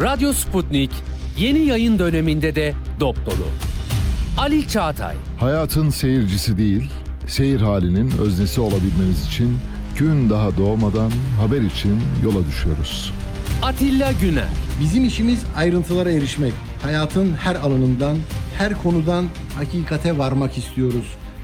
Radyo Sputnik yeni yayın döneminde de dop dolu. Ali Çağatay, Hayatın seyircisi değil, seyir halinin öznesi olabilmeniz için gün daha doğmadan haber için yola düşüyoruz. Atilla Güner, Bizim işimiz ayrıntılara erişmek. Hayatın her alanından, her konudan hakikate varmak istiyoruz.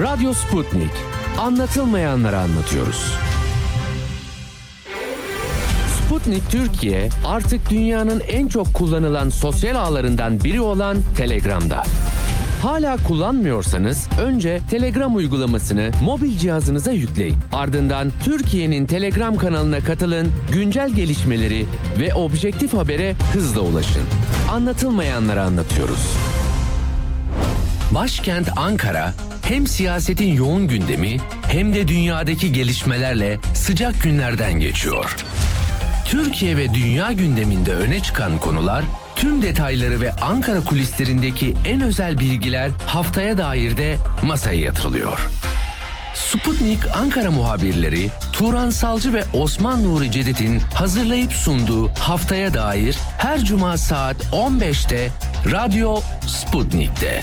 Radyo Sputnik. Anlatılmayanları anlatıyoruz. Sputnik Türkiye artık dünyanın en çok kullanılan sosyal ağlarından biri olan Telegram'da. Hala kullanmıyorsanız önce Telegram uygulamasını mobil cihazınıza yükleyin. Ardından Türkiye'nin Telegram kanalına katılın, güncel gelişmeleri ve objektif habere hızla ulaşın. Anlatılmayanları anlatıyoruz. Başkent Ankara hem siyasetin yoğun gündemi hem de dünyadaki gelişmelerle sıcak günlerden geçiyor. Türkiye ve dünya gündeminde öne çıkan konular, tüm detayları ve Ankara kulislerindeki en özel bilgiler haftaya dair de masaya yatırılıyor. Sputnik Ankara muhabirleri Turan Salcı ve Osman Nuri Cedet'in hazırlayıp sunduğu haftaya dair her cuma saat 15'te Radyo Sputnik'te.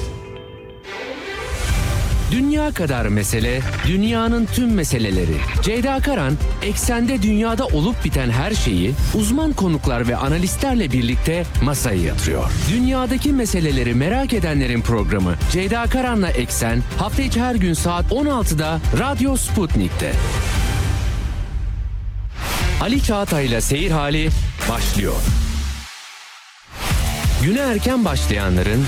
Dünya kadar mesele, dünyanın tüm meseleleri. Ceyda Karan, eksende dünyada olup biten her şeyi uzman konuklar ve analistlerle birlikte masaya yatırıyor. Dünyadaki meseleleri merak edenlerin programı Ceyda Karan'la Eksen hafta içi her gün saat 16'da Radyo Sputnik'te. Ali Çağatay'la Seyir Hali başlıyor. Güne erken başlayanların,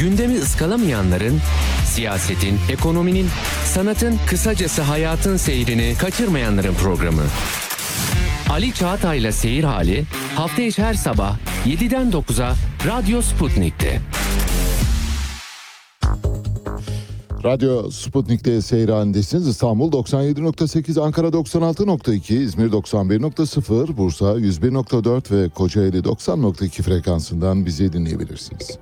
gündemi ıskalamayanların, siyasetin, ekonominin, sanatın, kısacası hayatın seyrini kaçırmayanların programı. Ali Çağatay'la Seyir Hali hafta içi her sabah 7'den 9'a Radyo Sputnik'te. Radyo Sputnik'te seyir halindesiniz. İstanbul 97.8, Ankara 96.2, İzmir 91.0, Bursa 101.4 ve Kocaeli 90.2 frekansından bizi dinleyebilirsiniz.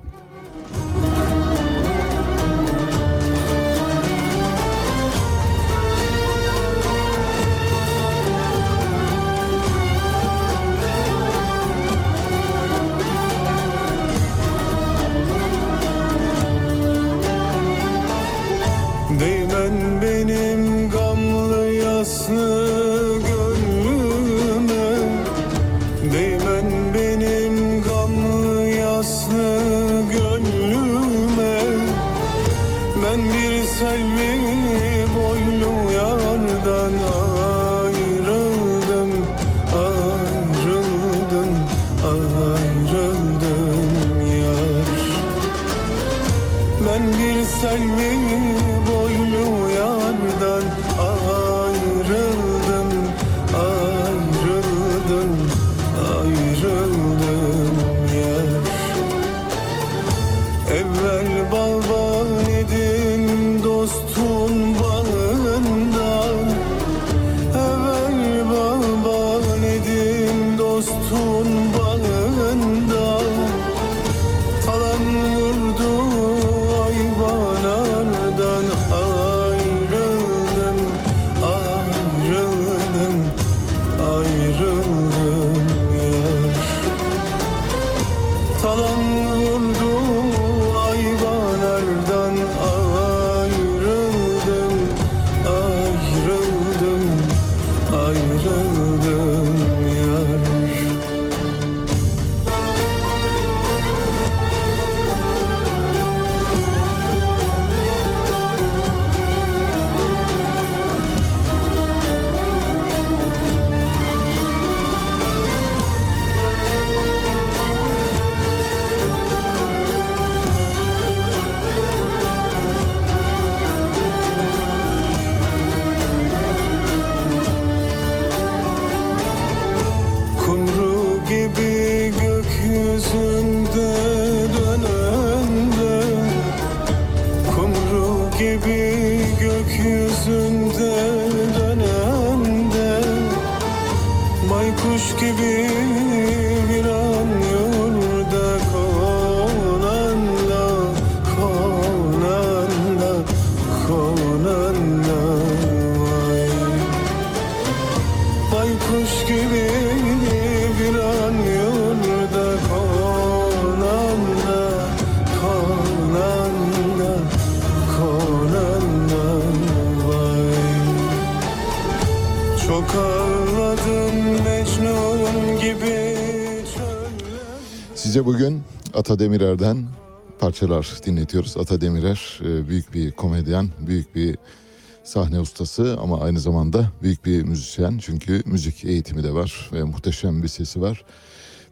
Çok ağladım Mecnun gibi Size bugün Ata Demirer'den parçalar dinletiyoruz. Ata Demirer e, büyük bir komedyen, büyük bir sahne ustası ama aynı zamanda büyük bir müzisyen. Çünkü müzik eğitimi de var ve muhteşem bir sesi var.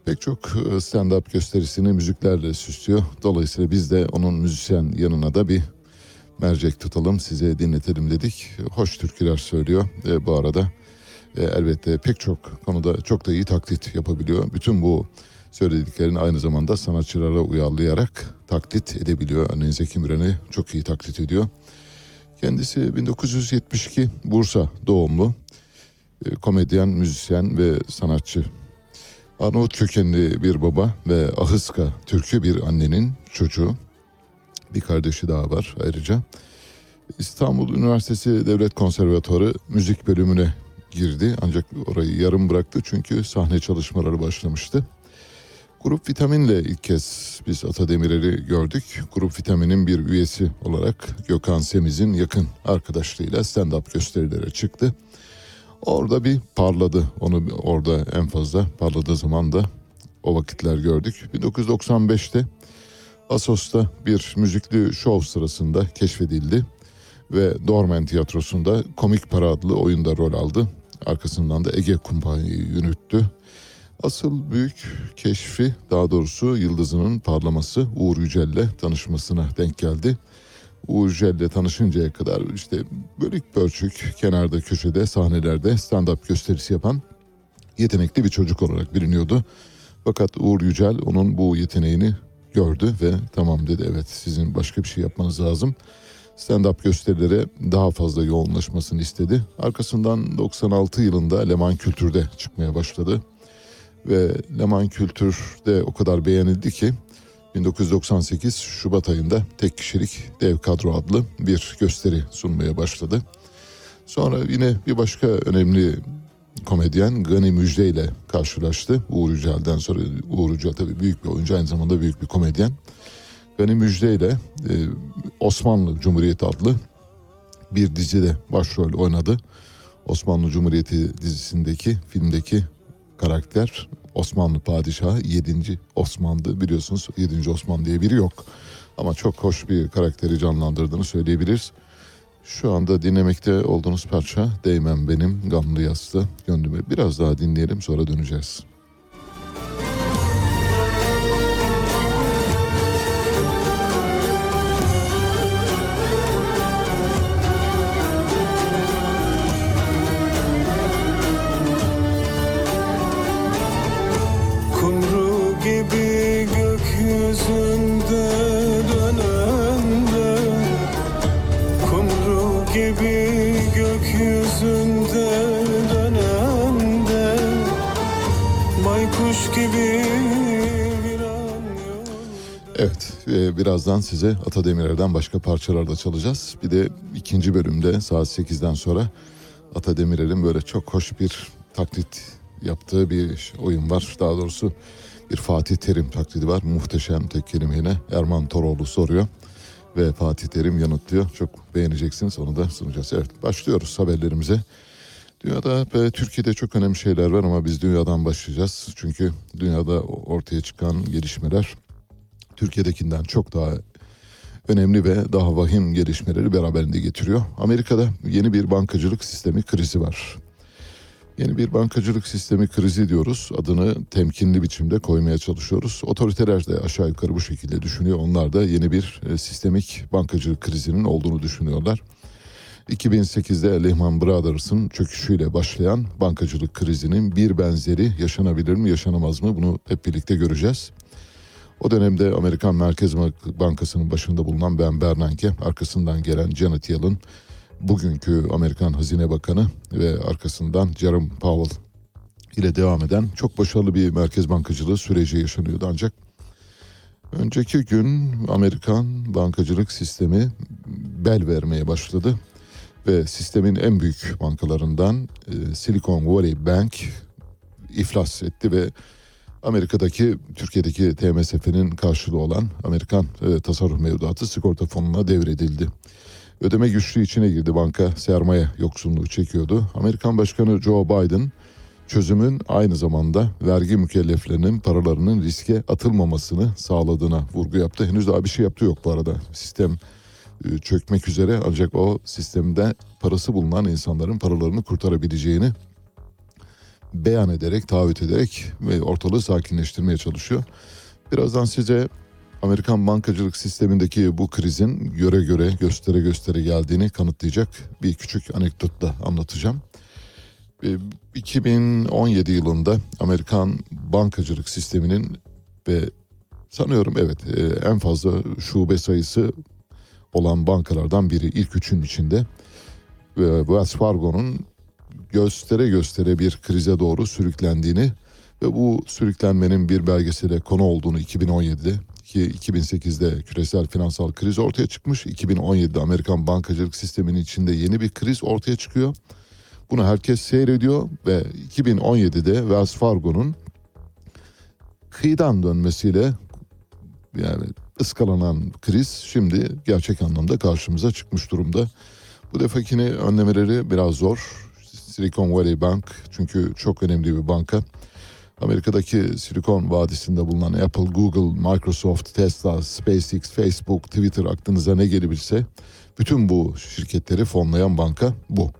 Pek çok e, stand-up gösterisini müziklerle süslüyor. Dolayısıyla biz de onun müzisyen yanına da bir mercek tutalım, size dinletelim dedik. Hoş türküler söylüyor e, bu arada. E, elbette pek çok konuda çok da iyi taklit yapabiliyor. Bütün bu söylediklerini aynı zamanda sanatçılara uyarlayarak taklit edebiliyor. Örneğin Zeki Müren'i çok iyi taklit ediyor. Kendisi 1972 Bursa doğumlu e, komedyen, müzisyen ve sanatçı. Arnavut kökenli bir baba ve Ahıska Türk'ü bir annenin çocuğu. Bir kardeşi daha var ayrıca. İstanbul Üniversitesi Devlet Konservatuarı müzik bölümüne girdi ancak orayı yarım bıraktı çünkü sahne çalışmaları başlamıştı. Grup Vitamin'le ilk kez biz Ata Demirer'i gördük. Grup Vitamin'in bir üyesi olarak Gökhan Semiz'in yakın arkadaşlığıyla stand-up gösterilere çıktı. Orada bir parladı. Onu orada en fazla parladığı zaman da o vakitler gördük. 1995'te Asos'ta bir müzikli şov sırasında keşfedildi ve Dormen Tiyatrosu'nda Komik Para adlı oyunda rol aldı. Arkasından da Ege Kumpanya'yı yürüttü. Asıl büyük keşfi daha doğrusu yıldızının parlaması Uğur Yücel'le tanışmasına denk geldi. Uğur Yücel'le tanışıncaya kadar işte bölük pörçük kenarda köşede sahnelerde stand-up gösterisi yapan yetenekli bir çocuk olarak biliniyordu. Fakat Uğur Yücel onun bu yeteneğini gördü ve tamam dedi evet sizin başka bir şey yapmanız lazım. Stand-up gösterilere daha fazla yoğunlaşmasını istedi. Arkasından 96 yılında Leman Kültür'de çıkmaya başladı. Ve Leman Kültür'de o kadar beğenildi ki 1998 Şubat ayında tek kişilik dev kadro adlı bir gösteri sunmaya başladı. Sonra yine bir başka önemli komedyen Gani Müjde ile karşılaştı. Uğur Yücel'den sonra Uğur Yücel tabii büyük bir oyuncu aynı zamanda büyük bir komedyen. Gani Müjde ile e, Osmanlı Cumhuriyeti adlı bir dizide başrol oynadı. Osmanlı Cumhuriyeti dizisindeki filmdeki karakter Osmanlı padişahı 7. Osman'dı. Biliyorsunuz 7. Osman diye biri yok. Ama çok hoş bir karakteri canlandırdığını söyleyebiliriz. Şu anda dinlemekte olduğunuz parça Değmem Benim Gamlı Yaslı Gönlüme. Biraz daha dinleyelim sonra döneceğiz. Evet, e, birazdan size Ata Demirer'den başka parçalar da çalacağız. Bir de ikinci bölümde saat 8'den sonra Ata Demirer'in böyle çok hoş bir taklit yaptığı bir oyun var. Daha doğrusu bir Fatih Terim taklidi var. Muhteşem tek kelimeyle Erman Toroğlu soruyor ve Fatih Terim yanıtlıyor. Çok beğeneceksiniz onu da sunacağız. Evet, başlıyoruz haberlerimize. Dünyada ve Türkiye'de çok önemli şeyler var ama biz dünyadan başlayacağız. Çünkü dünyada ortaya çıkan gelişmeler Türkiye'dekinden çok daha önemli ve daha vahim gelişmeleri beraberinde getiriyor. Amerika'da yeni bir bankacılık sistemi krizi var. Yeni bir bankacılık sistemi krizi diyoruz. Adını temkinli biçimde koymaya çalışıyoruz. Otoriteler de aşağı yukarı bu şekilde düşünüyor. Onlar da yeni bir e, sistemik bankacılık krizinin olduğunu düşünüyorlar. 2008'de Lehman Brothers'ın çöküşüyle başlayan bankacılık krizinin bir benzeri yaşanabilir mi yaşanamaz mı? Bunu hep birlikte göreceğiz. O dönemde Amerikan Merkez Bankası'nın başında bulunan Ben Bernanke, arkasından gelen Janet Yellen, bugünkü Amerikan Hazine Bakanı ve arkasından Jerome Powell ile devam eden çok başarılı bir merkez bankacılığı süreci yaşanıyordu. Ancak önceki gün Amerikan bankacılık sistemi bel vermeye başladı ve sistemin en büyük bankalarından e, Silicon Valley Bank iflas etti ve Amerika'daki Türkiye'deki TMSF'nin karşılığı olan Amerikan e, tasarruf mevduatı sigorta fonuna devredildi. Ödeme güçlüğü içine girdi banka sermaye yoksunluğu çekiyordu. Amerikan Başkanı Joe Biden çözümün aynı zamanda vergi mükelleflerinin paralarının riske atılmamasını sağladığına vurgu yaptı. Henüz daha bir şey yaptı yok bu arada. Sistem çökmek üzere ancak o sistemde parası bulunan insanların paralarını kurtarabileceğini beyan ederek, taahhüt ederek ve ortalığı sakinleştirmeye çalışıyor. Birazdan size Amerikan bankacılık sistemindeki bu krizin göre göre göstere göstere geldiğini kanıtlayacak bir küçük anekdotla anlatacağım. Ee, 2017 yılında Amerikan bankacılık sisteminin ve sanıyorum evet e, en fazla şube sayısı olan bankalardan biri ilk üçün içinde ve Wells Fargo'nun göstere göstere bir krize doğru sürüklendiğini ve bu sürüklenmenin bir belgesele konu olduğunu 2017'de ki 2008'de küresel finansal kriz ortaya çıkmış. 2017'de Amerikan bankacılık sisteminin içinde yeni bir kriz ortaya çıkıyor. Bunu herkes seyrediyor ve 2017'de Wells Fargo'nun kıyıdan dönmesiyle yani ıskalanan kriz şimdi gerçek anlamda karşımıza çıkmış durumda. Bu defakini önlemeleri biraz zor. Silicon Valley Bank çünkü çok önemli bir banka. Amerika'daki Silikon Vadisi'nde bulunan Apple, Google, Microsoft, Tesla, SpaceX, Facebook, Twitter aklınıza ne gelebilirse bütün bu şirketleri fonlayan banka bu.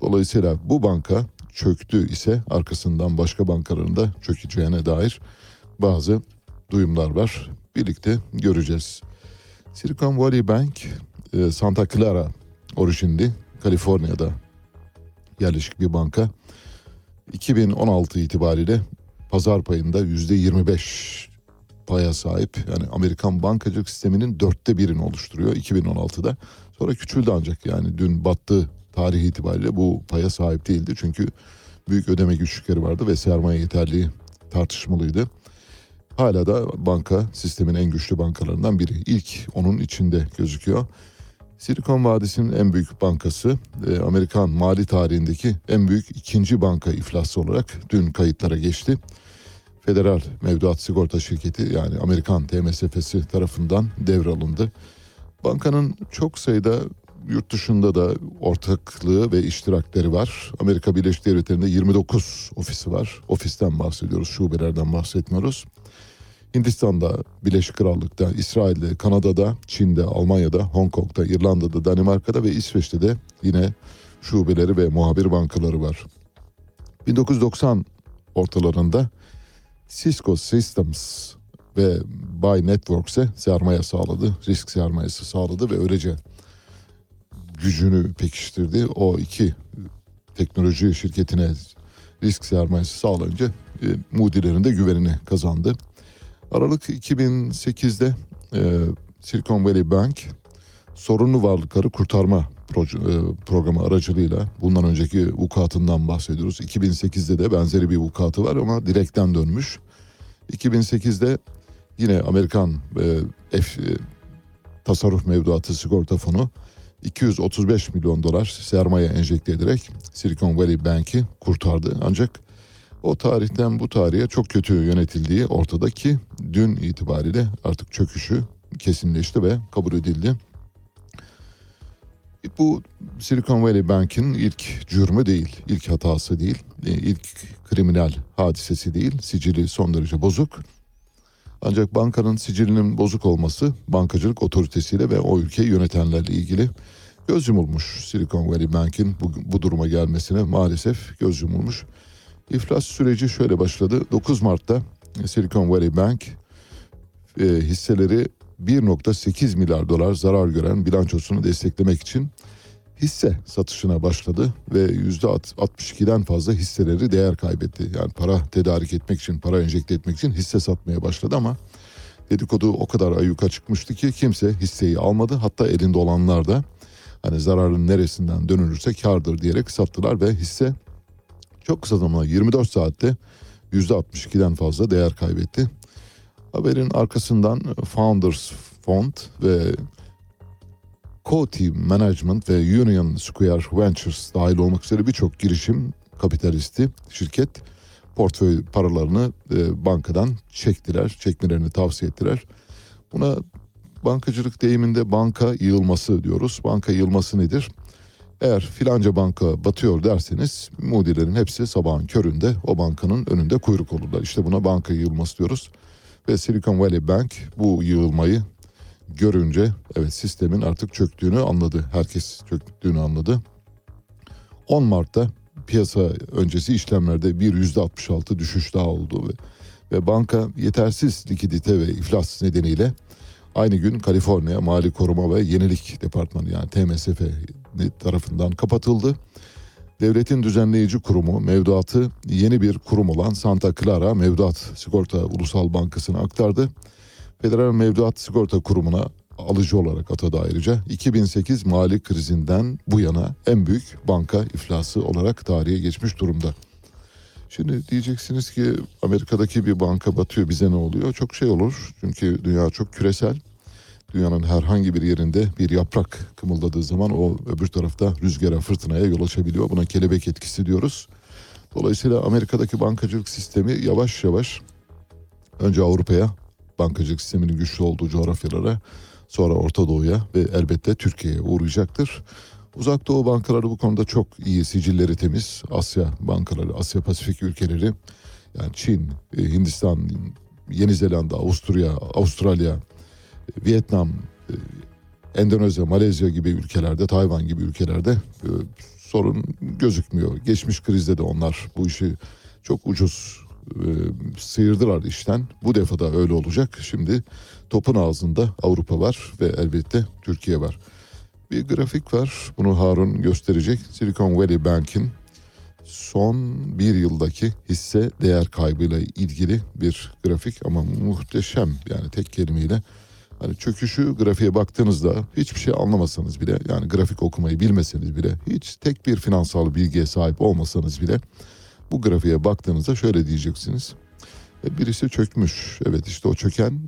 Dolayısıyla bu banka çöktü ise arkasından başka bankaların da çökeceğine dair bazı duyumlar var. Birlikte göreceğiz. Silicon Valley Bank e, Santa Clara orijinli Kaliforniya'da yerleşik bir banka. 2016 itibariyle pazar payında yüzde 25 paya sahip. Yani Amerikan bankacılık sisteminin dörtte birini oluşturuyor 2016'da. Sonra küçüldü ancak yani dün battığı tarih itibariyle bu paya sahip değildi. Çünkü büyük ödeme güçlükleri vardı ve sermaye yeterliği tartışmalıydı. Hala da banka sistemin en güçlü bankalarından biri. İlk onun içinde gözüküyor. Silikon Vadisi'nin en büyük bankası e, Amerikan mali tarihindeki en büyük ikinci banka iflası olarak dün kayıtlara geçti. Federal Mevduat Sigorta Şirketi yani Amerikan TMSF'si tarafından devralındı. Bankanın çok sayıda yurt dışında da ortaklığı ve iştirakleri var. Amerika Birleşik Devletleri'nde 29 ofisi var. Ofisten bahsediyoruz, şubelerden bahsetmiyoruz. Hindistan'da, Birleşik Krallık'ta, İsrail'de, Kanada'da, Çin'de, Almanya'da, Hong Kong'da, İrlanda'da, Danimarka'da ve İsveç'te de yine şubeleri ve muhabir bankaları var. 1990 ortalarında Cisco Systems ve Buy Networks'e sermaye sağladı, risk sermayesi sağladı ve öylece gücünü pekiştirdi. O iki teknoloji şirketine risk sermayesi sağlayınca e, Moody'lerin de güvenini kazandı. Aralık 2008'de e, Silicon Valley Bank sorunlu varlıkları kurtarma proje- e, programı aracılığıyla bundan önceki vukuatından bahsediyoruz. 2008'de de benzeri bir vukuatı var ama direkten dönmüş. 2008'de yine Amerikan e, F, e, tasarruf mevduatı sigorta fonu 235 milyon dolar sermaye enjekte ederek Silicon Valley Bank'i kurtardı. Ancak o tarihten bu tarihe çok kötü yönetildiği ortada ki dün itibariyle artık çöküşü kesinleşti ve kabul edildi. Bu Silicon Valley Bank'in ilk cürmü değil, ilk hatası değil, e, ilk kriminal hadisesi değil, sicili son derece bozuk. Ancak bankanın sicilinin bozuk olması bankacılık otoritesiyle ve o ülkeyi yönetenlerle ilgili göz yumulmuş. Silicon Valley Bank'in bu, bu duruma gelmesine maalesef göz yumulmuş. İflas süreci şöyle başladı. 9 Mart'ta Silicon Valley Bank e, hisseleri 1.8 milyar dolar zarar gören bilançosunu desteklemek için hisse satışına başladı ve %62'den fazla hisseleri değer kaybetti. Yani para tedarik etmek için, para enjekte etmek için hisse satmaya başladı ama dedikodu o kadar ayyuka çıkmıştı ki kimse hisseyi almadı. Hatta elinde olanlar da hani zararın neresinden dönülürse kardır diyerek sattılar ve hisse çok kısa zamanda 24 saatte %62'den fazla değer kaybetti. Haberin arkasından Founders Fund ve Coty Management ve Union Square Ventures dahil olmak üzere birçok girişim kapitalisti şirket portföy paralarını e, bankadan çektiler, çekmelerini tavsiye ettiler. Buna bankacılık deyiminde banka yığılması diyoruz. Banka yığılması nedir? Eğer filanca banka batıyor derseniz mudilerin hepsi sabahın köründe o bankanın önünde kuyruk olurlar. İşte buna banka yığılması diyoruz. Ve Silicon Valley Bank bu yığılmayı görünce evet sistemin artık çöktüğünü anladı. Herkes çöktüğünü anladı. 10 Mart'ta piyasa öncesi işlemlerde bir yüzde 66 düşüş daha oldu ve, ve banka yetersiz likidite ve iflas nedeniyle aynı gün Kaliforniya Mali Koruma ve Yenilik Departmanı yani TMSF tarafından kapatıldı. Devletin düzenleyici kurumu mevduatı yeni bir kurum olan Santa Clara Mevduat Sigorta Ulusal Bankası'na aktardı. Federal Mevduat Sigorta Kurumu'na alıcı olarak atadı ayrıca. 2008 mali krizinden bu yana en büyük banka iflası olarak tarihe geçmiş durumda. Şimdi diyeceksiniz ki Amerika'daki bir banka batıyor bize ne oluyor? Çok şey olur çünkü dünya çok küresel. Dünyanın herhangi bir yerinde bir yaprak kımıldadığı zaman o öbür tarafta rüzgara fırtınaya yol açabiliyor. Buna kelebek etkisi diyoruz. Dolayısıyla Amerika'daki bankacılık sistemi yavaş yavaş önce Avrupa'ya bankacılık sisteminin güçlü olduğu coğrafyalara sonra Orta Doğu'ya ve elbette Türkiye'ye uğrayacaktır. Uzak Doğu bankaları bu konuda çok iyi sicilleri temiz. Asya bankaları, Asya Pasifik ülkeleri yani Çin, e, Hindistan, Yeni Zelanda, Avusturya, Avustralya, Vietnam, e, Endonezya, Malezya gibi ülkelerde, Tayvan gibi ülkelerde e, sorun gözükmüyor. Geçmiş krizde de onlar bu işi çok ucuz e, sıyırdılar işten. Bu defa da öyle olacak. Şimdi topun ağzında Avrupa var ve elbette Türkiye var. Bir grafik var. Bunu Harun gösterecek. Silicon Valley Bank'in son bir yıldaki hisse değer kaybıyla ilgili bir grafik ama muhteşem yani tek kelimeyle Hani çöküşü grafiğe baktığınızda hiçbir şey anlamasanız bile yani grafik okumayı bilmeseniz bile hiç tek bir finansal bilgiye sahip olmasanız bile bu grafiğe baktığınızda şöyle diyeceksiniz. E, Birisi çökmüş. Evet işte o çöken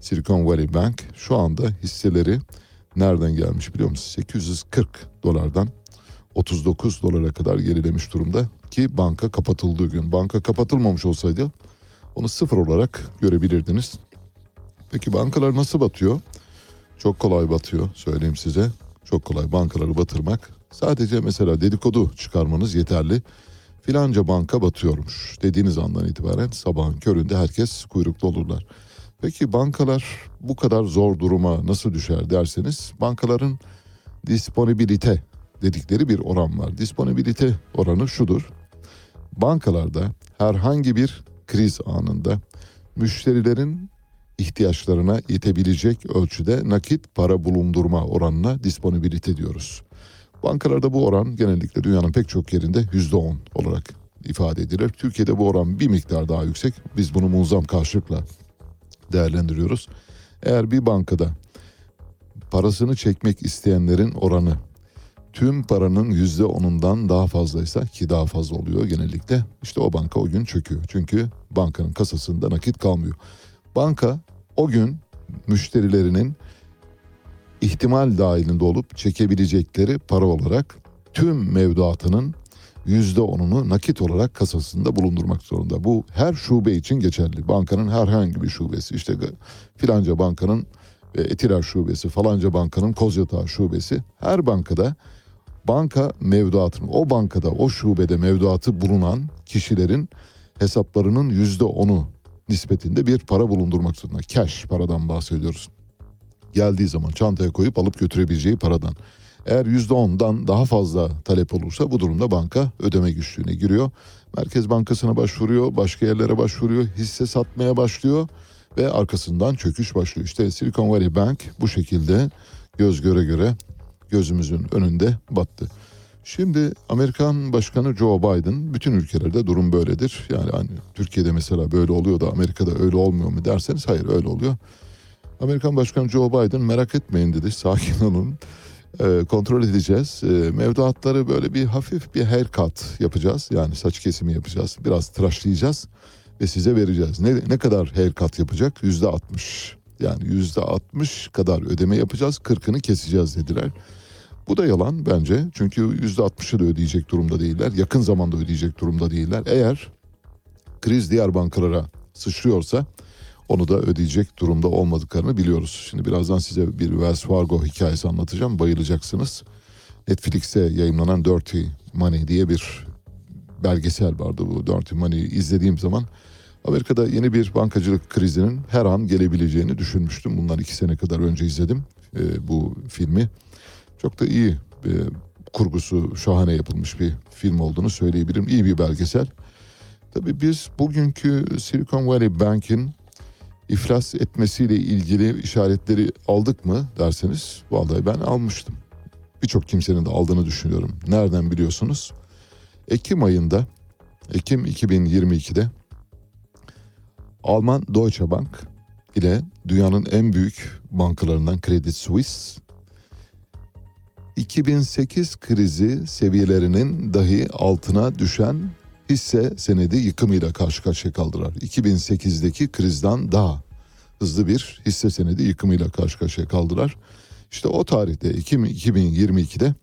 Silicon Valley Bank şu anda hisseleri nereden gelmiş biliyor musunuz? 840 dolardan 39 dolara kadar gerilemiş durumda ki banka kapatıldığı gün. Banka kapatılmamış olsaydı onu sıfır olarak görebilirdiniz. Peki bankalar nasıl batıyor? Çok kolay batıyor söyleyeyim size. Çok kolay bankaları batırmak. Sadece mesela dedikodu çıkarmanız yeterli. Filanca banka batıyormuş dediğiniz andan itibaren sabahın köründe herkes kuyrukta olurlar. Peki bankalar bu kadar zor duruma nasıl düşer derseniz bankaların disponibilite dedikleri bir oran var. Disponibilite oranı şudur. Bankalarda herhangi bir kriz anında müşterilerin ihtiyaçlarına yetebilecek ölçüde nakit para bulundurma oranına disponibilite diyoruz. Bankalarda bu oran genellikle dünyanın pek çok yerinde yüzde on olarak ifade edilir. Türkiye'de bu oran bir miktar daha yüksek. Biz bunu muazzam karşılıkla değerlendiriyoruz. Eğer bir bankada parasını çekmek isteyenlerin oranı tüm paranın yüzde onundan daha fazlaysa ki daha fazla oluyor genellikle işte o banka o gün çöküyor. Çünkü bankanın kasasında nakit kalmıyor. Banka o gün müşterilerinin ihtimal dahilinde olup çekebilecekleri para olarak tüm mevduatının yüzde onunu nakit olarak kasasında bulundurmak zorunda. Bu her şube için geçerli. Bankanın herhangi bir şubesi işte filanca bankanın e, Etiler şubesi falanca bankanın Kozyatağı şubesi her bankada banka mevduatını o bankada o şubede mevduatı bulunan kişilerin hesaplarının yüzde onu nispetinde bir para bulundurmak zorunda. Cash paradan bahsediyoruz. Geldiği zaman çantaya koyup alıp götürebileceği paradan. Eğer yüzde ondan daha fazla talep olursa bu durumda banka ödeme güçlüğüne giriyor. Merkez Bankası'na başvuruyor, başka yerlere başvuruyor, hisse satmaya başlıyor ve arkasından çöküş başlıyor. İşte Silicon Valley Bank bu şekilde göz göre göre gözümüzün önünde battı. Şimdi Amerikan Başkanı Joe Biden bütün ülkelerde durum böyledir. Yani hani Türkiye'de mesela böyle oluyor da Amerika'da öyle olmuyor mu derseniz hayır öyle oluyor. Amerikan Başkanı Joe Biden merak etmeyin dedi sakin olun e, kontrol edeceğiz. E, mevduatları böyle bir hafif bir haircut yapacağız. Yani saç kesimi yapacağız. Biraz tıraşlayacağız ve size vereceğiz. Ne, ne kadar haircut yapacak? Yüzde altmış. Yani yüzde altmış kadar ödeme yapacağız. Kırkını keseceğiz dediler. Bu da yalan bence. Çünkü yüzde altmışı da ödeyecek durumda değiller. Yakın zamanda ödeyecek durumda değiller. Eğer kriz diğer bankalara sıçrıyorsa onu da ödeyecek durumda olmadıklarını biliyoruz. Şimdi birazdan size bir Wells Fargo hikayesi anlatacağım. Bayılacaksınız. Netflix'te yayınlanan Dirty Money diye bir belgesel vardı bu Dirty Money'i izlediğim zaman Amerika'da yeni bir bankacılık krizinin her an gelebileceğini düşünmüştüm. Bundan iki sene kadar önce izledim e, bu filmi. Çok da iyi e, kurgusu şahane yapılmış bir film olduğunu söyleyebilirim. İyi bir belgesel. Tabii biz bugünkü Silicon Valley Bank'in iflas etmesiyle ilgili işaretleri aldık mı derseniz vallahi ben almıştım. Birçok kimsenin de aldığını düşünüyorum. Nereden biliyorsunuz? Ekim ayında Ekim 2022'de Alman Deutsche Bank ile dünyanın en büyük bankalarından Credit Suisse 2008 krizi seviyelerinin dahi altına düşen hisse senedi yıkımıyla karşı karşıya kaldılar. 2008'deki krizden daha hızlı bir hisse senedi yıkımıyla karşı karşıya kaldılar. İşte o tarihte Ekim 2022'de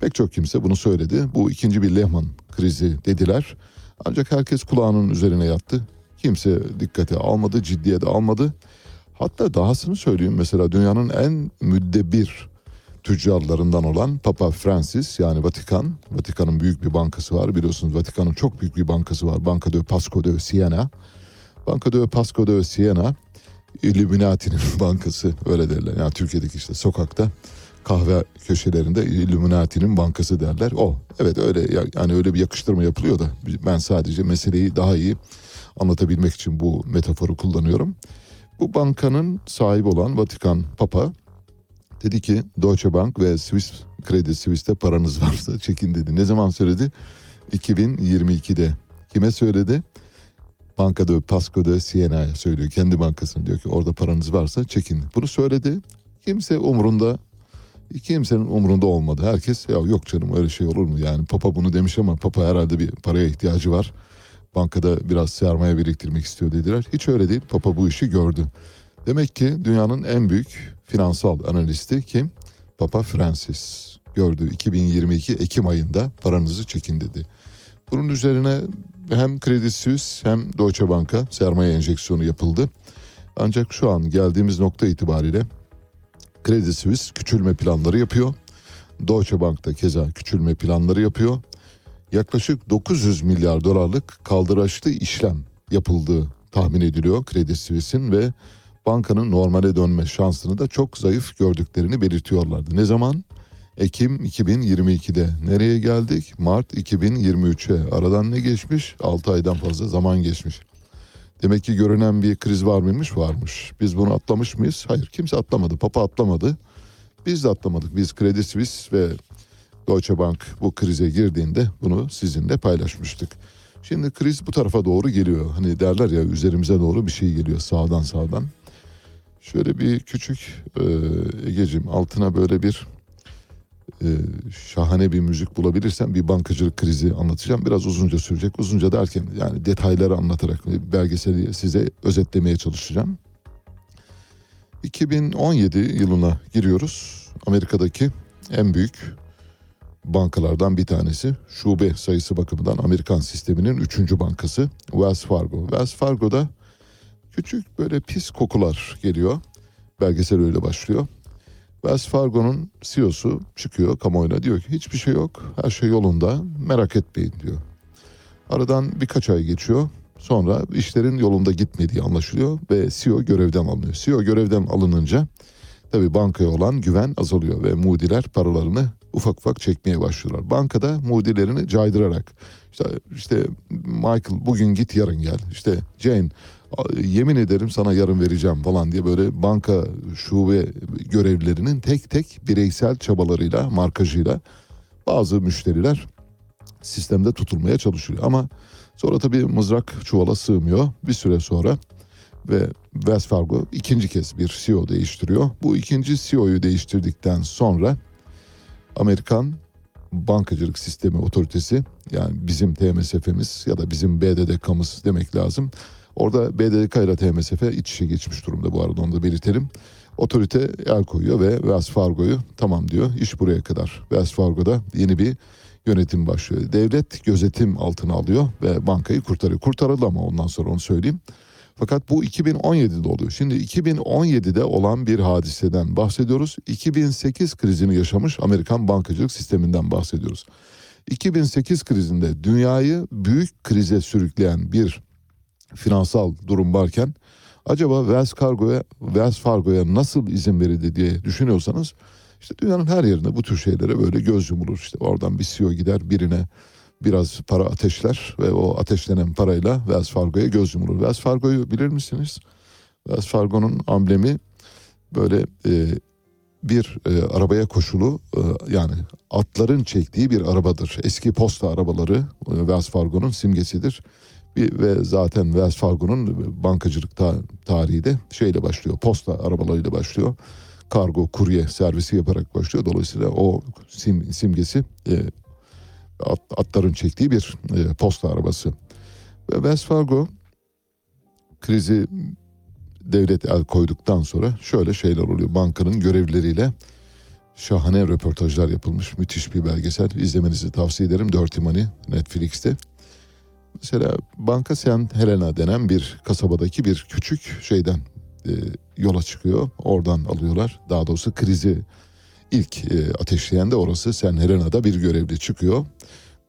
pek çok kimse bunu söyledi. Bu ikinci bir Lehman krizi dediler. Ancak herkes kulağının üzerine yattı. Kimse dikkate almadı, ciddiye de almadı. Hatta dahasını söyleyeyim mesela dünyanın en müddebir tüccarlarından olan Papa Francis yani Vatikan. Vatikan'ın büyük bir bankası var biliyorsunuz Vatikan'ın çok büyük bir bankası var. Banka de Pasco de Siena. Banka de Pasco de Siena Illuminati'nin bankası öyle derler. Yani Türkiye'deki işte sokakta kahve köşelerinde Illuminati'nin bankası derler. O evet öyle yani öyle bir yakıştırma yapılıyor da ben sadece meseleyi daha iyi anlatabilmek için bu metaforu kullanıyorum. Bu bankanın sahibi olan Vatikan Papa dedi ki Deutsche Bank ve Swiss Credit Suisse'te paranız varsa çekin dedi. Ne zaman söyledi? 2022'de. Kime söyledi? Bankada Pasco de Siena'ya söylüyor. Kendi bankasına diyor ki orada paranız varsa çekin. Bunu söyledi. Kimse umurunda kimsenin umurunda olmadı. Herkes ya yok canım öyle şey olur mu? Yani Papa bunu demiş ama Papa herhalde bir paraya ihtiyacı var. Bankada biraz sermaye biriktirmek istiyor dediler. Hiç öyle değil. Papa bu işi gördü. Demek ki dünyanın en büyük finansal analisti kim? Papa Francis gördü 2022 Ekim ayında paranızı çekin dedi. Bunun üzerine hem Credit Suisse hem Deutsche Bank'a sermaye enjeksiyonu yapıldı. Ancak şu an geldiğimiz nokta itibariyle Credit Suisse küçülme planları yapıyor. Deutsche Bank da keza küçülme planları yapıyor. Yaklaşık 900 milyar dolarlık kaldıraçlı işlem yapıldığı tahmin ediliyor Credit Suisse'in ve bankanın normale dönme şansını da çok zayıf gördüklerini belirtiyorlardı. Ne zaman? Ekim 2022'de. Nereye geldik? Mart 2023'e. Aradan ne geçmiş? 6 aydan fazla zaman geçmiş. Demek ki görünen bir kriz var mıymış? Varmış. Biz bunu atlamış mıyız? Hayır kimse atlamadı. Papa atlamadı. Biz de atlamadık. Biz Credit Suisse ve Deutsche Bank bu krize girdiğinde bunu sizinle paylaşmıştık. Şimdi kriz bu tarafa doğru geliyor. Hani derler ya üzerimize doğru bir şey geliyor sağdan sağdan. Şöyle bir küçük e, Ege'cim altına böyle bir e, şahane bir müzik bulabilirsem bir bankacılık krizi anlatacağım. Biraz uzunca sürecek. Uzunca derken yani detayları anlatarak belgeseli size özetlemeye çalışacağım. 2017 yılına giriyoruz. Amerika'daki en büyük bankalardan bir tanesi. Şube sayısı bakımından Amerikan sisteminin üçüncü bankası Wells Fargo. Wells Fargo'da küçük böyle pis kokular geliyor. Belgesel öyle başlıyor. Wells Fargo'nun CEO'su çıkıyor kamuoyuna diyor ki hiçbir şey yok her şey yolunda merak etmeyin diyor. Aradan birkaç ay geçiyor sonra işlerin yolunda gitmediği anlaşılıyor ve CEO görevden alınıyor. CEO görevden alınınca tabii bankaya olan güven azalıyor ve Moody'ler paralarını ufak ufak çekmeye başlıyorlar. Bankada Moody'lerini caydırarak işte, işte Michael bugün git yarın gel işte Jane yemin ederim sana yarın vereceğim falan diye böyle banka şube görevlilerinin tek tek bireysel çabalarıyla markajıyla bazı müşteriler sistemde tutulmaya çalışıyor. Ama sonra tabii mızrak çuvala sığmıyor bir süre sonra ve Wells Fargo ikinci kez bir CEO değiştiriyor. Bu ikinci CEO'yu değiştirdikten sonra Amerikan Bankacılık Sistemi Otoritesi yani bizim TMSF'miz ya da bizim BDDK'mız demek lazım. Orada BDDK ile TMSF iç içe geçmiş durumda bu arada onu da belirtelim. Otorite el koyuyor ve Wells Fargo'yu tamam diyor iş buraya kadar. Wells Fargo'da yeni bir yönetim başlıyor. Devlet gözetim altına alıyor ve bankayı kurtarıyor. Kurtarıldı ama ondan sonra onu söyleyeyim. Fakat bu 2017'de oluyor. Şimdi 2017'de olan bir hadiseden bahsediyoruz. 2008 krizini yaşamış Amerikan bankacılık sisteminden bahsediyoruz. 2008 krizinde dünyayı büyük krize sürükleyen bir finansal durum varken acaba Wells Fargo'ya Wells Fargo'ya nasıl izin verildi diye düşünüyorsanız işte dünyanın her yerinde bu tür şeylere böyle göz yumulur. İşte oradan bir CEO gider birine biraz para ateşler ve o ateşlenen parayla Wells Fargo'ya göz yumulur. Wells Fargo'yu bilir misiniz? Wells Fargo'nun amblemi böyle e, bir e, arabaya koşulu e, yani atların çektiği bir arabadır. Eski posta arabaları e, Wells Fargo'nun simgesidir. Ve zaten Wells Fargo'nun bankacılık ta, tarihi de şeyle başlıyor. Posta arabalarıyla başlıyor. Kargo, kurye servisi yaparak başlıyor. Dolayısıyla o sim, simgesi e, at, atların çektiği bir e, posta arabası. Ve Wells Fargo krizi devlet el koyduktan sonra şöyle şeyler oluyor. Bankanın görevlileriyle şahane röportajlar yapılmış. Müthiş bir belgesel. İzlemenizi tavsiye ederim. Dirty Money Netflix'te. Mesela Banka San Helena denen bir kasabadaki bir küçük şeyden e, yola çıkıyor. Oradan alıyorlar. Daha doğrusu krizi ilk e, ateşleyen de orası. San Helena'da bir görevli çıkıyor.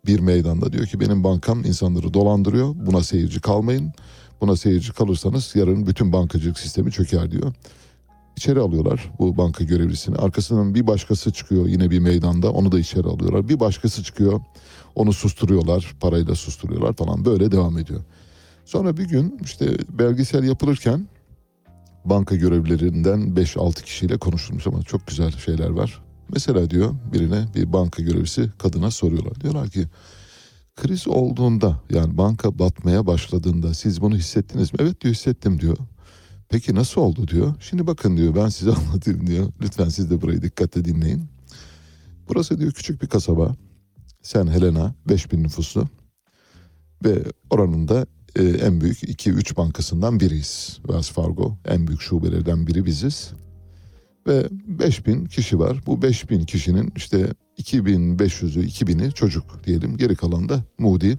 Bir meydanda diyor ki benim bankam insanları dolandırıyor. Buna seyirci kalmayın. Buna seyirci kalırsanız yarın bütün bankacılık sistemi çöker diyor. İçeri alıyorlar bu banka görevlisini. Arkasından bir başkası çıkıyor yine bir meydanda. Onu da içeri alıyorlar. Bir başkası çıkıyor. Onu susturuyorlar. Parayla susturuyorlar falan. Böyle devam ediyor. Sonra bir gün işte belgesel yapılırken banka görevlilerinden 5-6 kişiyle konuşulmuş ama çok güzel şeyler var. Mesela diyor birine bir banka görevlisi kadına soruyorlar. Diyorlar ki kriz olduğunda yani banka batmaya başladığında siz bunu hissettiniz mi? Evet diyor hissettim diyor. Peki nasıl oldu diyor. Şimdi bakın diyor ben size anlatayım diyor. Lütfen siz de burayı dikkatle dinleyin. Burası diyor küçük bir kasaba. San Helena 5000 nüfuslu. Ve oranın da e, en büyük 2-3 bankasından biriyiz. Wells Fargo en büyük şubelerden biri biziz. Ve 5000 kişi var. Bu 5000 kişinin işte 2500'ü 2000'i çocuk diyelim. Geri kalan da Moody.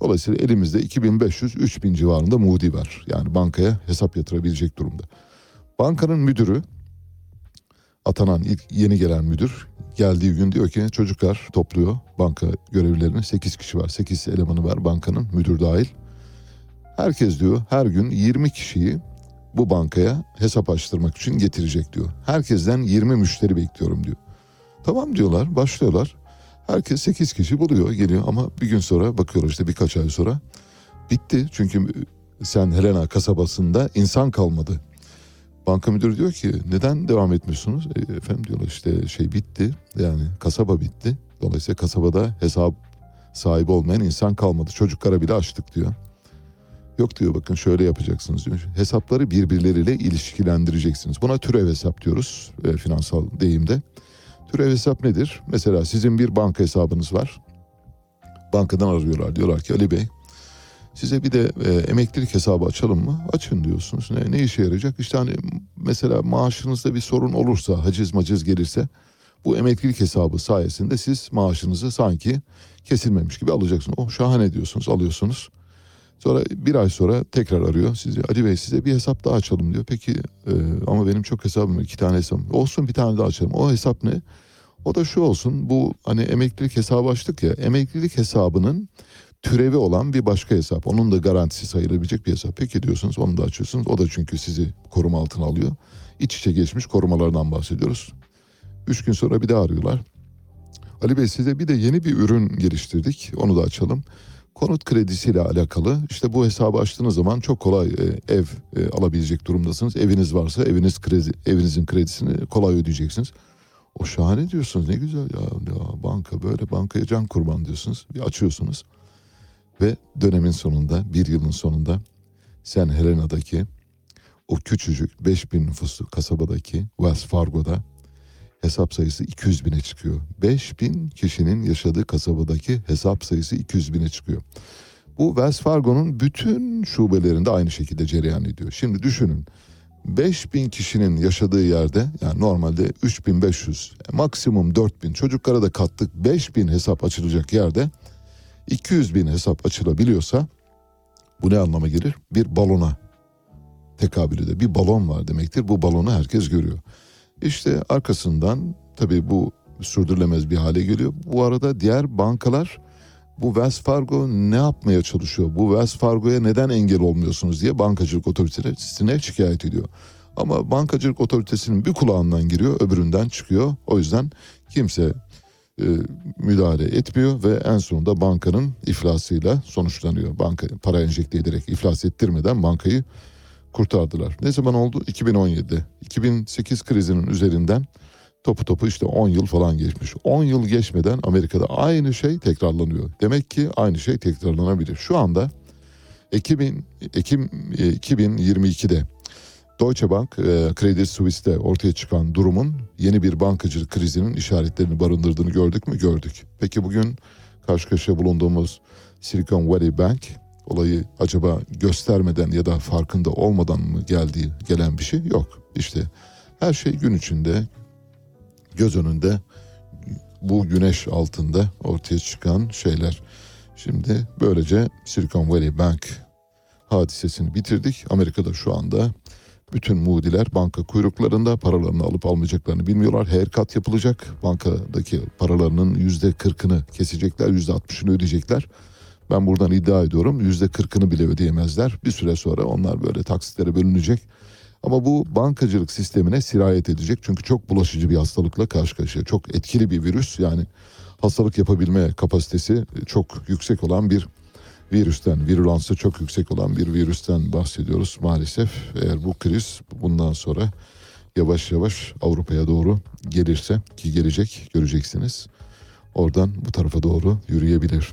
Dolayısıyla elimizde 2500-3000 civarında Moody var. Yani bankaya hesap yatırabilecek durumda. Bankanın müdürü atanan ilk yeni gelen müdür geldiği gün diyor ki çocuklar topluyor banka görevlilerini 8 kişi var 8 elemanı var bankanın müdür dahil. Herkes diyor her gün 20 kişiyi bu bankaya hesap açtırmak için getirecek diyor. Herkesten 20 müşteri bekliyorum diyor. Tamam diyorlar başlıyorlar. Herkes 8 kişi buluyor geliyor ama bir gün sonra bakıyorlar işte birkaç ay sonra bitti. Çünkü sen Helena kasabasında insan kalmadı. Banka müdürü diyor ki neden devam etmiyorsunuz? E, efendim diyorlar işte şey bitti yani kasaba bitti. Dolayısıyla kasabada hesap sahibi olmayan insan kalmadı. Çocuklara bile açtık diyor. Yok diyor bakın şöyle yapacaksınız diyor. Hesapları birbirleriyle ilişkilendireceksiniz. Buna türev hesap diyoruz e, finansal deyimde. Türev hesap nedir? Mesela sizin bir banka hesabınız var. Bankadan arıyorlar. Diyorlar ki Ali Bey size bir de e, emeklilik hesabı açalım mı? Açın diyorsunuz. Ne, ne işe yarayacak? İşte hani mesela maaşınızda bir sorun olursa, haciz maciz gelirse bu emeklilik hesabı sayesinde siz maaşınızı sanki kesilmemiş gibi alacaksınız. Oh şahane diyorsunuz, alıyorsunuz. Sonra bir ay sonra tekrar arıyor sizi. Ali Bey size bir hesap daha açalım diyor. Peki e, ama benim çok hesabım var. iki tane hesabım. Olsun bir tane daha açalım. O hesap ne? O da şu olsun. Bu hani emeklilik hesabı açtık ya. Emeklilik hesabının türevi olan bir başka hesap. Onun da garantisi sayılabilecek bir hesap. Peki diyorsunuz onu da açıyorsunuz. O da çünkü sizi koruma altına alıyor. İç içe geçmiş korumalardan bahsediyoruz. Üç gün sonra bir daha arıyorlar. Ali Bey size bir de yeni bir ürün geliştirdik. Onu da açalım. Konut kredisiyle alakalı işte bu hesabı açtığınız zaman çok kolay e, ev e, alabilecek durumdasınız. Eviniz varsa eviniz kredi, evinizin kredisini kolay ödeyeceksiniz. O şahane diyorsunuz ne güzel ya, ya banka böyle bankaya can kurban diyorsunuz. Bir açıyorsunuz ve dönemin sonunda bir yılın sonunda Sen Helena'daki o küçücük 5000 nüfuslu kasabadaki Wells Fargo'da hesap sayısı 200 bine çıkıyor. 5000 kişinin yaşadığı kasabadaki hesap sayısı 200 bine çıkıyor. Bu Wells Fargo'nun bütün şubelerinde aynı şekilde cereyan ediyor. Şimdi düşünün 5000 kişinin yaşadığı yerde yani normalde 3500 maksimum 4000 çocuklara da kattık 5000 hesap açılacak yerde 200 bin hesap açılabiliyorsa bu ne anlama gelir? Bir balona tekabül eder. Bir balon var demektir. Bu balonu herkes görüyor. İşte arkasından tabii bu sürdürülemez bir hale geliyor. Bu arada diğer bankalar bu Wells Fargo ne yapmaya çalışıyor? Bu Wells Fargo'ya neden engel olmuyorsunuz diye bankacılık otoritesine şikayet ediyor. Ama bankacılık otoritesinin bir kulağından giriyor, öbüründen çıkıyor. O yüzden kimse e, müdahale etmiyor ve en sonunda bankanın iflasıyla sonuçlanıyor. Banka para enjekte ederek iflas ettirmeden bankayı kurtardılar. Ne zaman oldu? 2017'de. 2008 krizinin üzerinden topu topu işte 10 yıl falan geçmiş. 10 yıl geçmeden Amerika'da aynı şey tekrarlanıyor. Demek ki aynı şey tekrarlanabilir. Şu anda Ekim, Ekim e, 2022'de Deutsche Bank, e, Credit Suisse'de ortaya çıkan durumun yeni bir bankacılık krizinin işaretlerini barındırdığını gördük mü? Gördük. Peki bugün karşı karşıya bulunduğumuz Silicon Valley Bank olayı acaba göstermeden ya da farkında olmadan mı geldiği gelen bir şey yok. İşte her şey gün içinde göz önünde bu güneş altında ortaya çıkan şeyler. Şimdi böylece Silicon Valley Bank hadisesini bitirdik. Amerika'da şu anda bütün mudiler banka kuyruklarında paralarını alıp almayacaklarını bilmiyorlar. Haircut yapılacak. Bankadaki paralarının yüzde kırkını kesecekler. Yüzde altmışını ödeyecekler. Ben buradan iddia ediyorum yüzde kırkını bile ödeyemezler. Bir süre sonra onlar böyle taksitlere bölünecek. Ama bu bankacılık sistemine sirayet edecek. Çünkü çok bulaşıcı bir hastalıkla karşı karşıya. Çok etkili bir virüs. Yani hastalık yapabilme kapasitesi çok yüksek olan bir virüsten, virülansı çok yüksek olan bir virüsten bahsediyoruz maalesef. Eğer bu kriz bundan sonra yavaş yavaş Avrupa'ya doğru gelirse ki gelecek göreceksiniz. Oradan bu tarafa doğru yürüyebilir.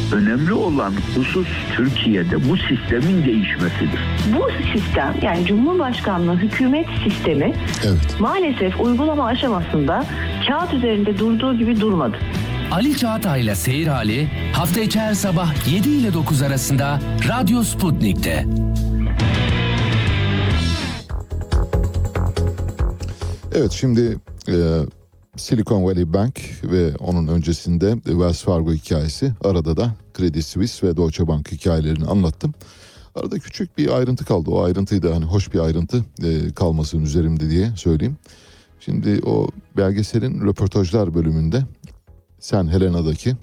önemli olan husus Türkiye'de bu sistemin değişmesidir. Bu sistem yani Cumhurbaşkanlığı hükümet sistemi Evet. maalesef uygulama aşamasında kağıt üzerinde durduğu gibi durmadı. Ali Çağatay'la Seyir Hali hafta içi her sabah 7 ile 9 arasında Radyo Sputnik'te. Evet şimdi e, Silicon Valley Bank ve onun öncesinde Wells Fargo hikayesi arada da Credit Suisse ve Deutsche Bank hikayelerini anlattım. Arada küçük bir ayrıntı kaldı. O ayrıntıyı da hani hoş bir ayrıntı e, kalmasın üzerimde diye söyleyeyim. Şimdi o belgeselin röportajlar bölümünde Sen Helena'daki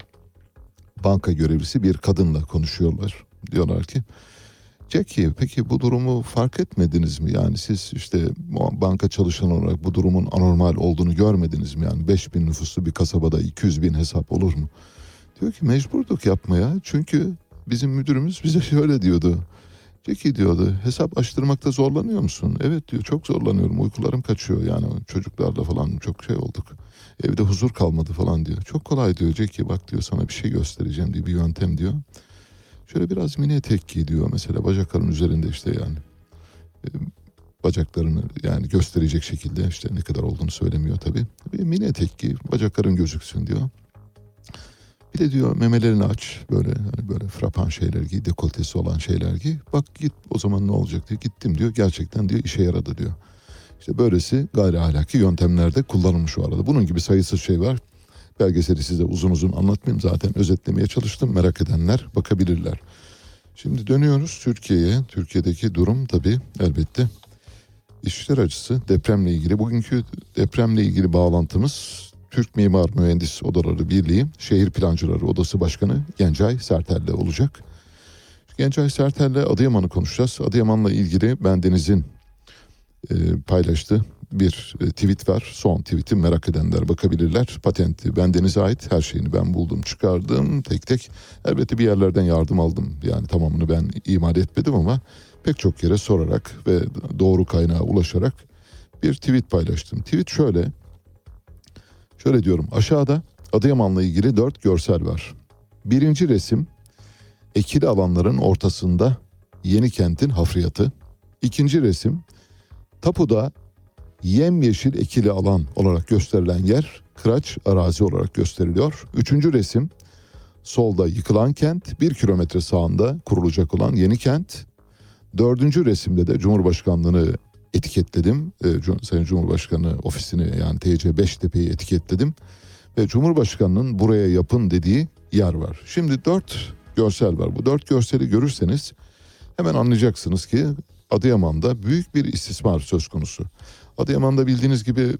banka görevlisi bir kadınla konuşuyorlar. Diyorlar ki Jackie peki bu durumu fark etmediniz mi? Yani siz işte banka çalışan olarak bu durumun anormal olduğunu görmediniz mi? Yani 5000 nüfuslu bir kasabada 200 bin hesap olur mu? Diyor ki mecburduk yapmaya çünkü bizim müdürümüz bize şöyle diyordu. Jackie diyordu hesap açtırmakta zorlanıyor musun? Evet diyor çok zorlanıyorum uykularım kaçıyor yani çocuklarla falan çok şey olduk. Evde huzur kalmadı falan diyor. Çok kolay diyor Jackie bak diyor sana bir şey göstereceğim diye bir yöntem diyor. Şöyle biraz mini etek giy diyor mesela bacakların üzerinde işte yani. E, bacaklarını yani gösterecek şekilde işte ne kadar olduğunu söylemiyor tabii. Bir mini etek giy bacakların gözüksün diyor. Bir de diyor memelerini aç böyle hani böyle frapan şeyler giy dekoltesi olan şeyler giy. Bak git o zaman ne olacak diyor. Gittim diyor gerçekten diyor işe yaradı diyor. İşte böylesi gayri ahlaki yöntemlerde kullanılmış o arada. Bunun gibi sayısız şey var. Belgeseli size uzun uzun anlatmayayım zaten özetlemeye çalıştım. Merak edenler bakabilirler. Şimdi dönüyoruz Türkiye'ye. Türkiye'deki durum tabii elbette işler acısı depremle ilgili. Bugünkü depremle ilgili bağlantımız Türk Mimar Mühendis Odaları Birliği Şehir Plancıları Odası Başkanı Gencay Sertel'le olacak. Gencay Sertel'le Adıyaman'ı konuşacağız. Adıyaman'la ilgili bendenizin e, paylaştığı bir e, tweet var. Son tweet'i merak edenler bakabilirler. Patenti bendenize ait her şeyini ben buldum çıkardım tek tek. Elbette bir yerlerden yardım aldım. Yani tamamını ben imal etmedim ama pek çok yere sorarak ve doğru kaynağa ulaşarak bir tweet paylaştım. Tweet şöyle. Şöyle diyorum aşağıda Adıyaman'la ilgili dört görsel var. Birinci resim ekili alanların ortasında yeni kentin hafriyatı. İkinci resim tapuda yemyeşil ekili alan olarak gösterilen yer kıraç arazi olarak gösteriliyor. Üçüncü resim solda yıkılan kent bir kilometre sağında kurulacak olan yeni kent. Dördüncü resimde de Cumhurbaşkanlığını etiketledim. E, Sayın Cumhurbaşkanı ofisini yani TC Beştepe'yi etiketledim. Ve Cumhurbaşkanının buraya yapın dediği yer var. Şimdi dört görsel var. Bu dört görseli görürseniz hemen anlayacaksınız ki Adıyaman'da büyük bir istismar söz konusu. Adıyaman'da bildiğiniz gibi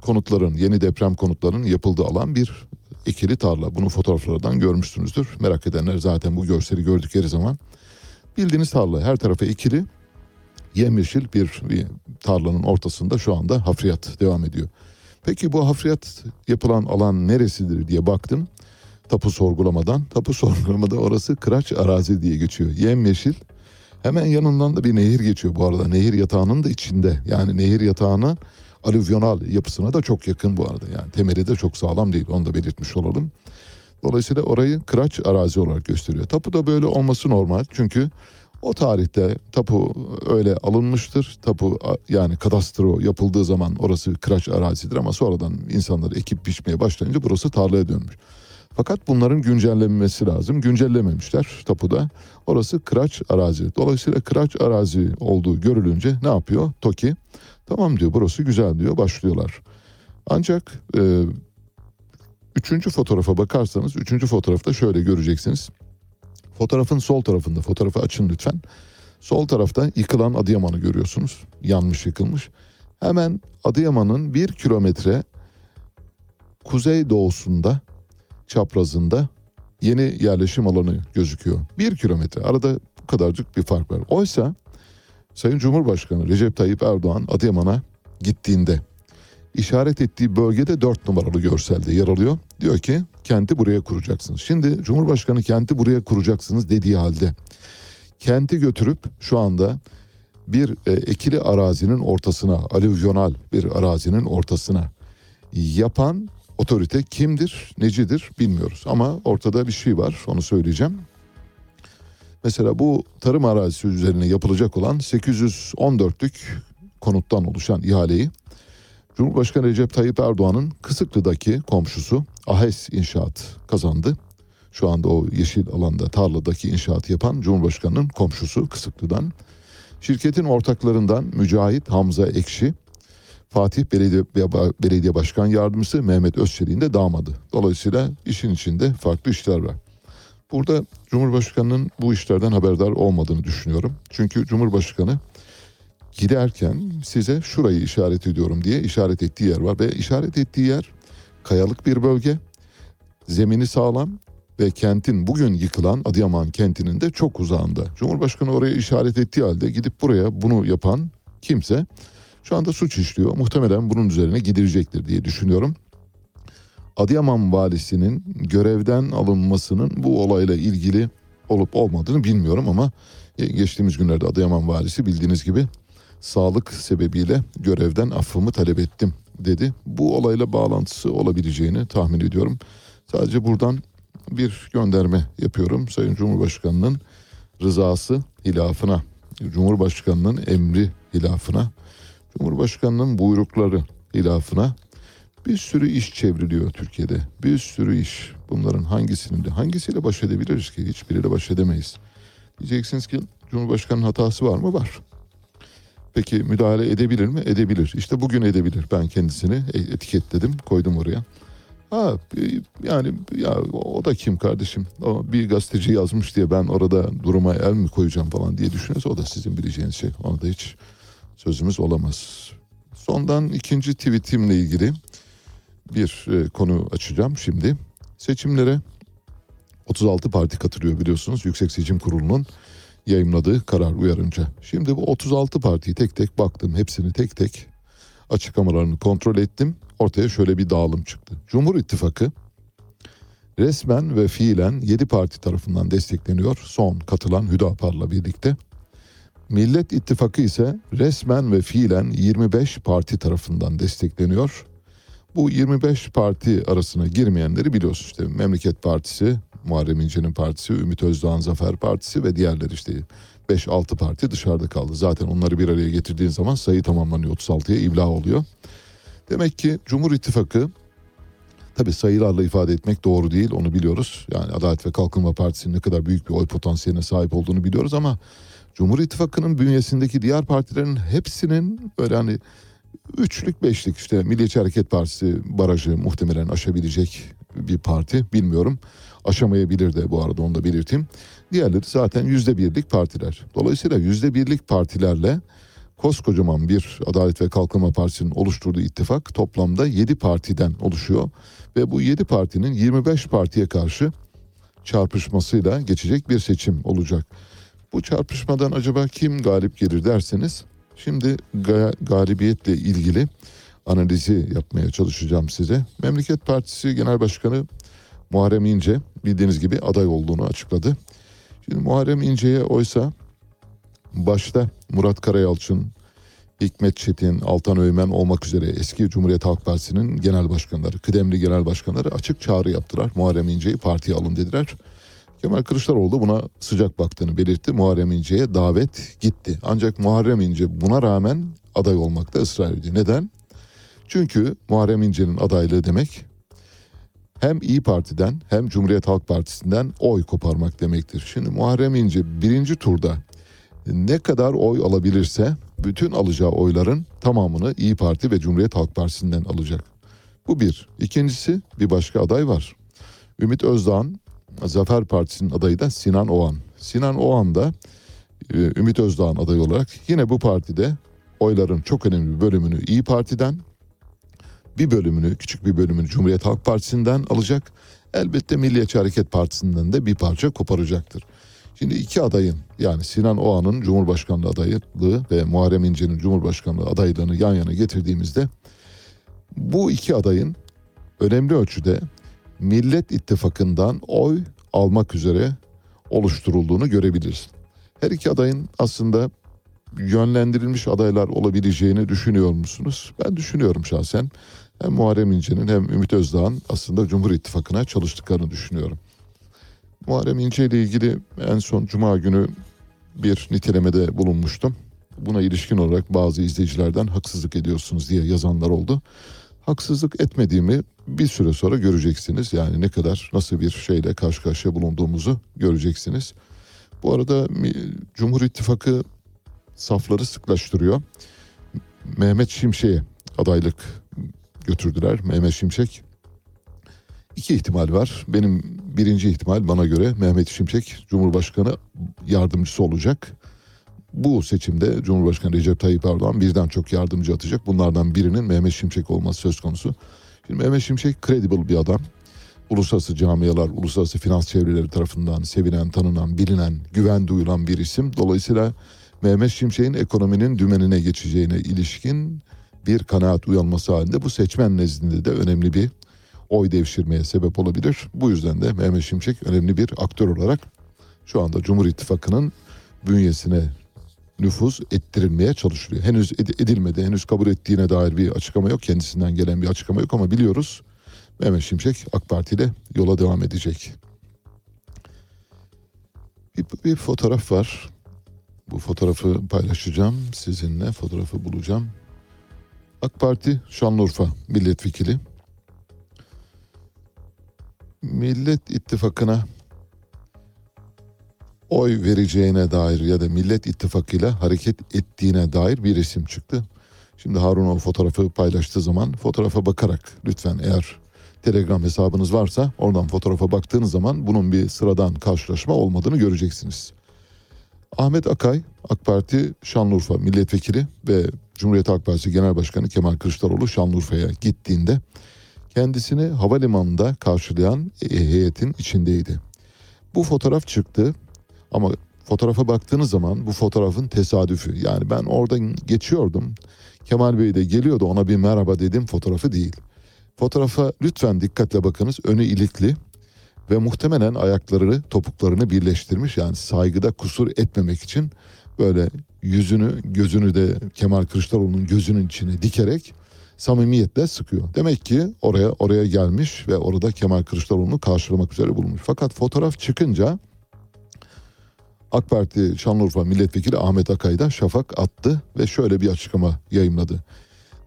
konutların, yeni deprem konutlarının yapıldığı alan bir ikili tarla. Bunu fotoğraflardan görmüşsünüzdür. Merak edenler zaten bu görseli gördükleri zaman bildiğiniz tarla her tarafa ikili yemyeşil bir, bir tarlanın ortasında şu anda hafriyat devam ediyor. Peki bu hafriyat yapılan alan neresidir diye baktım. Tapu sorgulamadan. Tapu sorgulamada orası kıraç arazi diye geçiyor. Yemyeşil. Hemen yanından da bir nehir geçiyor bu arada. Nehir yatağının da içinde. Yani nehir yatağına alüvyonal yapısına da çok yakın bu arada. Yani temeli de çok sağlam değil. Onu da belirtmiş olalım. Dolayısıyla orayı kıraç arazi olarak gösteriyor. Tapu da böyle olması normal. Çünkü o tarihte tapu öyle alınmıştır. Tapu yani kadastro yapıldığı zaman orası kıraç arazidir ama sonradan insanlar ekip biçmeye başlayınca burası tarlaya dönmüş. Fakat bunların güncellenmesi lazım. Güncellememişler tapuda. Orası kıraç arazi. Dolayısıyla kıraç arazi olduğu görülünce ne yapıyor? TOKİ tamam diyor burası güzel diyor başlıyorlar. Ancak e, üçüncü fotoğrafa bakarsanız üçüncü fotoğrafta şöyle göreceksiniz. Fotoğrafın sol tarafında fotoğrafı açın lütfen. Sol tarafta yıkılan Adıyaman'ı görüyorsunuz. Yanmış yıkılmış. Hemen Adıyaman'ın bir kilometre kuzey doğusunda çaprazında yeni yerleşim alanı gözüküyor. Bir kilometre arada bu kadarcık bir fark var. Oysa Sayın Cumhurbaşkanı Recep Tayyip Erdoğan Adıyaman'a gittiğinde işaret ettiği bölgede dört numaralı görselde yer alıyor. Diyor ki kenti buraya kuracaksınız. Şimdi Cumhurbaşkanı kenti buraya kuracaksınız dediği halde kenti götürüp şu anda bir e, ekili arazinin ortasına, alüvyonal bir arazinin ortasına yapan otorite kimdir, necidir bilmiyoruz. Ama ortada bir şey var, onu söyleyeceğim. Mesela bu tarım arazisi üzerine yapılacak olan 814'lük konuttan oluşan ihaleyi Cumhurbaşkanı Recep Tayyip Erdoğan'ın Kısıklı'daki komşusu Ahes İnşaat kazandı. Şu anda o yeşil alanda tarladaki inşaat yapan Cumhurbaşkanı'nın komşusu Kısıklı'dan. Şirketin ortaklarından Mücahit Hamza Ekşi, Fatih Belediye, Belediye Başkan Yardımcısı Mehmet Özçelik'in de damadı. Dolayısıyla işin içinde farklı işler var. Burada Cumhurbaşkanı'nın bu işlerden haberdar olmadığını düşünüyorum. Çünkü Cumhurbaşkanı giderken size şurayı işaret ediyorum diye işaret ettiği yer var ve işaret ettiği yer kayalık bir bölge. Zemini sağlam, ve kentin bugün yıkılan Adıyaman kentinin de çok uzağında. Cumhurbaşkanı oraya işaret ettiği halde gidip buraya bunu yapan kimse şu anda suç işliyor. Muhtemelen bunun üzerine gidilecektir diye düşünüyorum. Adıyaman valisinin görevden alınmasının bu olayla ilgili olup olmadığını bilmiyorum ama geçtiğimiz günlerde Adıyaman valisi bildiğiniz gibi sağlık sebebiyle görevden affımı talep ettim dedi. Bu olayla bağlantısı olabileceğini tahmin ediyorum. Sadece buradan bir gönderme yapıyorum. Sayın Cumhurbaşkanı'nın rızası hilafına, Cumhurbaşkanı'nın emri hilafına, Cumhurbaşkanı'nın buyrukları hilafına bir sürü iş çevriliyor Türkiye'de. Bir sürü iş. Bunların hangisinin de hangisiyle baş edebiliriz ki? Hiçbiriyle baş edemeyiz. Diyeceksiniz ki Cumhurbaşkanı'nın hatası var mı? Var. Peki müdahale edebilir mi? Edebilir. İşte bugün edebilir. Ben kendisini e, etiketledim, koydum oraya. Ha yani ya o da kim kardeşim? O bir gazeteci yazmış diye ben orada duruma el mi koyacağım falan diye düşünüyorsa o da sizin bileceğiniz şey. Ona da hiç sözümüz olamaz. Sondan ikinci tweetimle ilgili bir e, konu açacağım şimdi. Seçimlere 36 parti katılıyor biliyorsunuz. Yüksek Seçim Kurulu'nun yayımladığı karar uyarınca. Şimdi bu 36 partiyi tek tek baktım. Hepsini tek tek açıklamalarını kontrol ettim. Ortaya şöyle bir dağılım çıktı. Cumhur İttifakı resmen ve fiilen 7 parti tarafından destekleniyor. Son katılan Hüdapar'la birlikte. Millet İttifakı ise resmen ve fiilen 25 parti tarafından destekleniyor. Bu 25 parti arasına girmeyenleri biliyorsunuz işte Memleket Partisi, Muharrem İnce'nin partisi, Ümit Özdağ'ın Zafer Partisi ve diğerleri işte 5-6 parti dışarıda kaldı. Zaten onları bir araya getirdiğin zaman sayı tamamlanıyor 36'ya ibla oluyor. Demek ki Cumhur İttifakı tabi sayılarla ifade etmek doğru değil onu biliyoruz. Yani Adalet ve Kalkınma Partisi'nin ne kadar büyük bir oy potansiyeline sahip olduğunu biliyoruz ama Cumhur İttifakı'nın bünyesindeki diğer partilerin hepsinin böyle hani üçlük beşlik işte Milliyetçi Hareket Partisi barajı muhtemelen aşabilecek bir parti bilmiyorum. Aşamayabilir de bu arada onu da belirteyim. Diğerleri zaten yüzde birlik partiler. Dolayısıyla yüzde birlik partilerle koskocaman bir Adalet ve Kalkınma Partisi'nin oluşturduğu ittifak toplamda 7 partiden oluşuyor. Ve bu 7 partinin 25 partiye karşı çarpışmasıyla geçecek bir seçim olacak. Bu çarpışmadan acaba kim galip gelir derseniz şimdi ga- galibiyetle ilgili analizi yapmaya çalışacağım size. Memleket Partisi Genel Başkanı Muharrem İnce bildiğiniz gibi aday olduğunu açıkladı. Şimdi Muharrem İnce'ye oysa başta Murat Karayalçın, Hikmet Çetin, Altan Öğmen olmak üzere eski Cumhuriyet Halk Partisi'nin genel başkanları, kıdemli genel başkanları açık çağrı yaptılar. Muharrem İnce'yi partiye alın dediler. Kemal Kılıçdaroğlu buna sıcak baktığını belirtti. Muharrem İnce'ye davet gitti. Ancak Muharrem İnce buna rağmen aday olmakta ısrar ediyor. Neden? Çünkü Muharrem İnce'nin adaylığı demek hem İyi Parti'den hem Cumhuriyet Halk Partisi'nden oy koparmak demektir. Şimdi Muharrem İnce birinci turda ne kadar oy alabilirse bütün alacağı oyların tamamını İyi Parti ve Cumhuriyet Halk Partisi'nden alacak. Bu bir. İkincisi bir başka aday var. Ümit Özdağ'ın Zafer Partisi'nin adayı da Sinan Oğan. Sinan Oğan da e, Ümit Özdağ'ın adayı olarak yine bu partide oyların çok önemli bir bölümünü İyi Parti'den bir bölümünü küçük bir bölümünü Cumhuriyet Halk Partisi'nden alacak. Elbette Milliyetçi Hareket Partisi'nden de bir parça koparacaktır. Şimdi iki adayın yani Sinan Oğan'ın Cumhurbaşkanlığı adaylığı ve Muharrem İnce'nin Cumhurbaşkanlığı adaylığını yan yana getirdiğimizde bu iki adayın önemli ölçüde Millet İttifakı'ndan oy almak üzere oluşturulduğunu görebiliriz. Her iki adayın aslında yönlendirilmiş adaylar olabileceğini düşünüyor musunuz? Ben düşünüyorum şahsen. Hem Muharrem İnce'nin hem Ümit Özdağ'ın aslında Cumhur İttifakı'na çalıştıklarını düşünüyorum. Muharrem İnce ile ilgili en son Cuma günü bir nitelemede bulunmuştum. Buna ilişkin olarak bazı izleyicilerden haksızlık ediyorsunuz diye yazanlar oldu. Haksızlık etmediğimi bir süre sonra göreceksiniz. Yani ne kadar nasıl bir şeyle karşı karşıya bulunduğumuzu göreceksiniz. Bu arada Cumhur İttifakı safları sıklaştırıyor. Mehmet Şimşek'e adaylık götürdüler. Mehmet Şimşek iki ihtimal var. Benim birinci ihtimal bana göre Mehmet Şimşek Cumhurbaşkanı yardımcısı olacak. Bu seçimde Cumhurbaşkanı Recep Tayyip Erdoğan birden çok yardımcı atacak. Bunlardan birinin Mehmet Şimşek olması söz konusu. Şimdi Mehmet Şimşek credible bir adam. uluslararası camialar, uluslararası finans çevreleri tarafından sevilen, tanınan, bilinen, güven duyulan bir isim. Dolayısıyla Mehmet Şimşek'in ekonominin dümenine geçeceğine ilişkin bir kanaat uyanması halinde bu seçmen nezdinde de önemli bir oy devşirmeye sebep olabilir. Bu yüzden de Mehmet Şimşek önemli bir aktör olarak şu anda Cumhur İttifakı'nın bünyesine nüfuz ettirilmeye çalışılıyor. Henüz ed- edilmedi, henüz kabul ettiğine dair bir açıklama yok. Kendisinden gelen bir açıklama yok ama biliyoruz Mehmet Şimşek AK Parti ile yola devam edecek. Bir, bir fotoğraf var. Bu fotoğrafı paylaşacağım sizinle. Fotoğrafı bulacağım. AK Parti Şanlıurfa milletvekili. Millet İttifakı'na oy vereceğine dair ya da Millet İttifakı'yla hareket ettiğine dair bir isim çıktı. Şimdi Harun o fotoğrafı paylaştığı zaman fotoğrafa bakarak lütfen eğer Telegram hesabınız varsa oradan fotoğrafa baktığınız zaman bunun bir sıradan karşılaşma olmadığını göreceksiniz. Ahmet Akay, AK Parti Şanlıurfa milletvekili ve Cumhuriyet Halk Partisi Genel Başkanı Kemal Kılıçdaroğlu Şanlıurfa'ya gittiğinde kendisini havalimanında karşılayan heyetin içindeydi. Bu fotoğraf çıktı ama fotoğrafa baktığınız zaman bu fotoğrafın tesadüfü. Yani ben oradan geçiyordum. Kemal Bey de geliyordu ona bir merhaba dedim fotoğrafı değil. Fotoğrafa lütfen dikkatle bakınız. Önü ilikli ve muhtemelen ayaklarını topuklarını birleştirmiş. Yani saygıda kusur etmemek için böyle yüzünü gözünü de Kemal Kılıçdaroğlu'nun gözünün içine dikerek samimiyetle sıkıyor. Demek ki oraya oraya gelmiş ve orada Kemal Kılıçdaroğlu'nu karşılamak üzere bulunmuş. Fakat fotoğraf çıkınca AK Parti Şanlıurfa Milletvekili Ahmet Akay da şafak attı ve şöyle bir açıklama yayımladı.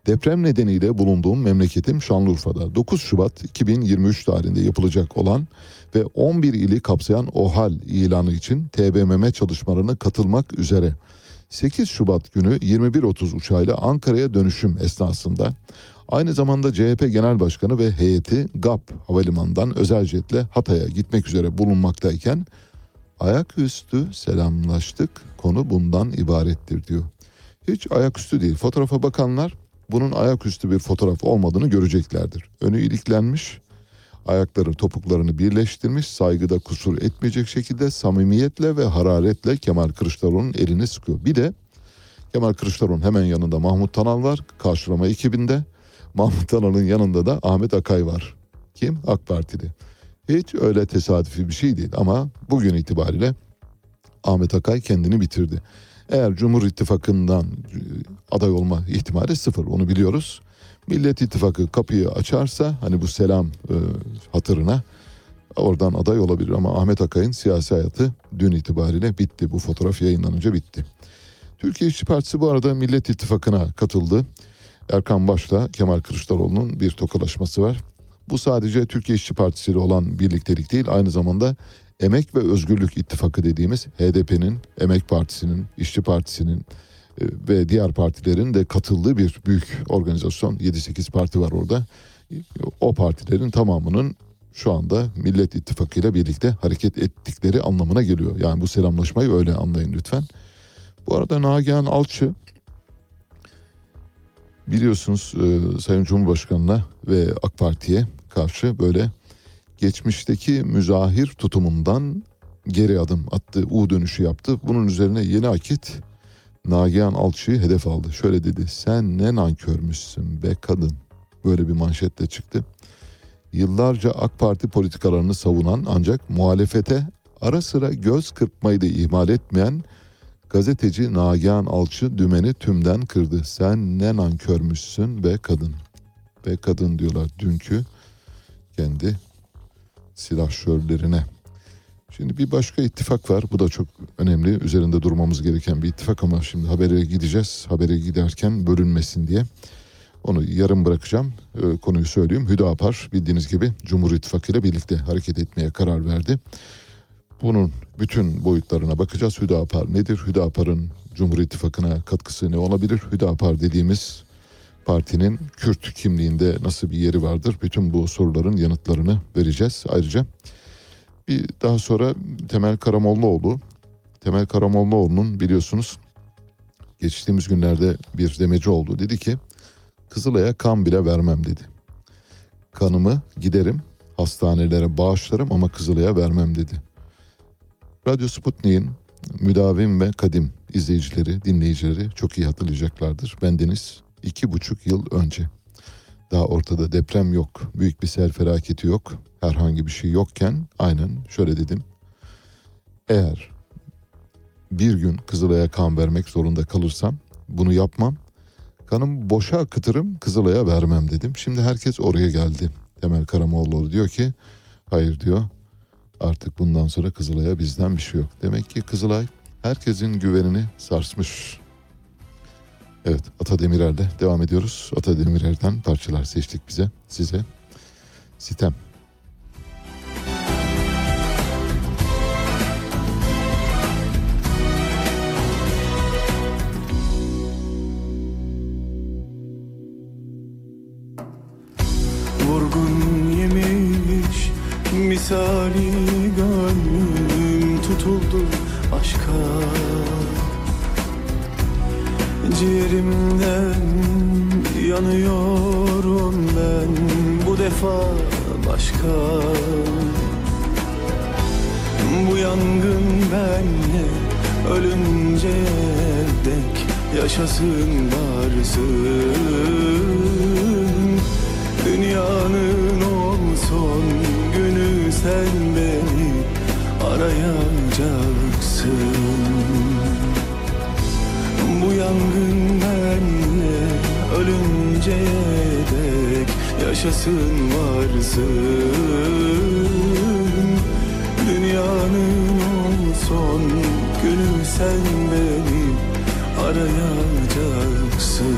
Deprem nedeniyle bulunduğum memleketim Şanlıurfa'da 9 Şubat 2023 tarihinde yapılacak olan ve 11 ili kapsayan OHAL ilanı için TBMM çalışmalarına katılmak üzere 8 Şubat günü 21.30 uçağıyla Ankara'ya dönüşüm esnasında aynı zamanda CHP Genel Başkanı ve heyeti GAP havalimanından özel jetle Hatay'a gitmek üzere bulunmaktayken ayaküstü selamlaştık konu bundan ibarettir diyor. Hiç ayaküstü değil fotoğrafa bakanlar bunun ayaküstü bir fotoğraf olmadığını göreceklerdir. Önü iliklenmiş, ayakları topuklarını birleştirmiş, saygıda kusur etmeyecek şekilde samimiyetle ve hararetle Kemal Kılıçdaroğlu'nun elini sıkıyor. Bir de Kemal Kılıçdaroğlu'nun hemen yanında Mahmut Tanal var, karşılama ekibinde. Mahmut Tanal'ın yanında da Ahmet Akay var. Kim? AK Partili. Hiç öyle tesadüfi bir şey değil ama bugün itibariyle Ahmet Akay kendini bitirdi. Eğer Cumhur İttifakı'ndan aday olma ihtimali sıfır onu biliyoruz. Millet İttifakı kapıyı açarsa hani bu selam e, hatırına oradan aday olabilir ama Ahmet Akay'ın siyasi hayatı dün itibariyle bitti. Bu fotoğraf yayınlanınca bitti. Türkiye İşçi Partisi bu arada Millet İttifakı'na katıldı. Erkan Baş'la Kemal Kılıçdaroğlu'nun bir tokalaşması var. Bu sadece Türkiye İşçi Partisi ile olan birliktelik değil aynı zamanda Emek ve Özgürlük İttifakı dediğimiz HDP'nin, Emek Partisi'nin, İşçi Partisi'nin e, ve diğer partilerin de katıldığı bir büyük organizasyon. 7-8 parti var orada. O partilerin tamamının şu anda Millet İttifakı ile birlikte hareket ettikleri anlamına geliyor. Yani bu selamlaşmayı öyle anlayın lütfen. Bu arada Nagihan Alçı biliyorsunuz e, Sayın Cumhurbaşkanı'na ve AK Parti'ye karşı böyle geçmişteki müzahir tutumundan geri adım attı, U dönüşü yaptı. Bunun üzerine yeni akit Nagihan Alçı'yı hedef aldı. Şöyle dedi, sen ne nankörmüşsün be kadın. Böyle bir manşetle çıktı. Yıllarca AK Parti politikalarını savunan ancak muhalefete ara sıra göz kırpmayı da ihmal etmeyen gazeteci Nagihan Alçı dümeni tümden kırdı. Sen ne nankörmüşsün be kadın. Be kadın diyorlar dünkü kendi silahşörlerine. Şimdi bir başka ittifak var. Bu da çok önemli. Üzerinde durmamız gereken bir ittifak ama şimdi habere gideceğiz. Habere giderken bölünmesin diye. Onu yarım bırakacağım. Ee, konuyu söyleyeyim. Hüdapar bildiğiniz gibi Cumhur İttifakı ile birlikte hareket etmeye karar verdi. Bunun bütün boyutlarına bakacağız. Hüdapar nedir? Hüdapar'ın Cumhur İttifakı'na katkısı ne olabilir? Hüdapar dediğimiz partinin Kürt kimliğinde nasıl bir yeri vardır? Bütün bu soruların yanıtlarını vereceğiz. Ayrıca bir daha sonra Temel Karamollaoğlu, Temel Karamollaoğlu'nun biliyorsunuz geçtiğimiz günlerde bir demeci oldu. Dedi ki Kızılay'a kan bile vermem dedi. Kanımı giderim hastanelere bağışlarım ama Kızılay'a vermem dedi. Radyo Sputnik'in müdavim ve kadim izleyicileri, dinleyicileri çok iyi hatırlayacaklardır. Bendeniz iki buçuk yıl önce. Daha ortada deprem yok, büyük bir sel felaketi yok, herhangi bir şey yokken aynen şöyle dedim. Eğer bir gün Kızılay'a kan vermek zorunda kalırsam bunu yapmam. Kanımı boşa akıtırım Kızılay'a vermem dedim. Şimdi herkes oraya geldi. Temel Karamoğlu diyor ki hayır diyor artık bundan sonra Kızılay'a bizden bir şey yok. Demek ki Kızılay herkesin güvenini sarsmış. Evet Ata Demirer'de devam ediyoruz. Ata Demirer'den parçalar seçtik bize size. Sitem. Vurgun yemiş misali gönlüm tutuldu aşka Ciğerimden yanıyorum ben. Bu defa başka. Bu yangın benle ölünce dek yaşasın varsın. Dünyanın olsun günü sen beni arayacaksın yangın benle ölünceye dek yaşasın varsın. Dünyanın olsun günü sen beni arayacaksın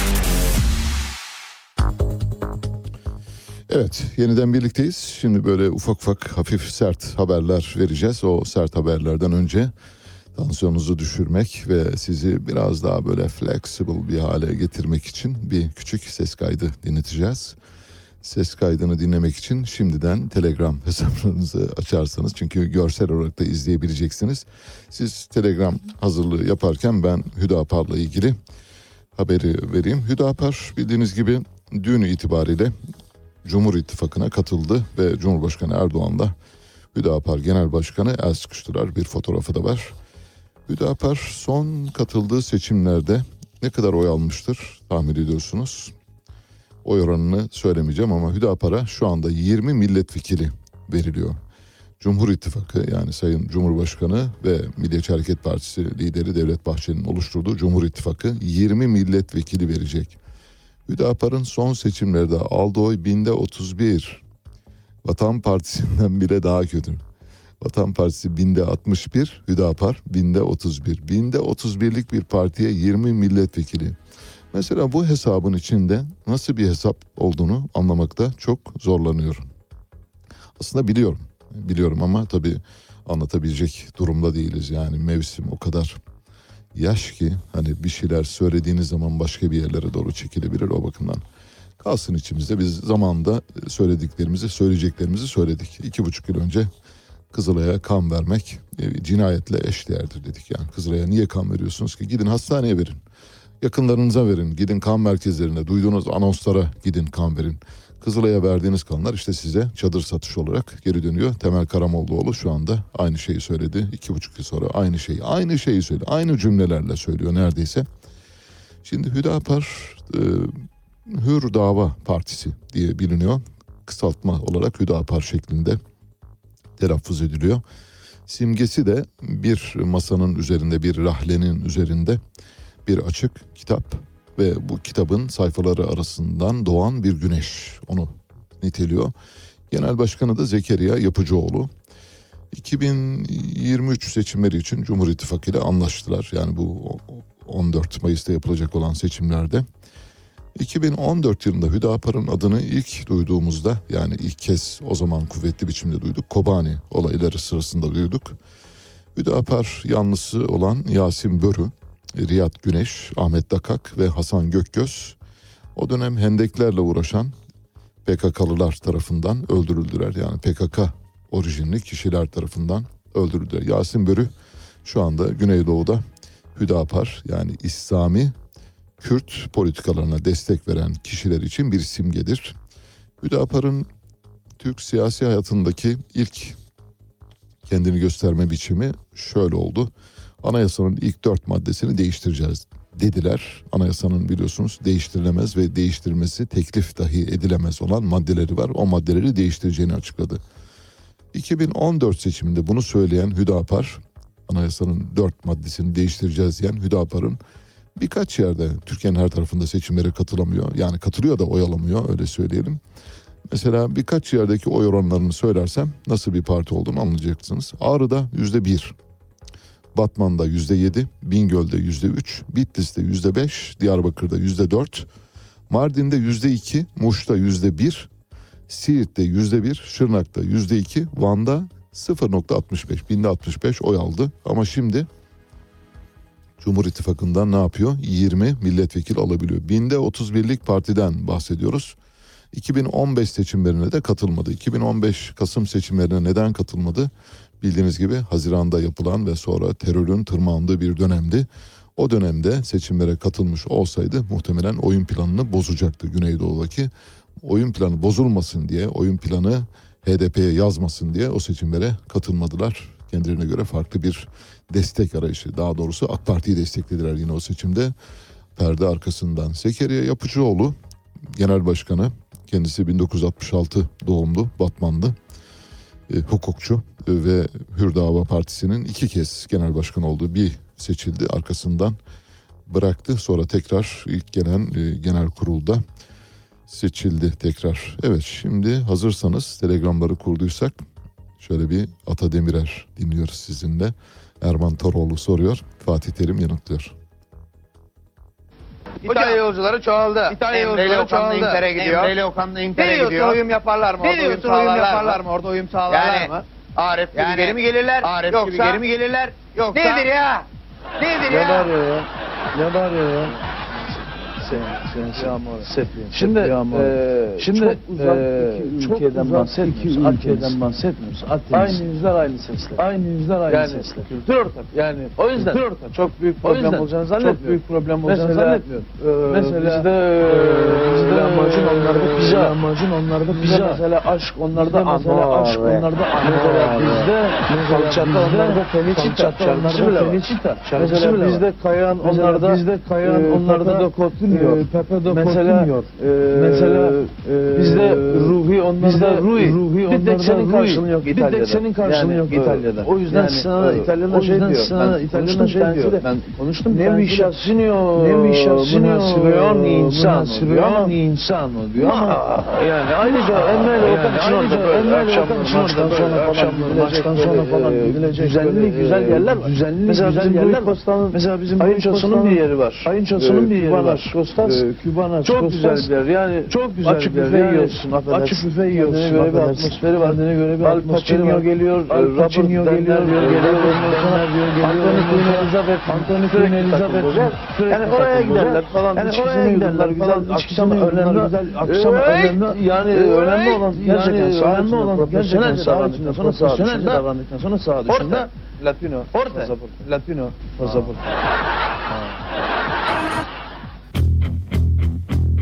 Evet, yeniden birlikteyiz. Şimdi böyle ufak ufak hafif sert haberler vereceğiz. O sert haberlerden önce tansiyonunuzu düşürmek ve sizi biraz daha böyle flexible bir hale getirmek için bir küçük ses kaydı dinleteceğiz. Ses kaydını dinlemek için şimdiden Telegram hesaplarınızı açarsanız çünkü görsel olarak da izleyebileceksiniz. Siz Telegram hazırlığı yaparken ben Hüdapar'la ilgili haberi vereyim. Hüdapar bildiğiniz gibi dün itibariyle Cumhur İttifakı'na katıldı ve Cumhurbaşkanı Erdoğan'la Hüdapar Genel Başkanı el sıkıştılar. Bir fotoğrafı da var. Hüdapar son katıldığı seçimlerde ne kadar oy almıştır tahmin ediyorsunuz. Oy oranını söylemeyeceğim ama Hüdapar'a şu anda 20 milletvekili veriliyor. Cumhur İttifakı yani Sayın Cumhurbaşkanı ve Milliyetçi Hareket Partisi lideri Devlet Bahçeli'nin oluşturduğu Cumhur İttifakı 20 milletvekili verecek. Hüdapar'ın son seçimlerde aldığı oy binde 31. Vatan Partisi'nden bile daha kötü. Vatan Partisi binde 61, Hüdapar binde 31. Binde 31'lik bir partiye 20 milletvekili. Mesela bu hesabın içinde nasıl bir hesap olduğunu anlamakta çok zorlanıyorum. Aslında biliyorum, biliyorum ama tabii anlatabilecek durumda değiliz. Yani mevsim o kadar yaş ki hani bir şeyler söylediğiniz zaman başka bir yerlere doğru çekilebilir o bakımdan. Kalsın içimizde biz zamanında söylediklerimizi söyleyeceklerimizi söyledik. İki buçuk yıl önce Kızılay'a kan vermek e, cinayetle eşdeğerdir dedik. Yani Kızılay'a niye kan veriyorsunuz ki? Gidin hastaneye verin. Yakınlarınıza verin. Gidin kan merkezlerine. Duyduğunuz anonslara gidin kan verin. Kızılay'a verdiğiniz kanlar işte size çadır satış olarak geri dönüyor. Temel Karamollaoğlu şu anda aynı şeyi söyledi. İki buçuk yıl sonra aynı şeyi, aynı şeyi söyledi. Aynı cümlelerle söylüyor neredeyse. Şimdi Hüdapar e, Hür Dava Partisi diye biliniyor. Kısaltma olarak Hüdapar şeklinde telaffuz ediliyor. Simgesi de bir masanın üzerinde, bir rahlenin üzerinde bir açık kitap ve bu kitabın sayfaları arasından doğan bir güneş onu niteliyor. Genel Başkanı da Zekeriya Yapıcıoğlu. 2023 seçimleri için Cumhur İttifakı ile anlaştılar. Yani bu 14 Mayıs'ta yapılacak olan seçimlerde. 2014 yılında Hüdapar'ın adını ilk duyduğumuzda yani ilk kez o zaman kuvvetli biçimde duyduk. Kobani olayları sırasında duyduk. Hüdapar yanlısı olan Yasin Börü, Riyad Güneş, Ahmet Dakak ve Hasan Gökgöz o dönem hendeklerle uğraşan PKK'lılar tarafından öldürüldüler. Yani PKK orijinli kişiler tarafından öldürüldüler. Yasin Börü şu anda Güneydoğu'da Hüdapar yani İslami Kürt politikalarına destek veren kişiler için bir simgedir. Hüdapar'ın Türk siyasi hayatındaki ilk kendini gösterme biçimi şöyle oldu. Anayasanın ilk dört maddesini değiştireceğiz dediler. Anayasanın biliyorsunuz değiştirilemez ve değiştirmesi teklif dahi edilemez olan maddeleri var. O maddeleri değiştireceğini açıkladı. 2014 seçiminde bunu söyleyen Hüdapar, anayasanın dört maddesini değiştireceğiz diyen Hüdapar'ın birkaç yerde Türkiye'nin her tarafında seçimlere katılamıyor. Yani katılıyor da oy alamıyor öyle söyleyelim. Mesela birkaç yerdeki oy oranlarını söylersem nasıl bir parti olduğunu anlayacaksınız. Ağrı'da yüzde bir, Batman'da yüzde yedi, Bingöl'de yüzde üç, Bitlis'te yüzde beş, Diyarbakır'da yüzde dört, Mardin'de yüzde iki, Muş'ta yüzde bir, Siirt'te yüzde bir, Şırnak'ta yüzde iki, Van'da 0.65, binde 65 oy aldı. Ama şimdi Cumhur İttifakı'ndan ne yapıyor? 20 milletvekili alabiliyor. Binde 31'lik partiden bahsediyoruz. 2015 seçimlerine de katılmadı. 2015 Kasım seçimlerine neden katılmadı? Bildiğiniz gibi Haziran'da yapılan ve sonra terörün tırmandığı bir dönemdi. O dönemde seçimlere katılmış olsaydı muhtemelen oyun planını bozacaktı Güneydoğu'daki. Oyun planı bozulmasın diye, oyun planı HDP'ye yazmasın diye o seçimlere katılmadılar. Kendilerine göre farklı bir destek arayışı. Daha doğrusu AK Parti'yi desteklediler yine o seçimde. Perde arkasından. Zekeriya e, hukukçu e, ve Hür Dava Partisi'nin iki kez genel başkan olduğu bir seçildi. Arkasından bıraktı. Sonra tekrar ilk gelen e, genel kurulda seçildi tekrar. Evet şimdi hazırsanız telegramları kurduysak şöyle bir Ata Demirer dinliyoruz sizinle. Erman Toroğlu soruyor. Fatih Terim yanıtlıyor. İtalya yolcuları çoğaldı. İtalya yolcuları çoğaldı. Inter'e gidiyor. Emre ile Okan da Inter'e gidiyor. Biliyorsun uyum yaparlar mı? Orada uyum sağlarlar mı? Orada uyum sağlarlar mı? Arif gibi geri mi gelirler? Arif Yoksa... gibi geri mi gelirler? Yoksa... Nedir ya? Nedir ya? Ne bağırıyor ya? Ne bağırıyor ya? Şimdi, e, şimdi çok uzak e, iki ülkeden uzak bahsetmiyoruz. Iki ülkeden bahsetmiyoruz. Akdeniz. Aynı yüzler aynı sesler. Aynı yüzler aynı yani, sesler. Kültür ortak. Yani o yüzden kültür ortak. Çok büyük problem yüzden, olacağını zannetmiyorum. Çok büyük problem olacağını mesela, zannetmiyorum. E, mesela bizde e, bizde lahmacun onlarda pizza. Lahmacun onlarda pizza. Mesela aşk onlarda mesela aşk onlarda mesela bizde falçata onlarda feliçita. Onlarda feliçita. Mesela bizde kayan onlarda bizde kayan onlarda da kotun e, Pepe de mesela e, mesela e, bizde ruhi onlarda bizde ruhi, ruhi bir tek senin karşılığın yok bir İtalya'da. tek senin karşılığın yani, yok İtalya'da. O yüzden yani, sana İtalyanlar şey diyor. Sana ben İtalyanlar şey diyor. Ben konuştum. Ne mi şaşınıyor? Ne mi şaşınıyor? Münasibyon insan Münasibyon insan diyor ama yani ayrıca Emre ile Okan için orada için maçtan sonra falan maçtan sonra falan gidilecek düzenli güzel yerler var. Düzenli güzel yerler var. Mesela bizim Ayın Çosun'un bir yeri var. Ayın Çosun'un bir yeri var. Kostas Kübana çok güzel bir yer. Yani çok güzel açık bir yer. Yani, yiyorsun, açık büfe yiyorsun. Kendine göre bir atmosferi var. Kendine göre bir atmosferi var. geliyor. Al Pacino geliyor. Geliyor. Anthony Queen Elizabeth. Anthony Queen Elizabeth. Yani oraya giderler falan. Yani oraya giderler. Güzel akşam önemli. Güzel akşam önemli. Yani önemli olan gerçekten önemli olan gerçekten saha içinde sonra saha dışında davrandıktan sonra saha dışında Latino. Orta. Latino. Pasaport.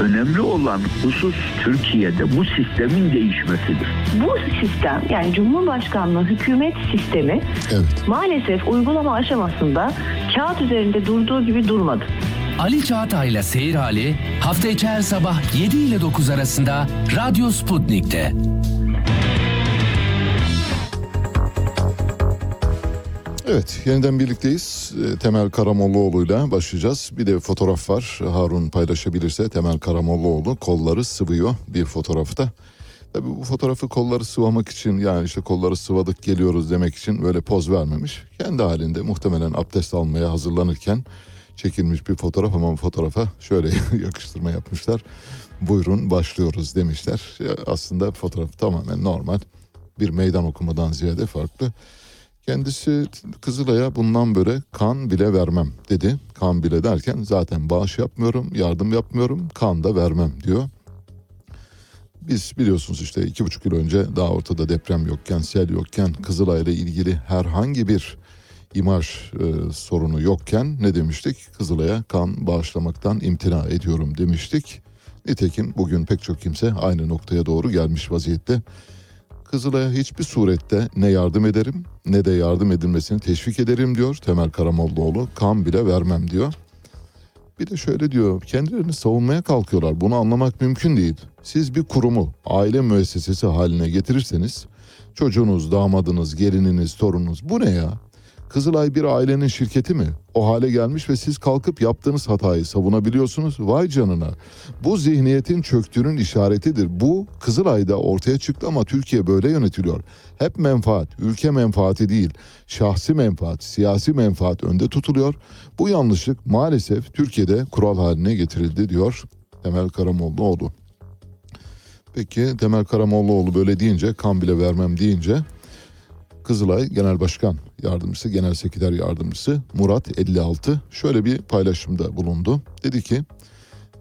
önemli olan husus Türkiye'de bu sistemin değişmesidir. Bu sistem yani Cumhurbaşkanlığı hükümet sistemi Evet. maalesef uygulama aşamasında kağıt üzerinde durduğu gibi durmadı. Ali Çağatay ile Seyir Hali hafta içi her sabah 7 ile 9 arasında Radyo Sputnik'te. Evet, yeniden birlikteyiz. Ee, Temel Karamollaoğlu'yla başlayacağız. Bir de fotoğraf var. Harun paylaşabilirse Temel Karamollaoğlu kolları sıvıyor bir fotoğrafta. Tabii bu fotoğrafı kolları sıvamak için yani işte kolları sıvadık geliyoruz demek için böyle poz vermemiş. Kendi halinde muhtemelen abdest almaya hazırlanırken çekilmiş bir fotoğraf ama fotoğrafa şöyle yakıştırma yapmışlar. Buyurun başlıyoruz demişler. Aslında fotoğraf tamamen normal. Bir meydan okumadan ziyade farklı. Kendisi Kızılay'a bundan böyle kan bile vermem dedi. Kan bile derken zaten bağış yapmıyorum, yardım yapmıyorum, kan da vermem diyor. Biz biliyorsunuz işte iki buçuk yıl önce daha ortada deprem yokken, sel yokken, Kızılay ile ilgili herhangi bir imaj e, sorunu yokken ne demiştik? Kızılay'a kan bağışlamaktan imtina ediyorum demiştik. Nitekim bugün pek çok kimse aynı noktaya doğru gelmiş vaziyette. Kızılay'a hiçbir surette ne yardım ederim ne de yardım edilmesini teşvik ederim diyor Temel Karamollaoğlu. Kan bile vermem diyor. Bir de şöyle diyor kendilerini savunmaya kalkıyorlar. Bunu anlamak mümkün değil. Siz bir kurumu aile müessesesi haline getirirseniz çocuğunuz, damadınız, gelininiz, torununuz bu ne ya? Kızılay bir ailenin şirketi mi? O hale gelmiş ve siz kalkıp yaptığınız hatayı savunabiliyorsunuz. Vay canına. Bu zihniyetin çöktüğünün işaretidir. Bu Kızılay'da ortaya çıktı ama Türkiye böyle yönetiliyor. Hep menfaat, ülke menfaati değil, şahsi menfaat, siyasi menfaat önde tutuluyor. Bu yanlışlık maalesef Türkiye'de kural haline getirildi diyor Temel Karamollaoğlu. Peki Temel Karamollaoğlu böyle deyince, kan bile vermem deyince Kızılay Genel Başkan Yardımcısı, Genel Sekreter Yardımcısı Murat 56 şöyle bir paylaşımda bulundu. Dedi ki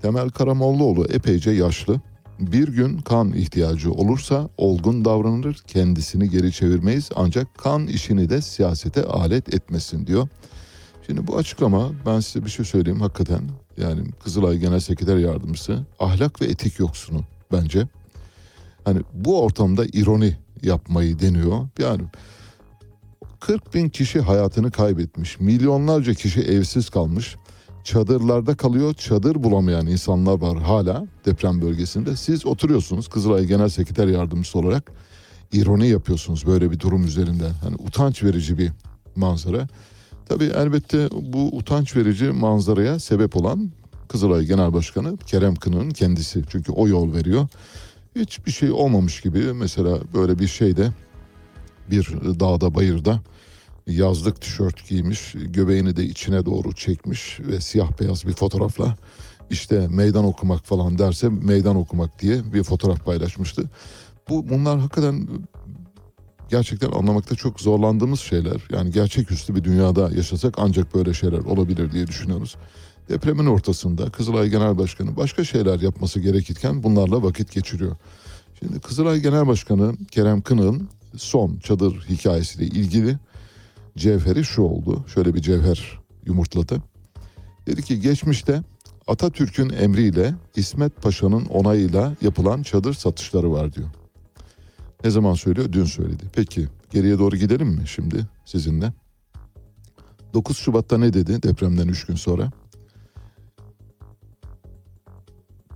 Temel Karamollaoğlu epeyce yaşlı. Bir gün kan ihtiyacı olursa olgun davranır, kendisini geri çevirmeyiz ancak kan işini de siyasete alet etmesin diyor. Şimdi bu açıklama ben size bir şey söyleyeyim hakikaten yani Kızılay Genel Sekreter Yardımcısı ahlak ve etik yoksunu bence. Hani bu ortamda ironi yapmayı deniyor. Yani 40 bin kişi hayatını kaybetmiş. Milyonlarca kişi evsiz kalmış. Çadırlarda kalıyor. Çadır bulamayan insanlar var hala deprem bölgesinde. Siz oturuyorsunuz Kızılay Genel Sekreter Yardımcısı olarak. ironi yapıyorsunuz böyle bir durum üzerinden. Hani utanç verici bir manzara. Tabii elbette bu utanç verici manzaraya sebep olan Kızılay Genel Başkanı Kerem Kınık'ın kendisi. Çünkü o yol veriyor. Hiçbir şey olmamış gibi mesela böyle bir şeyde bir dağda bayırda yazlık tişört giymiş, göbeğini de içine doğru çekmiş ve siyah beyaz bir fotoğrafla işte meydan okumak falan derse meydan okumak diye bir fotoğraf paylaşmıştı. Bu bunlar hakikaten gerçekten anlamakta çok zorlandığımız şeyler. Yani gerçeküstü bir dünyada yaşasak ancak böyle şeyler olabilir diye düşünüyoruz. Depremin ortasında Kızılay Genel Başkanı başka şeyler yapması gerekirken bunlarla vakit geçiriyor. Şimdi Kızılay Genel Başkanı Kerem Kınık'ın son çadır hikayesiyle ilgili cevheri şu oldu. Şöyle bir cevher yumurtladı. Dedi ki geçmişte Atatürk'ün emriyle İsmet Paşa'nın onayıyla yapılan çadır satışları var diyor. Ne zaman söylüyor? Dün söyledi. Peki geriye doğru gidelim mi şimdi sizinle? 9 Şubat'ta ne dedi depremden 3 gün sonra?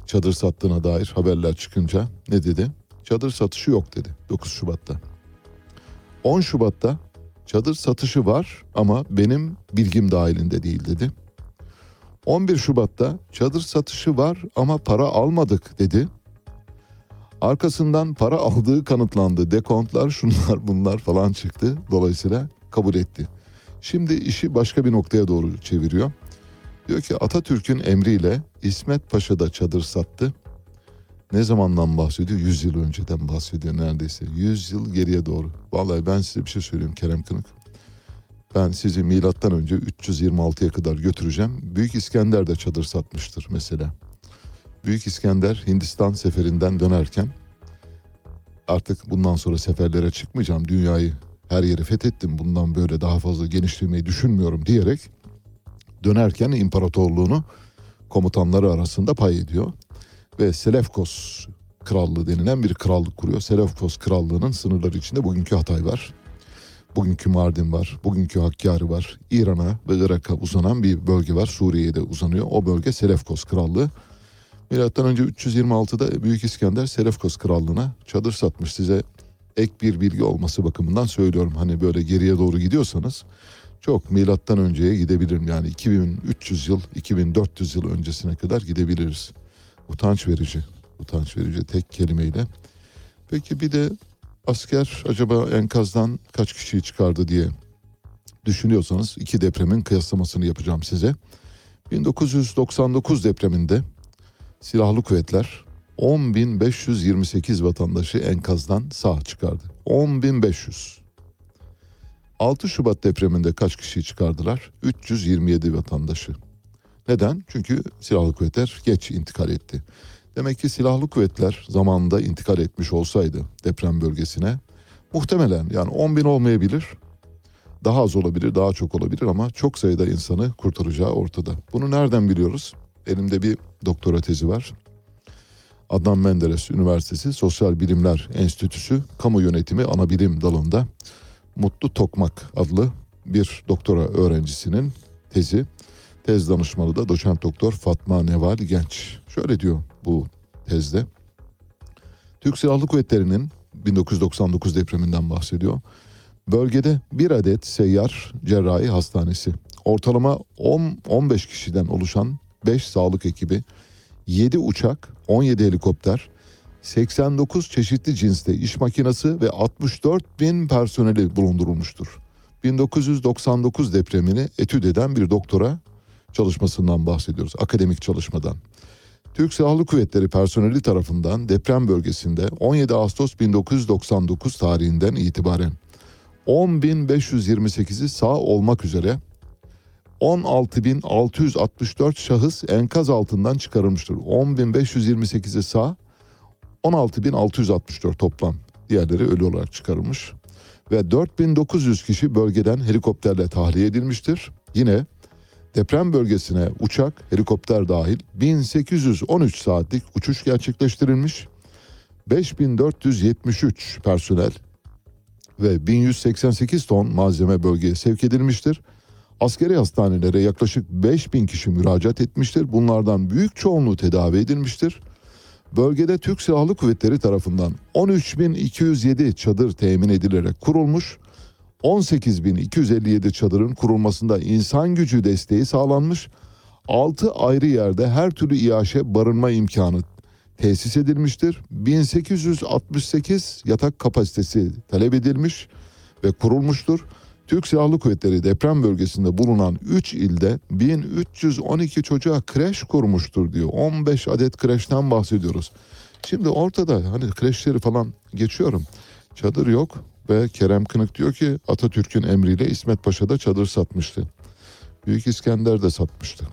Çadır sattığına dair haberler çıkınca ne dedi? Çadır satışı yok dedi 9 Şubat'ta. 10 Şubat'ta çadır satışı var ama benim bilgim dahilinde değil dedi. 11 Şubat'ta çadır satışı var ama para almadık dedi. Arkasından para aldığı kanıtlandı. Dekontlar şunlar bunlar falan çıktı. Dolayısıyla kabul etti. Şimdi işi başka bir noktaya doğru çeviriyor. Diyor ki Atatürk'ün emriyle İsmet Paşa da çadır sattı. Ne zamandan bahsediyor? 100 yıl önceden bahsediyor neredeyse. 100 yıl geriye doğru. Vallahi ben size bir şey söyleyeyim Kerem Kınık. Ben sizi milattan önce 326'ya kadar götüreceğim. Büyük İskender de çadır satmıştır mesela. Büyük İskender Hindistan seferinden dönerken artık bundan sonra seferlere çıkmayacağım. Dünyayı her yeri fethettim. Bundan böyle daha fazla genişlemeyi düşünmüyorum diyerek dönerken imparatorluğunu komutanları arasında pay ediyor. Ve Selefkos krallığı denilen bir krallık kuruyor. Selefkos krallığının sınırları içinde bugünkü Hatay var. Bugünkü Mardin var, bugünkü Hakkari var. İran'a ve Irak'a uzanan bir bölge var. Suriye'ye de uzanıyor. O bölge Selefkos krallığı. Milattan önce 326'da Büyük İskender Selefkos krallığına çadır satmış. Size ek bir bilgi olması bakımından söylüyorum. Hani böyle geriye doğru gidiyorsanız çok milattan önceye gidebilirim. Yani 2300 yıl, 2400 yıl öncesine kadar gidebiliriz. Utanç verici, utanç verici tek kelimeyle. Peki bir de asker acaba enkazdan kaç kişiyi çıkardı diye düşünüyorsanız iki depremin kıyaslamasını yapacağım size. 1999 depreminde silahlı kuvvetler 10.528 vatandaşı enkazdan sağ çıkardı. 10.500. 6 Şubat depreminde kaç kişiyi çıkardılar? 327 vatandaşı. Neden? Çünkü silahlı kuvvetler geç intikal etti. Demek ki silahlı kuvvetler zamanında intikal etmiş olsaydı deprem bölgesine muhtemelen yani 10 bin olmayabilir. Daha az olabilir, daha çok olabilir ama çok sayıda insanı kurtaracağı ortada. Bunu nereden biliyoruz? Elimde bir doktora tezi var. Adnan Menderes Üniversitesi Sosyal Bilimler Enstitüsü Kamu Yönetimi Anabilim dalında Mutlu Tokmak adlı bir doktora öğrencisinin tezi. Tez danışmanı da doçent doktor Fatma Neval Genç. Şöyle diyor bu tezde. Türk Silahlı Kuvvetleri'nin 1999 depreminden bahsediyor. Bölgede bir adet seyyar cerrahi hastanesi, ortalama 10-15 kişiden oluşan 5 sağlık ekibi, 7 uçak, 17 helikopter, 89 çeşitli cinste iş makinesi ve 64 bin personeli bulundurulmuştur. 1999 depremini etüt eden bir doktora çalışmasından bahsediyoruz, akademik çalışmadan. Türk Silahlı Kuvvetleri personeli tarafından deprem bölgesinde 17 Ağustos 1999 tarihinden itibaren 10.528'i sağ olmak üzere 16.664 şahıs enkaz altından çıkarılmıştır. 10.528'i sağ, 16.664 toplam. Diğerleri ölü olarak çıkarılmış. Ve 4.900 kişi bölgeden helikopterle tahliye edilmiştir. Yine Deprem bölgesine uçak, helikopter dahil 1813 saatlik uçuş gerçekleştirilmiş. 5473 personel ve 1188 ton malzeme bölgeye sevk edilmiştir. Askeri hastanelere yaklaşık 5000 kişi müracaat etmiştir. Bunlardan büyük çoğunluğu tedavi edilmiştir. Bölgede Türk Silahlı Kuvvetleri tarafından 13.207 çadır temin edilerek kurulmuş. 18.257 çadırın kurulmasında insan gücü desteği sağlanmış. 6 ayrı yerde her türlü iaşe barınma imkanı tesis edilmiştir. 1868 yatak kapasitesi talep edilmiş ve kurulmuştur. Türk Silahlı Kuvvetleri deprem bölgesinde bulunan 3 ilde 1312 çocuğa kreş kurmuştur diyor. 15 adet kreşten bahsediyoruz. Şimdi ortada hani kreşleri falan geçiyorum. Çadır yok ve Kerem Kınık diyor ki Atatürk'ün emriyle İsmet Paşa da çadır satmıştı. Büyük İskender de satmıştı.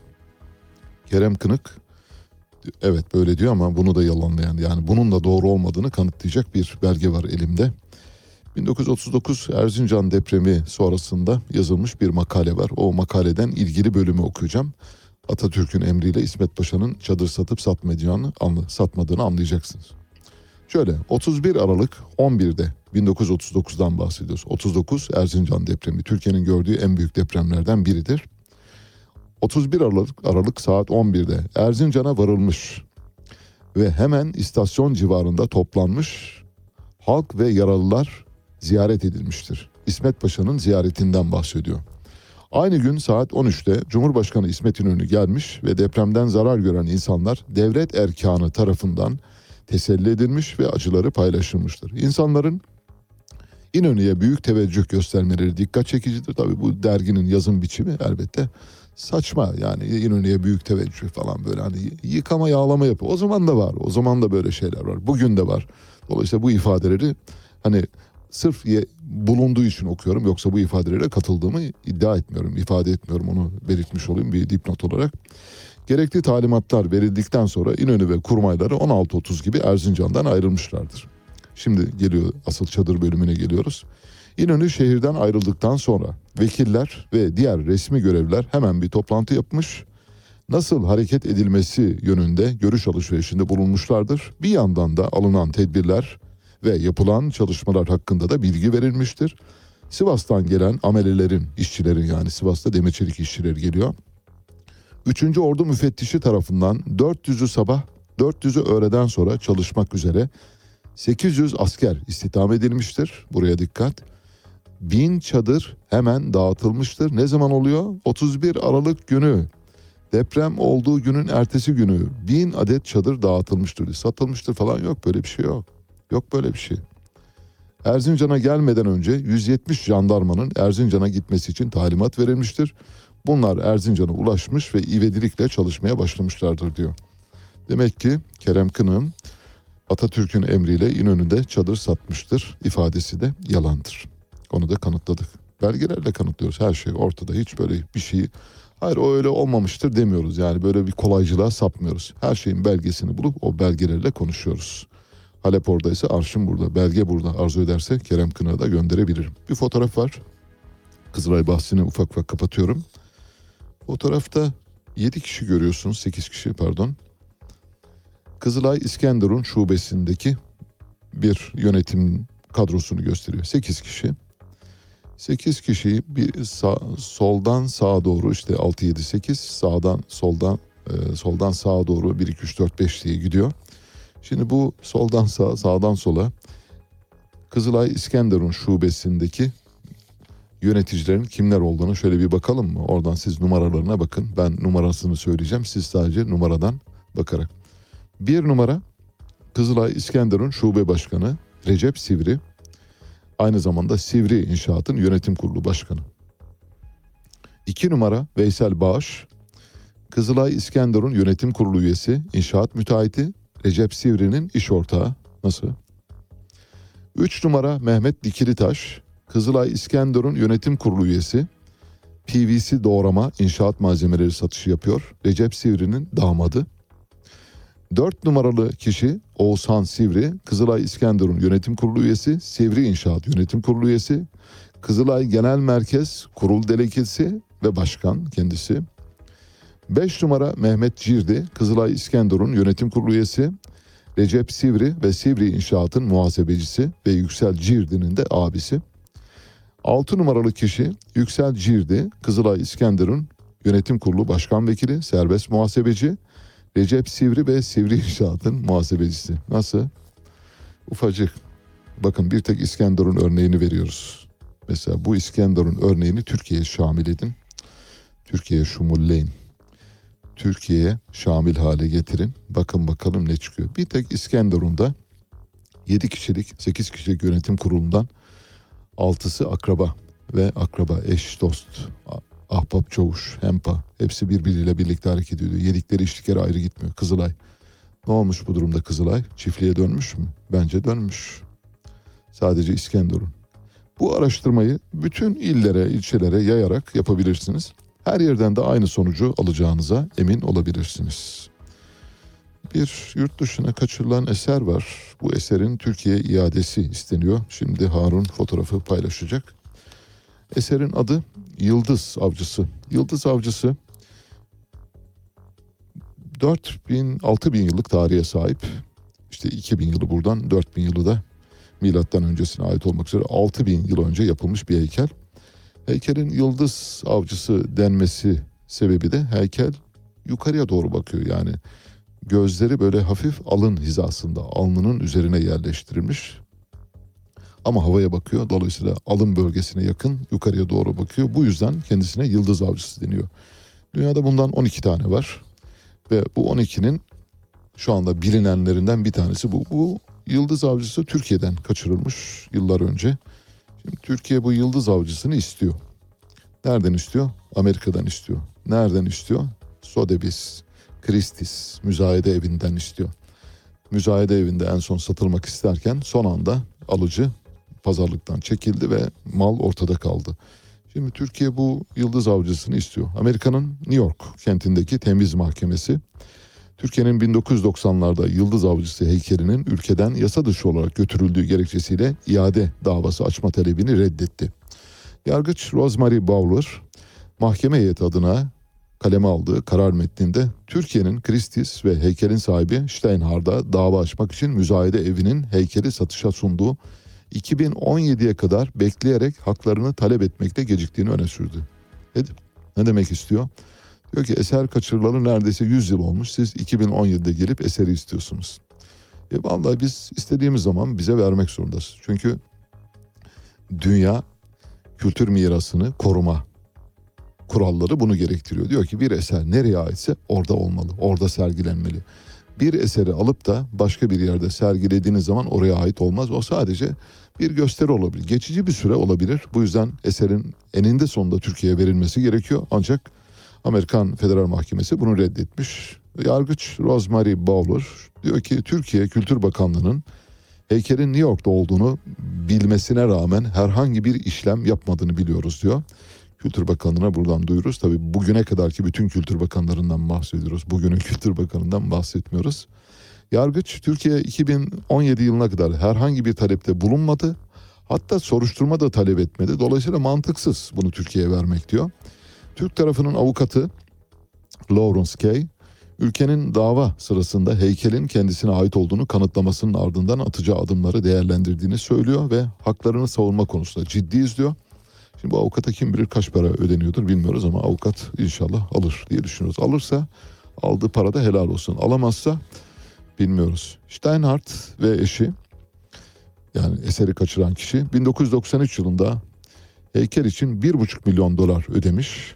Kerem Kınık evet böyle diyor ama bunu da yalanlayan yani bunun da doğru olmadığını kanıtlayacak bir belge var elimde. 1939 Erzincan depremi sonrasında yazılmış bir makale var. O makaleden ilgili bölümü okuyacağım. Atatürk'ün emriyle İsmet Paşa'nın çadır satıp satmayacağını, anla- satmadığını anlayacaksınız. Şöyle 31 Aralık 11'de 1939'dan bahsediyoruz. 39 Erzincan depremi Türkiye'nin gördüğü en büyük depremlerden biridir. 31 Aralık, Aralık saat 11'de Erzincan'a varılmış ve hemen istasyon civarında toplanmış halk ve yaralılar ziyaret edilmiştir. İsmet Paşa'nın ziyaretinden bahsediyor. Aynı gün saat 13'te Cumhurbaşkanı İsmet İnönü gelmiş ve depremden zarar gören insanlar devlet erkanı tarafından teselli edilmiş ve acıları paylaşılmıştır. İnsanların İnönü'ye büyük teveccüh göstermeleri dikkat çekicidir. Tabii bu derginin yazım biçimi elbette saçma yani İnönü'ye büyük teveccüh falan böyle hani yıkama yağlama yapı. O zaman da var. O zaman da böyle şeyler var. Bugün de var. Dolayısıyla bu ifadeleri hani sırf ye- bulunduğu için okuyorum. Yoksa bu ifadelere katıldığımı iddia etmiyorum. ifade etmiyorum onu belirtmiş olayım bir dipnot olarak. Gerekli talimatlar verildikten sonra İnönü ve kurmayları 16.30 gibi Erzincan'dan ayrılmışlardır. Şimdi geliyor asıl çadır bölümüne geliyoruz. İnönü şehirden ayrıldıktan sonra vekiller ve diğer resmi görevliler hemen bir toplantı yapmış. Nasıl hareket edilmesi yönünde görüş alışverişinde bulunmuşlardır. Bir yandan da alınan tedbirler ve yapılan çalışmalar hakkında da bilgi verilmiştir. Sivas'tan gelen amelelerin, işçilerin yani Sivas'ta demir çelik işçileri geliyor. Üçüncü Ordu müfettişi tarafından 400'ü sabah, 400'ü öğleden sonra çalışmak üzere 800 asker istihdam edilmiştir. Buraya dikkat. 1000 çadır hemen dağıtılmıştır. Ne zaman oluyor? 31 Aralık günü. Deprem olduğu günün ertesi günü 1000 adet çadır dağıtılmıştır. Satılmıştır falan yok böyle bir şey yok. Yok böyle bir şey. Erzincan'a gelmeden önce 170 jandarmanın Erzincan'a gitmesi için talimat verilmiştir. Bunlar Erzincan'a ulaşmış ve ivedilikle çalışmaya başlamışlardır diyor. Demek ki Kerem Kınık'ın Atatürk'ün emriyle İnönü'de çadır satmıştır ifadesi de yalandır. Onu da kanıtladık. Belgelerle kanıtlıyoruz her şey ortada hiç böyle bir şey hayır o öyle olmamıştır demiyoruz yani böyle bir kolaycılığa sapmıyoruz. Her şeyin belgesini bulup o belgelerle konuşuyoruz. Halep oradaysa arşım burada, belge burada. Arzu ederse Kerem Kınık'a da gönderebilirim. Bir fotoğraf var. Kızılay bahsini ufak ufak kapatıyorum. Fotoğrafta 7 kişi görüyorsunuz, 8 kişi pardon. Kızılay İskenderun şubesindeki bir yönetim kadrosunu gösteriyor. 8 kişi. 8 kişiyi bir sağ, soldan sağa doğru işte 6 7 8 sağdan soldan e, soldan sağa doğru 1 2 3 4 5 diye gidiyor. Şimdi bu soldan sağa sağdan sola Kızılay İskenderun şubesindeki yöneticilerin kimler olduğunu şöyle bir bakalım mı? Oradan siz numaralarına bakın. Ben numarasını söyleyeceğim. Siz sadece numaradan bakarak. Bir numara Kızılay İskenderun Şube Başkanı Recep Sivri. Aynı zamanda Sivri İnşaat'ın yönetim kurulu başkanı. İki numara Veysel Bağış. Kızılay İskenderun yönetim kurulu üyesi, inşaat müteahhiti Recep Sivri'nin iş ortağı. Nasıl? Üç numara Mehmet Dikilitaş. Kızılay İskenderun yönetim kurulu üyesi. PVC doğrama inşaat malzemeleri satışı yapıyor. Recep Sivri'nin damadı. 4 numaralı kişi Oğuzhan Sivri, Kızılay İskenderun Yönetim Kurulu üyesi, Sivri İnşaat Yönetim Kurulu üyesi, Kızılay Genel Merkez Kurul Delegesi ve Başkan kendisi. 5 numara Mehmet Cirdi, Kızılay İskenderun yönetim kurulu üyesi. Recep Sivri ve Sivri İnşaat'ın muhasebecisi ve Yüksel Cirdi'nin de abisi. 6 numaralı kişi Yüksel Cirdi, Kızılay İskenderun yönetim kurulu başkan vekili, serbest muhasebeci. Recep Sivri ve Sivri İnşaat'ın muhasebecisi. Nasıl? Ufacık. Bakın bir tek İskenderun örneğini veriyoruz. Mesela bu İskenderun örneğini Türkiye'ye şamil edin. Türkiye'ye şumulleyin. Türkiye'ye şamil hale getirin. Bakın bakalım ne çıkıyor. Bir tek İskenderun'da 7 kişilik 8 kişilik yönetim kurulundan 6'sı akraba ve akraba eş dost ahbap çavuş hempa hepsi birbiriyle birlikte hareket ediyor. Yedikleri içtikleri ayrı gitmiyor. Kızılay ne olmuş bu durumda Kızılay? Çiftliğe dönmüş mü? Bence dönmüş. Sadece İskenderun. Bu araştırmayı bütün illere, ilçelere yayarak yapabilirsiniz. Her yerden de aynı sonucu alacağınıza emin olabilirsiniz. Bir yurt dışına kaçırılan eser var. Bu eserin Türkiye iadesi isteniyor. Şimdi Harun fotoğrafı paylaşacak. Eserin adı Yıldız Avcısı. Yıldız Avcısı 4000 6000 yıllık tarihe sahip. İşte 2000 yılı buradan 4000 yılı da milattan öncesine ait olmak üzere 6000 yıl önce yapılmış bir heykel. Heykelin yıldız avcısı denmesi sebebi de heykel yukarıya doğru bakıyor. Yani gözleri böyle hafif alın hizasında alnının üzerine yerleştirilmiş. Ama havaya bakıyor. Dolayısıyla alın bölgesine yakın yukarıya doğru bakıyor. Bu yüzden kendisine yıldız avcısı deniyor. Dünyada bundan 12 tane var. Ve bu 12'nin şu anda bilinenlerinden bir tanesi bu. Bu yıldız avcısı Türkiye'den kaçırılmış yıllar önce. Şimdi Türkiye bu yıldız avcısını istiyor. Nereden istiyor? Amerika'dan istiyor. Nereden istiyor? Sotheby's, Christie's müzayede evinden istiyor. Müzayede evinde en son satılmak isterken son anda alıcı pazarlıktan çekildi ve mal ortada kaldı. Şimdi Türkiye bu yıldız avcısını istiyor. Amerika'nın New York kentindeki temiz mahkemesi Türkiye'nin 1990'larda yıldız avcısı heykelinin ülkeden yasa dışı olarak götürüldüğü gerekçesiyle iade davası açma talebini reddetti. Yargıç Rosemary Bowler mahkeme heyeti adına kaleme aldığı karar metninde Türkiye'nin Christie's ve heykelin sahibi Steinhardt'a dava açmak için müzayede evinin heykeli satışa sunduğu 2017'ye kadar bekleyerek haklarını talep etmekte geciktiğini öne sürdü. Ne, ne demek istiyor? Diyor ki eser kaçırılalı neredeyse 100 yıl olmuş. Siz 2017'de gelip eseri istiyorsunuz. E vallahi biz istediğimiz zaman bize vermek zorundasın. Çünkü dünya kültür mirasını koruma kuralları bunu gerektiriyor. Diyor ki bir eser nereye aitse orada olmalı, orada sergilenmeli. Bir eseri alıp da başka bir yerde sergilediğiniz zaman oraya ait olmaz. O sadece bir gösteri olabilir. Geçici bir süre olabilir. Bu yüzden eserin eninde sonunda Türkiye'ye verilmesi gerekiyor. Ancak Amerikan Federal Mahkemesi bunu reddetmiş. Yargıç Rosemary Bowler diyor ki Türkiye Kültür Bakanlığı'nın heykelin New York'ta olduğunu bilmesine rağmen herhangi bir işlem yapmadığını biliyoruz diyor. Kültür Bakanlığı'na buradan duyuruz. Tabii bugüne kadarki bütün kültür bakanlarından bahsediyoruz. Bugünün kültür bakanından bahsetmiyoruz. Yargıç Türkiye 2017 yılına kadar herhangi bir talepte bulunmadı. Hatta soruşturma da talep etmedi. Dolayısıyla mantıksız bunu Türkiye'ye vermek diyor. Türk tarafının avukatı Lawrence Kay, ülkenin dava sırasında heykelin kendisine ait olduğunu kanıtlamasının ardından atacağı adımları değerlendirdiğini söylüyor ve haklarını savunma konusunda ciddiyiz diyor. Şimdi bu avukata kim bilir kaç para ödeniyordur bilmiyoruz ama avukat inşallah alır diye düşünüyoruz. Alırsa aldığı para da helal olsun. Alamazsa bilmiyoruz. Steinhardt ve eşi yani eseri kaçıran kişi 1993 yılında heykel için 1,5 milyon dolar ödemiş.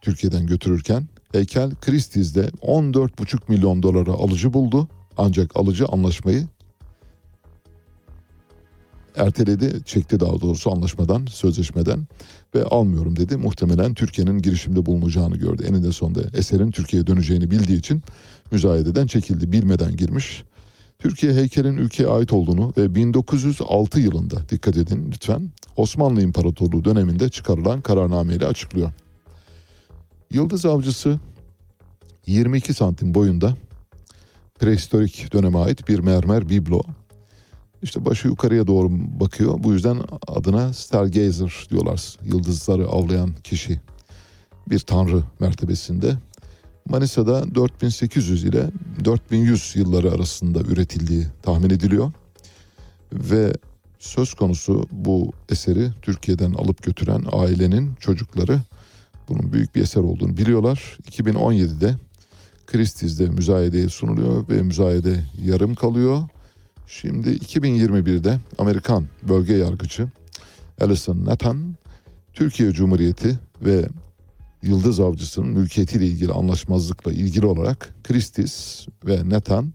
Türkiye'den götürürken heykel Christie's'de 14,5 milyon dolara alıcı buldu. Ancak alıcı anlaşmayı erteledi, çekti daha doğrusu anlaşmadan, sözleşmeden ve almıyorum dedi. Muhtemelen Türkiye'nin girişimde bulunacağını gördü. Eninde sonunda eserin Türkiye'ye döneceğini bildiği için müzayededen çekildi. Bilmeden girmiş. Türkiye heykelin ülkeye ait olduğunu ve 1906 yılında dikkat edin lütfen Osmanlı İmparatorluğu döneminde çıkarılan kararnameyle açıklıyor. Yıldız avcısı 22 santim boyunda prehistorik döneme ait bir mermer biblo. İşte başı yukarıya doğru bakıyor. Bu yüzden adına stargazer diyorlar. Yıldızları avlayan kişi. bir tanrı mertebesinde. Manisa'da 4800 ile 4100 yılları arasında üretildiği tahmin ediliyor. Ve söz konusu bu eseri Türkiye'den alıp götüren ailenin çocukları bunun büyük bir eser olduğunu biliyorlar. 2017'de Christie's'de müzayedeye sunuluyor ve müzayede yarım kalıyor. Şimdi 2021'de Amerikan bölge yargıcı Alison Nathan Türkiye Cumhuriyeti ve Yıldız Avcısı'nın mülkiyetiyle ilgili anlaşmazlıkla ilgili olarak Christie's ve Nathan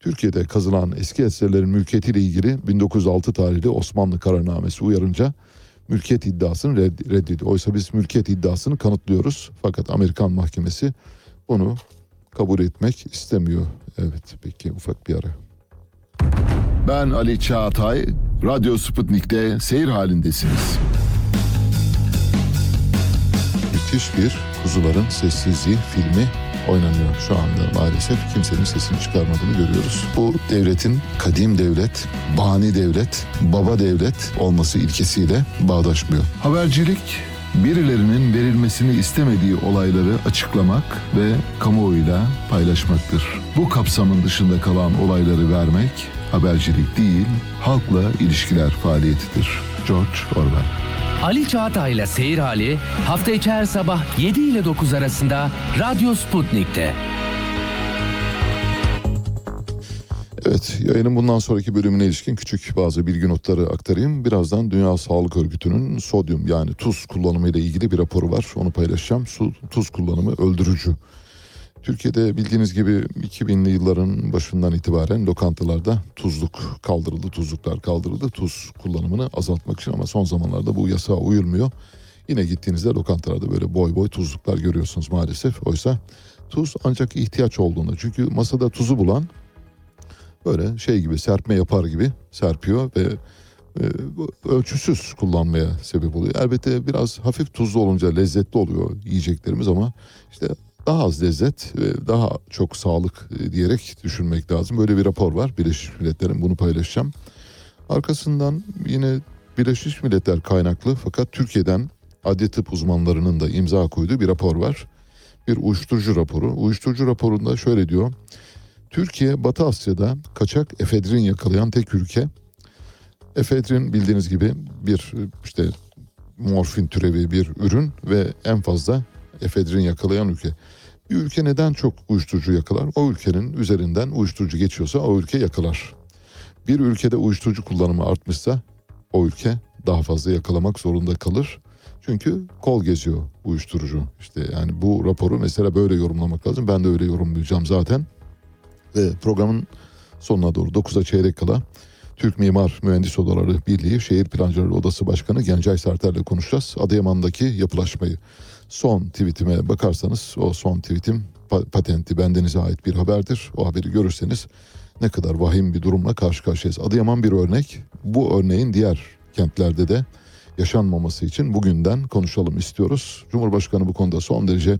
Türkiye'de kazılan eski eserlerin mülkiyetiyle ilgili 1906 tarihli Osmanlı kararnamesi uyarınca mülkiyet iddiasını red- reddediyor. Oysa biz mülkiyet iddiasını kanıtlıyoruz. Fakat Amerikan mahkemesi bunu kabul etmek istemiyor. Evet peki ufak bir ara. Ben Ali Çağatay, Radyo Sputnik'te seyir halindesiniz. Müthiş bir Kuzuların Sessizliği filmi oynanıyor şu anda maalesef. Kimsenin sesini çıkarmadığını görüyoruz. Bu devletin kadim devlet, bani devlet, baba devlet olması ilkesiyle bağdaşmıyor. Habercilik, birilerinin verilmesini istemediği olayları açıklamak ve kamuoyuyla paylaşmaktır. Bu kapsamın dışında kalan olayları vermek habercilik değil, halkla ilişkiler faaliyetidir. George Orwell Ali Çağatay'la Seyir Hali hafta içi her sabah 7 ile 9 arasında Radyo Sputnik'te. Evet, yayının bundan sonraki bölümüne ilişkin küçük bazı bilgi notları aktarayım. Birazdan Dünya Sağlık Örgütü'nün sodyum yani tuz kullanımı ile ilgili bir raporu var. Onu paylaşacağım. Su, tuz kullanımı öldürücü. Türkiye'de bildiğiniz gibi 2000'li yılların başından itibaren lokantalarda tuzluk kaldırıldı, tuzluklar kaldırıldı. Tuz kullanımını azaltmak için ama son zamanlarda bu yasağa uyulmuyor. Yine gittiğinizde lokantalarda böyle boy boy tuzluklar görüyorsunuz maalesef. Oysa tuz ancak ihtiyaç olduğunda. Çünkü masada tuzu bulan böyle şey gibi serpme yapar gibi serpiyor ve e, ölçüsüz kullanmaya sebep oluyor. Elbette biraz hafif tuzlu olunca lezzetli oluyor yiyeceklerimiz ama işte daha az lezzet ve daha çok sağlık e, diyerek düşünmek lazım. Böyle bir rapor var Birleşmiş Milletler'in bunu paylaşacağım. Arkasından yine Birleşmiş Milletler kaynaklı fakat Türkiye'den adli tıp uzmanlarının da imza koyduğu bir rapor var. Bir uyuşturucu raporu. Uyuşturucu raporunda şöyle diyor. Türkiye Batı Asya'da kaçak efedrin yakalayan tek ülke. Efedrin bildiğiniz gibi bir işte morfin türevi bir ürün ve en fazla efedrin yakalayan ülke. Bir ülke neden çok uyuşturucu yakalar? O ülkenin üzerinden uyuşturucu geçiyorsa o ülke yakalar. Bir ülkede uyuşturucu kullanımı artmışsa o ülke daha fazla yakalamak zorunda kalır. Çünkü kol geziyor uyuşturucu. İşte yani bu raporu mesela böyle yorumlamak lazım. Ben de öyle yorumlayacağım zaten. Ve programın sonuna doğru 9'a çeyrek kala Türk Mimar Mühendis Odaları Birliği Şehir Plancıları Odası Başkanı Gencay Serter'le konuşacağız. Adıyaman'daki yapılaşmayı. Son tweetime bakarsanız o son tweetim patenti bendenize ait bir haberdir. O haberi görürseniz ne kadar vahim bir durumla karşı karşıyayız. Adıyaman bir örnek. Bu örneğin diğer kentlerde de yaşanmaması için bugünden konuşalım istiyoruz. Cumhurbaşkanı bu konuda son derece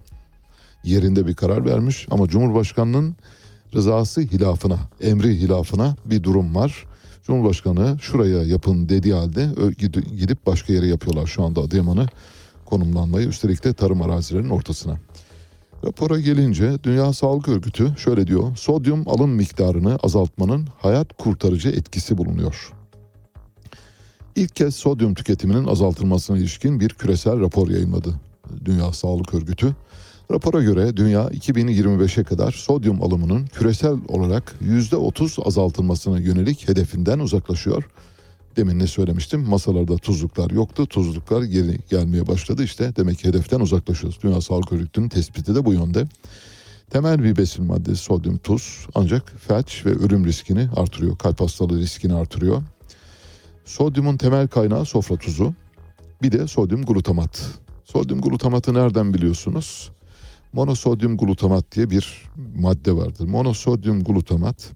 yerinde bir karar vermiş ama Cumhurbaşkanının rızası hilafına, emri hilafına bir durum var. Cumhurbaşkanı şuraya yapın dediği halde gidip başka yere yapıyorlar şu anda Adıyaman'ı konumlanmayı üstelik de tarım arazilerinin ortasına. Rapora gelince Dünya Sağlık Örgütü şöyle diyor. Sodyum alım miktarını azaltmanın hayat kurtarıcı etkisi bulunuyor. İlk kez sodyum tüketiminin azaltılmasına ilişkin bir küresel rapor yayınladı Dünya Sağlık Örgütü. Rapora göre dünya 2025'e kadar sodyum alımının küresel olarak %30 azaltılmasına yönelik hedefinden uzaklaşıyor. Demin ne söylemiştim? Masalarda tuzluklar yoktu. Tuzluklar geri gelmeye başladı. İşte demek ki hedeften uzaklaşıyoruz. Dünya Sağlık Örgütü'nün tespiti de bu yönde. Temel bir besin maddesi sodyum tuz ancak felç ve ölüm riskini artırıyor. Kalp hastalığı riskini artırıyor. Sodyumun temel kaynağı sofra tuzu. Bir de sodyum glutamat. Sodyum glutamatı nereden biliyorsunuz? Monosodyum glutamat diye bir madde vardır. Monosodyum glutamat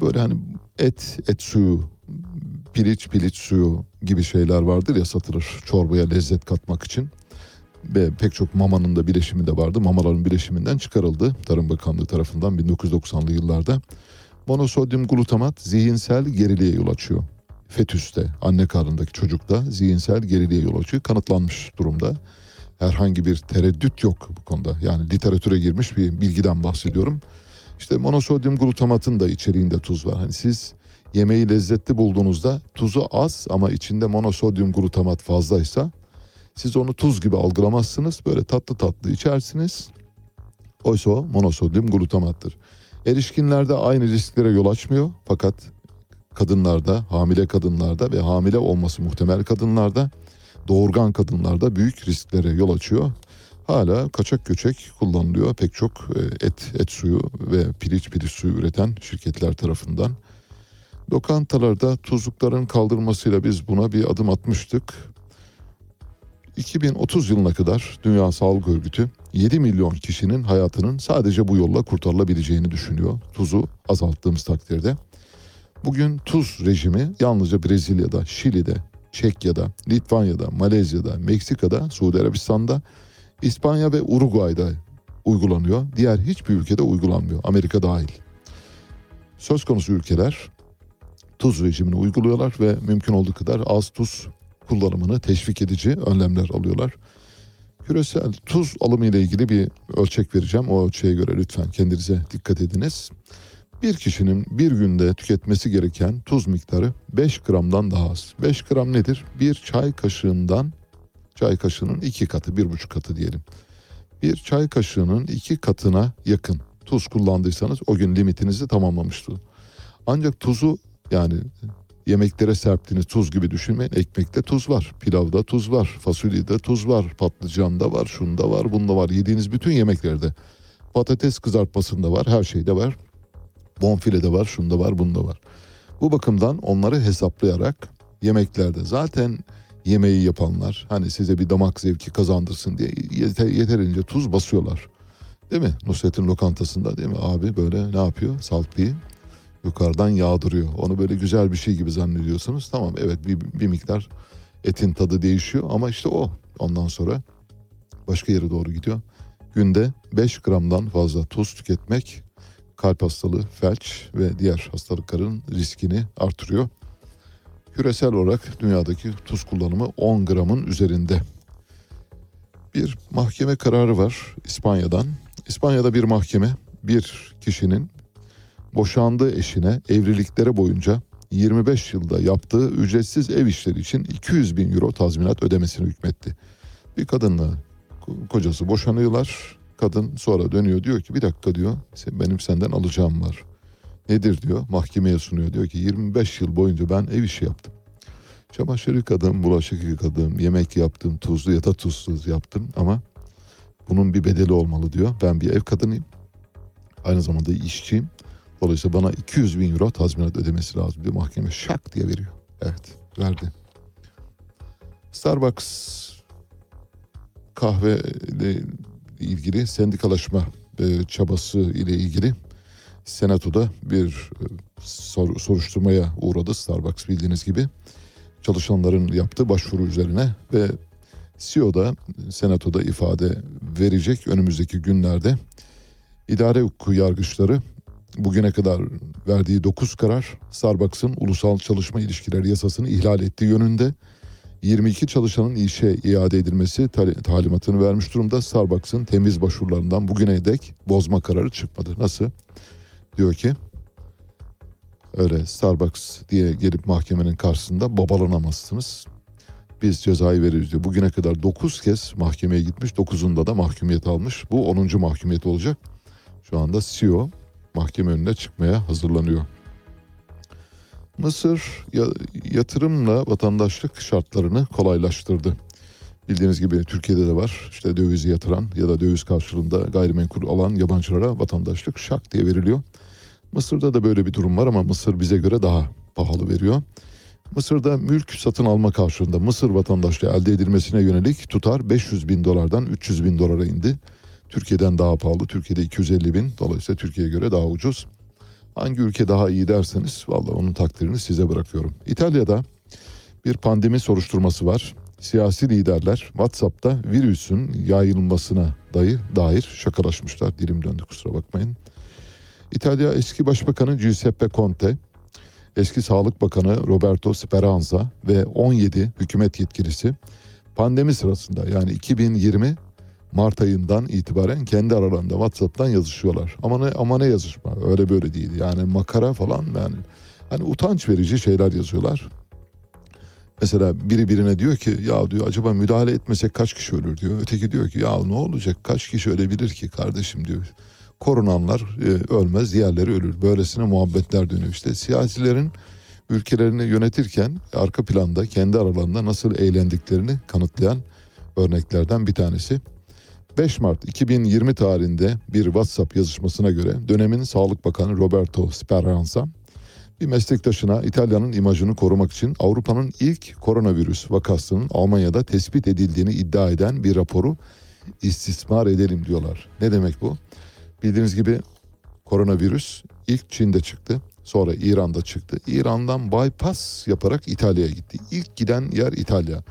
böyle hani et, et suyu, piliç, piliç suyu gibi şeyler vardır ya satılır çorbaya lezzet katmak için. Ve pek çok mamanın da bileşimi de vardı. Mamaların bileşiminden çıkarıldı Tarım Bakanlığı tarafından 1990'lı yıllarda. Monosodyum glutamat zihinsel geriliğe yol açıyor. Fetüste, anne karnındaki çocukta zihinsel geriliğe yol açıyor. Kanıtlanmış durumda Herhangi bir tereddüt yok bu konuda. Yani literatüre girmiş bir bilgiden bahsediyorum. İşte monosodyum glutamatın da içeriğinde tuz var. Hani siz yemeği lezzetli bulduğunuzda tuzu az ama içinde monosodyum glutamat fazlaysa siz onu tuz gibi algılamazsınız. Böyle tatlı tatlı içersiniz. Oysa o monosodyum glutamattır. Erişkinlerde aynı risklere yol açmıyor fakat kadınlarda, hamile kadınlarda ve hamile olması muhtemel kadınlarda, doğurgan kadınlarda büyük risklere yol açıyor. Hala kaçak göçek kullanılıyor pek çok e, et et suyu ve piliç piliç suyu üreten şirketler tarafından. Lokantalarda tuzlukların kaldırılmasıyla biz buna bir adım atmıştık. 2030 yılına kadar Dünya Sağlık Örgütü 7 milyon kişinin hayatının sadece bu yolla kurtarılabileceğini düşünüyor. Tuzu azalttığımız takdirde. Bugün tuz rejimi yalnızca Brezilya'da, Şili'de, Çekya'da, Litvanya'da, Malezya'da, Meksika'da, Suudi Arabistan'da, İspanya ve Uruguay'da uygulanıyor. Diğer hiçbir ülkede uygulanmıyor. Amerika dahil. Söz konusu ülkeler tuz rejimini uyguluyorlar ve mümkün olduğu kadar az tuz kullanımını teşvik edici önlemler alıyorlar. Küresel tuz alımı ile ilgili bir ölçek vereceğim. O ölçeğe göre lütfen kendinize dikkat ediniz. Bir kişinin bir günde tüketmesi gereken tuz miktarı 5 gramdan daha az. 5 gram nedir? Bir çay kaşığından çay kaşığının iki katı, bir buçuk katı diyelim. Bir çay kaşığının iki katına yakın tuz kullandıysanız o gün limitinizi tamamlamıştı. Ancak tuzu yani yemeklere serptiğiniz tuz gibi düşünmeyin. Ekmekte tuz var, pilavda tuz var, fasulyede tuz var, patlıcanda var, şunda var, bunda var. Yediğiniz bütün yemeklerde patates kızartmasında var, her şeyde var. Bonfilede var, şunda var, bunda var. Bu bakımdan onları hesaplayarak yemeklerde zaten yemeği yapanlar hani size bir damak zevki kazandırsın diye yeter, yeterince tuz basıyorlar. Değil mi? Nusret'in lokantasında değil mi? Abi böyle ne yapıyor? Saltlayı yukarıdan yağdırıyor. Onu böyle güzel bir şey gibi zannediyorsunuz. Tamam evet bir, bir miktar etin tadı değişiyor ama işte o. Ondan sonra başka yere doğru gidiyor. Günde 5 gramdan fazla tuz tüketmek kalp hastalığı, felç ve diğer hastalıkların riskini artırıyor. Küresel olarak dünyadaki tuz kullanımı 10 gramın üzerinde. Bir mahkeme kararı var İspanya'dan. İspanya'da bir mahkeme bir kişinin boşandığı eşine evlilikleri boyunca 25 yılda yaptığı ücretsiz ev işleri için 200 bin euro tazminat ödemesini hükmetti. Bir kadınla kocası boşanıyorlar. Kadın sonra dönüyor diyor ki bir dakika diyor benim senden alacağım var. Nedir diyor mahkemeye sunuyor diyor ki 25 yıl boyunca ben ev işi yaptım. Çamaşır yıkadım, bulaşık yıkadım, yemek yaptım, tuzlu ya da tuzsuz yaptım ama bunun bir bedeli olmalı diyor. Ben bir ev kadınıyım. Aynı zamanda işçiyim. Dolayısıyla bana 200 bin euro tazminat ödemesi lazım diyor. Mahkeme şak diye veriyor. Evet verdi. Starbucks kahve ilgili sendikalaşma e, çabası ile ilgili senatoda bir e, sor, soruşturmaya uğradı Starbucks bildiğiniz gibi. Çalışanların yaptığı başvuru üzerine ve CEO da senatoda ifade verecek önümüzdeki günlerde idare hukuku yargıçları bugüne kadar verdiği 9 karar Starbucks'ın ulusal çalışma ilişkileri yasasını ihlal ettiği yönünde 22 çalışanın işe iade edilmesi talimatını vermiş durumda. Starbucks'ın temiz başvurularından bugüne dek bozma kararı çıkmadı. Nasıl? Diyor ki öyle Starbucks diye gelip mahkemenin karşısında babalanamazsınız. Biz cezayı veririz diyor. Bugüne kadar 9 kez mahkemeye gitmiş. 9'unda da mahkumiyet almış. Bu 10. mahkumiyet olacak. Şu anda CEO mahkeme önüne çıkmaya hazırlanıyor. Mısır yatırımla vatandaşlık şartlarını kolaylaştırdı. Bildiğiniz gibi Türkiye'de de var. İşte dövizi yatıran ya da döviz karşılığında gayrimenkul alan yabancılara vatandaşlık şak diye veriliyor. Mısır'da da böyle bir durum var ama Mısır bize göre daha pahalı veriyor. Mısır'da mülk satın alma karşılığında Mısır vatandaşlığı elde edilmesine yönelik tutar 500 bin dolardan 300 bin dolara indi. Türkiye'den daha pahalı. Türkiye'de 250 bin. Dolayısıyla Türkiye'ye göre daha ucuz. Hangi ülke daha iyi derseniz vallahi onun takdirini size bırakıyorum. İtalya'da bir pandemi soruşturması var. Siyasi liderler WhatsApp'ta virüsün yayılmasına dair, dair şakalaşmışlar. Dilim döndü kusura bakmayın. İtalya eski başbakanı Giuseppe Conte, eski Sağlık Bakanı Roberto Speranza ve 17 hükümet yetkilisi Pandemi sırasında yani 2020 Mart ayından itibaren kendi aralarında WhatsApp'tan yazışıyorlar. Ama ne, ama ne yazışma öyle böyle değil. Yani makara falan yani hani utanç verici şeyler yazıyorlar. Mesela biri birine diyor ki ya diyor acaba müdahale etmesek kaç kişi ölür diyor. Öteki diyor ki ya ne olacak kaç kişi ölebilir ki kardeşim diyor. Korunanlar e, ölmez diğerleri ölür. Böylesine muhabbetler dönüyor işte. Siyasilerin ülkelerini yönetirken arka planda kendi aralarında nasıl eğlendiklerini kanıtlayan örneklerden bir tanesi. 5 Mart 2020 tarihinde bir WhatsApp yazışmasına göre dönemin Sağlık Bakanı Roberto Speranza bir meslektaşına İtalya'nın imajını korumak için Avrupa'nın ilk koronavirüs vakasının Almanya'da tespit edildiğini iddia eden bir raporu istismar edelim diyorlar. Ne demek bu? Bildiğiniz gibi koronavirüs ilk Çin'de çıktı. Sonra İran'da çıktı. İran'dan bypass yaparak İtalya'ya gitti. İlk giden yer İtalya.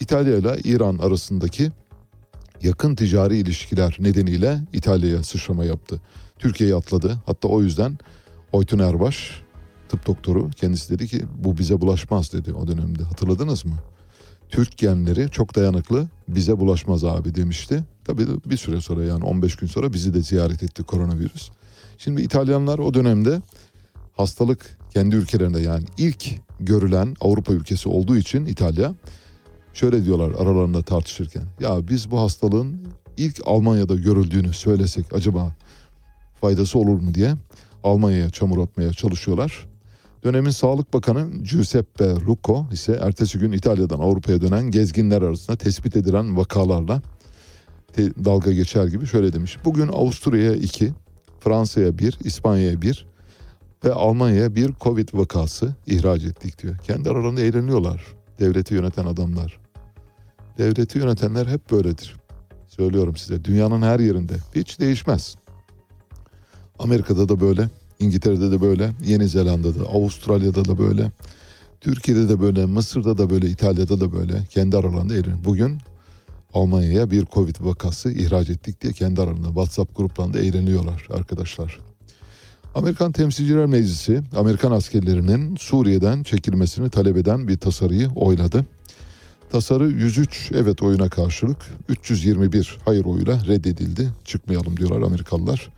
İtalya ile İran arasındaki yakın ticari ilişkiler nedeniyle İtalya'ya sıçrama yaptı. Türkiye'yi atladı. Hatta o yüzden Oytun Erbaş tıp doktoru kendisi dedi ki bu bize bulaşmaz dedi o dönemde. Hatırladınız mı? Türk genleri çok dayanıklı bize bulaşmaz abi demişti. Tabii bir süre sonra yani 15 gün sonra bizi de ziyaret etti koronavirüs. Şimdi İtalyanlar o dönemde hastalık kendi ülkelerinde yani ilk görülen Avrupa ülkesi olduğu için İtalya şöyle diyorlar aralarında tartışırken. Ya biz bu hastalığın ilk Almanya'da görüldüğünü söylesek acaba faydası olur mu diye Almanya'ya çamur atmaya çalışıyorlar. Dönemin Sağlık Bakanı Giuseppe Rucco ise ertesi gün İtalya'dan Avrupa'ya dönen gezginler arasında tespit edilen vakalarla dalga geçer gibi şöyle demiş. Bugün Avusturya'ya 2, Fransa'ya 1, İspanya'ya 1 ve Almanya'ya bir Covid vakası ihraç ettik diyor. Kendi aralarında eğleniyorlar devleti yöneten adamlar. Devleti yönetenler hep böyledir. Söylüyorum size dünyanın her yerinde hiç değişmez. Amerika'da da böyle, İngiltere'de de böyle, Yeni Zelanda'da, Avustralya'da da böyle, Türkiye'de de böyle, Mısır'da da böyle, İtalya'da da böyle kendi aralarında eğleniyor. Bugün Almanya'ya bir Covid vakası ihraç ettik diye kendi aralarında WhatsApp gruplarında eğleniyorlar arkadaşlar. Amerikan Temsilciler Meclisi Amerikan askerlerinin Suriye'den çekilmesini talep eden bir tasarıyı oyladı. Tasarı 103 evet oyuna karşılık 321 hayır oyuyla reddedildi. Çıkmayalım diyorlar Amerikalılar.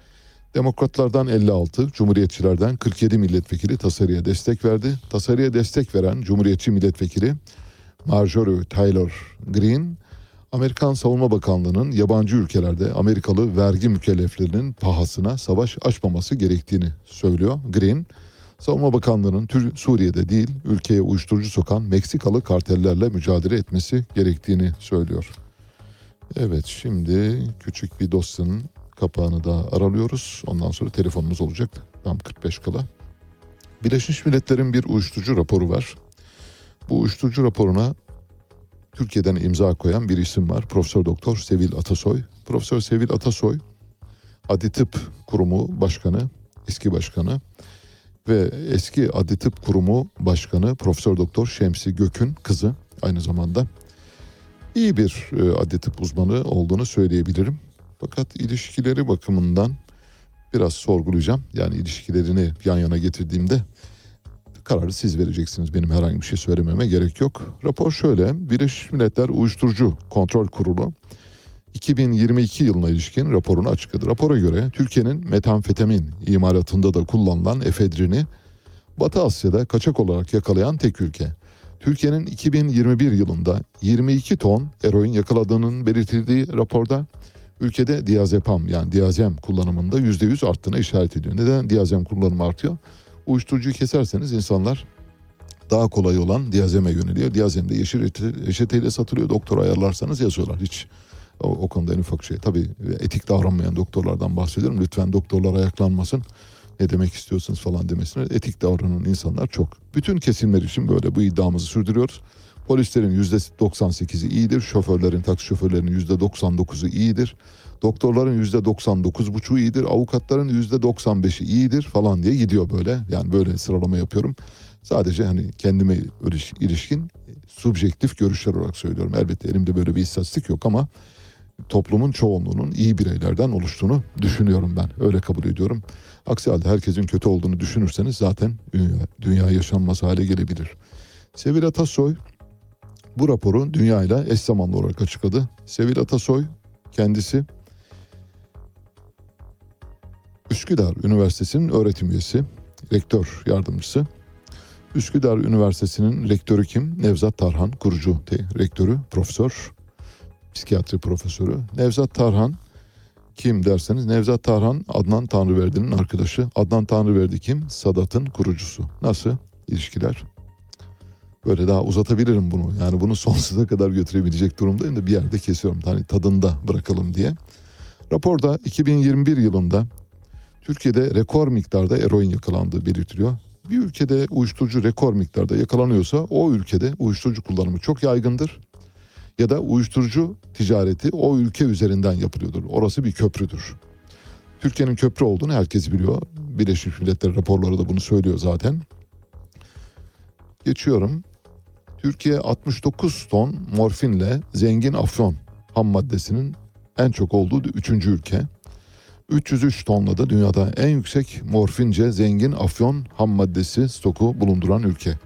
Demokratlardan 56, Cumhuriyetçilerden 47 milletvekili tasarıya destek verdi. Tasarıya destek veren Cumhuriyetçi milletvekili Marjorie Taylor Greene, Amerikan Savunma Bakanlığı'nın yabancı ülkelerde Amerikalı vergi mükelleflerinin pahasına savaş açmaması gerektiğini söylüyor. Green, Savunma Bakanlığı'nın Suriye'de değil ülkeye uyuşturucu sokan Meksikalı kartellerle mücadele etmesi gerektiğini söylüyor. Evet şimdi küçük bir dosyanın kapağını da aralıyoruz. Ondan sonra telefonumuz olacak. Tam 45 kala. Birleşmiş Milletler'in bir uyuşturucu raporu var. Bu uyuşturucu raporuna Türkiye'den imza koyan bir isim var. Profesör Doktor Sevil Atasoy. Profesör Sevil Atasoy Adli Tıp Kurumu Başkanı, eski başkanı ve eski Adli Tıp Kurumu Başkanı Profesör Doktor Şemsi Gök'ün kızı aynı zamanda iyi bir e, adli tıp uzmanı olduğunu söyleyebilirim. Fakat ilişkileri bakımından biraz sorgulayacağım. Yani ilişkilerini yan yana getirdiğimde kararı siz vereceksiniz. Benim herhangi bir şey söylememe gerek yok. Rapor şöyle. Birleşmiş Milletler Uyuşturucu Kontrol Kurulu 2022 yılına ilişkin raporunu açıkladı. Rapora göre Türkiye'nin metamfetamin imalatında da kullanılan efedrini Batı Asya'da kaçak olarak yakalayan tek ülke. Türkiye'nin 2021 yılında 22 ton eroin yakaladığının belirtildiği raporda ülkede diazepam yani diazem kullanımında %100 arttığına işaret ediyor. Neden diazem kullanımı artıyor? Uyuşturucuyu keserseniz insanlar daha kolay olan diazeme yöneliyor. Diazem de yeşil reçete- reçeteyle satılıyor. Doktora ayarlarsanız yazıyorlar. Hiç o, o konuda en ufak şey. Tabii etik davranmayan doktorlardan bahsediyorum. Lütfen doktorlar ayaklanmasın. Ne demek istiyorsunuz falan demesine. Etik davranan insanlar çok. Bütün kesimler için böyle bu iddiamızı sürdürüyoruz. Polislerin %98'i iyidir. Şoförlerin, taksi şoförlerinin %99'u iyidir. Doktorların %99,5'u iyidir. Avukatların %95'i iyidir falan diye gidiyor böyle. Yani böyle sıralama yapıyorum. Sadece hani kendime iliş- ilişkin subjektif görüşler olarak söylüyorum. Elbette elimde böyle bir istatistik yok ama toplumun çoğunluğunun iyi bireylerden oluştuğunu düşünüyorum ben. Öyle kabul ediyorum. Aksi halde herkesin kötü olduğunu düşünürseniz zaten dünya, dünya yaşanmaz hale gelebilir. Sevil Atasoy Bu raporu dünyayla eş zamanlı olarak açıkladı. Sevil Atasoy kendisi Üsküdar Üniversitesi'nin öğretim üyesi, rektör yardımcısı. Üsküdar Üniversitesi'nin rektörü kim? Nevzat Tarhan, kurucu rektörü, profesör, psikiyatri profesörü. Nevzat Tarhan kim derseniz Nevzat Tarhan Adnan Tanrıverdi'nin arkadaşı. Adnan Tanrıverdi kim? Sadat'ın kurucusu. Nasıl ilişkiler? Böyle daha uzatabilirim bunu. Yani bunu sonsuza kadar götürebilecek durumdayım da bir yerde kesiyorum. Hani tadında bırakalım diye. Raporda 2021 yılında Türkiye'de rekor miktarda eroin yakalandığı belirtiliyor. Bir ülkede uyuşturucu rekor miktarda yakalanıyorsa o ülkede uyuşturucu kullanımı çok yaygındır. Ya da uyuşturucu ticareti o ülke üzerinden yapılıyordur. Orası bir köprüdür. Türkiye'nin köprü olduğunu herkes biliyor. Birleşmiş Milletler raporları da bunu söylüyor zaten. Geçiyorum. Türkiye 69 ton morfinle zengin afyon ham maddesinin en çok olduğu üçüncü ülke. 303 tonla da dünyada en yüksek morfince zengin afyon ham maddesi stoku bulunduran ülke.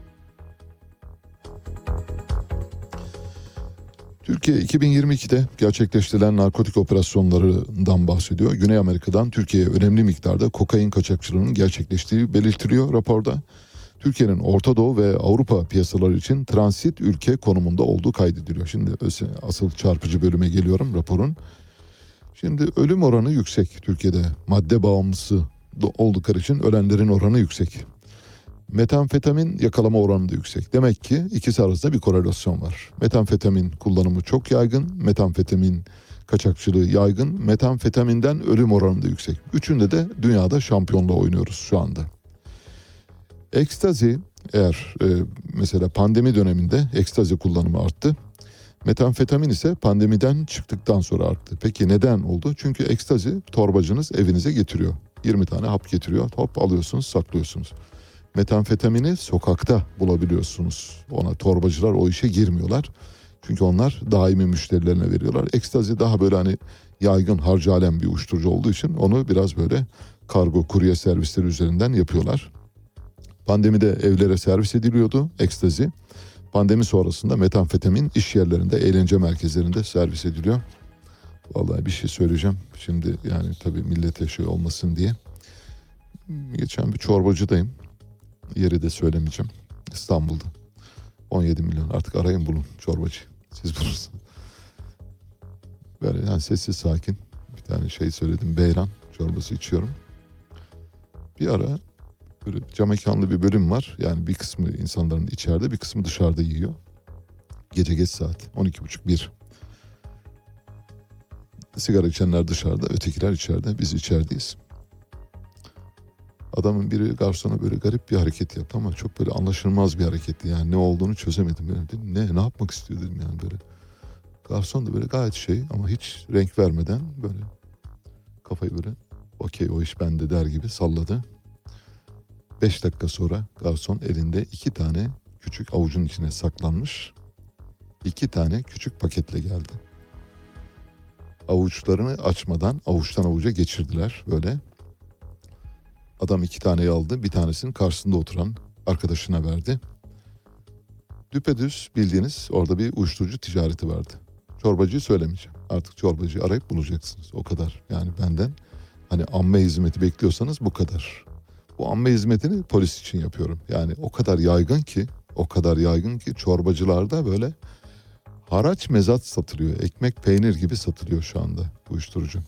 Türkiye 2022'de gerçekleştirilen narkotik operasyonlarından bahsediyor. Güney Amerika'dan Türkiye'ye önemli miktarda kokain kaçakçılığının gerçekleştiği belirtiliyor raporda. Türkiye'nin Orta Doğu ve Avrupa piyasaları için transit ülke konumunda olduğu kaydediliyor. Şimdi asıl çarpıcı bölüme geliyorum raporun. Şimdi ölüm oranı yüksek Türkiye'de. Madde bağımlısı oldukları için ölenlerin oranı yüksek. Metamfetamin yakalama oranı da yüksek. Demek ki ikisi arasında bir korelasyon var. Metamfetamin kullanımı çok yaygın. Metamfetamin kaçakçılığı yaygın. Metamfetaminden ölüm oranı da yüksek. Üçünde de dünyada şampiyonla oynuyoruz şu anda. Ekstazi eğer e, mesela pandemi döneminde ekstazi kullanımı arttı. Metamfetamin ise pandemiden çıktıktan sonra arttı. Peki neden oldu? Çünkü ekstazi torbacınız evinize getiriyor. 20 tane hap getiriyor. Hop alıyorsunuz, saklıyorsunuz. Metamfetamini sokakta bulabiliyorsunuz. Ona torbacılar o işe girmiyorlar. Çünkü onlar daimi müşterilerine veriyorlar. Ekstazi daha böyle hani yaygın harcı alem bir uyuşturucu olduğu için onu biraz böyle kargo, kurye servisleri üzerinden yapıyorlar. Pandemide evlere servis ediliyordu ekstazi. Pandemi sonrasında metamfetamin iş yerlerinde, eğlence merkezlerinde servis ediliyor. Vallahi bir şey söyleyeceğim. Şimdi yani tabii millete şey olmasın diye. Geçen bir çorbacıdayım. Yeri de söylemeyeceğim. İstanbul'da. 17 milyon. Artık arayın bulun çorbacı. Siz bulursunuz. Böyle yani sessiz sakin. Bir tane şey söyledim. Beyran çorbası içiyorum. Bir ara böyle cam mekanlı bir bölüm var. Yani bir kısmı insanların içeride bir kısmı dışarıda yiyor. Gece geç saat 12.30-1. Sigara içenler dışarıda, ötekiler içeride. Biz içerideyiz. Adamın biri garsona böyle garip bir hareket yaptı ama çok böyle anlaşılmaz bir hareketti. Yani ne olduğunu çözemedim. Yani dedim, ne ne yapmak istiyor dedim yani böyle. Garson da böyle gayet şey ama hiç renk vermeden böyle kafayı böyle okey o iş bende der gibi salladı. Beş dakika sonra garson elinde iki tane küçük avucun içine saklanmış iki tane küçük paketle geldi. Avuçlarını açmadan avuçtan avuca geçirdiler böyle. Adam iki taneyi aldı. Bir tanesini karşısında oturan arkadaşına verdi. Düpedüz bildiğiniz orada bir uyuşturucu ticareti vardı. Çorbacıyı söylemeyeceğim. Artık çorbacıyı arayıp bulacaksınız. O kadar. Yani benden hani amme hizmeti bekliyorsanız bu kadar. Bu amme hizmetini polis için yapıyorum. Yani o kadar yaygın ki, o kadar yaygın ki çorbacılarda böyle haraç mezat satılıyor. Ekmek peynir gibi satılıyor şu anda uyuşturucu.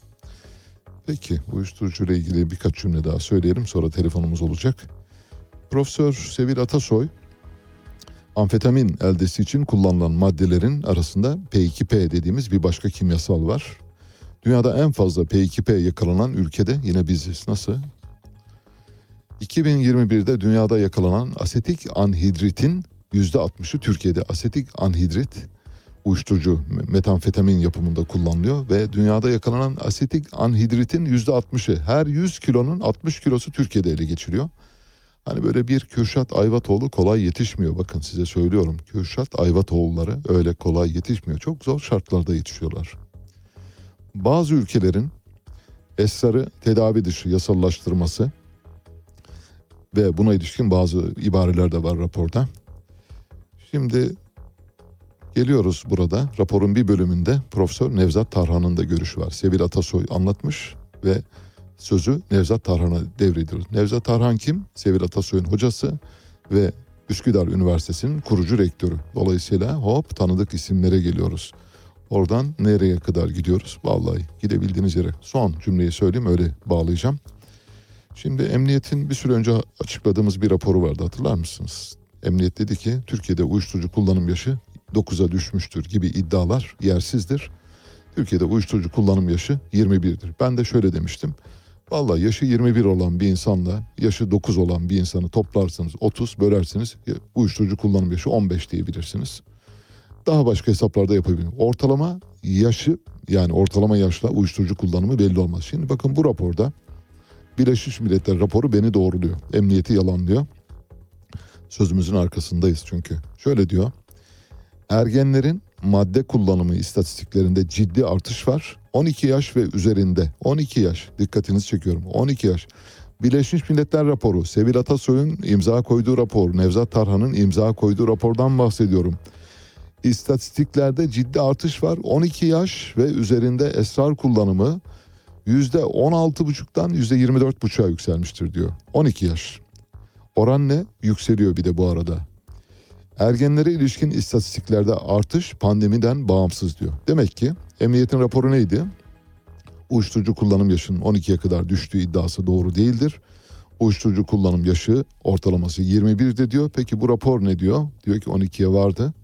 Peki uyuşturucu ile ilgili birkaç cümle daha söyleyelim sonra telefonumuz olacak. Profesör Sevil Atasoy amfetamin eldesi için kullanılan maddelerin arasında P2P dediğimiz bir başka kimyasal var. Dünyada en fazla P2P yakalanan ülkede yine biziz. Nasıl? 2021'de dünyada yakalanan asetik anhidritin %60'ı Türkiye'de asetik anhidrit uyuşturucu metamfetamin yapımında kullanılıyor ve dünyada yakalanan asetik anhidritin %60'ı her 100 kilonun 60 kilosu Türkiye'de ele geçiriyor. Hani böyle bir Kürşat Ayvatoğlu kolay yetişmiyor bakın size söylüyorum. Kürşat Ayvatoğulları öyle kolay yetişmiyor. Çok zor şartlarda yetişiyorlar. Bazı ülkelerin esrarı tedavi dışı yasallaştırması ve buna ilişkin bazı ibareler de var raporda. Şimdi Geliyoruz burada. Raporun bir bölümünde Profesör Nevzat Tarhan'ın da görüşü var. Sevil Atasoy anlatmış ve sözü Nevzat Tarhan'a devredilir. Nevzat Tarhan kim? Sevil Atasoy'un hocası ve Üsküdar Üniversitesi'nin kurucu rektörü. Dolayısıyla hop tanıdık isimlere geliyoruz. Oradan nereye kadar gidiyoruz? Vallahi gidebildiğiniz yere. Son cümleyi söyleyeyim öyle bağlayacağım. Şimdi emniyetin bir süre önce açıkladığımız bir raporu vardı hatırlar mısınız? Emniyet dedi ki Türkiye'de uyuşturucu kullanım yaşı 9'a düşmüştür gibi iddialar yersizdir. Türkiye'de uyuşturucu kullanım yaşı 21'dir. Ben de şöyle demiştim. Vallahi yaşı 21 olan bir insanla yaşı 9 olan bir insanı toplarsınız 30 bölersiniz uyuşturucu kullanım yaşı 15 diyebilirsiniz. Daha başka hesaplarda yapabilirim. Ortalama yaşı yani ortalama yaşla uyuşturucu kullanımı belli olmaz. Şimdi bakın bu raporda Birleşmiş Milletler raporu beni doğruluyor. Emniyeti yalanlıyor. Sözümüzün arkasındayız çünkü. Şöyle diyor. Ergenlerin madde kullanımı istatistiklerinde ciddi artış var. 12 yaş ve üzerinde 12 yaş dikkatinizi çekiyorum 12 yaş. Birleşmiş Milletler raporu Sevil Atasoy'un imza koyduğu rapor Nevzat Tarhan'ın imza koyduğu rapordan bahsediyorum. İstatistiklerde ciddi artış var 12 yaş ve üzerinde esrar kullanımı %16,5'tan %24,5'a yükselmiştir diyor. 12 yaş. Oran ne? Yükseliyor bir de bu arada. Ergenlere ilişkin istatistiklerde artış pandemiden bağımsız diyor. Demek ki emniyetin raporu neydi? Uyuşturucu kullanım yaşının 12'ye kadar düştüğü iddiası doğru değildir. Uyuşturucu kullanım yaşı ortalaması 21'de diyor. Peki bu rapor ne diyor? Diyor ki 12'ye vardı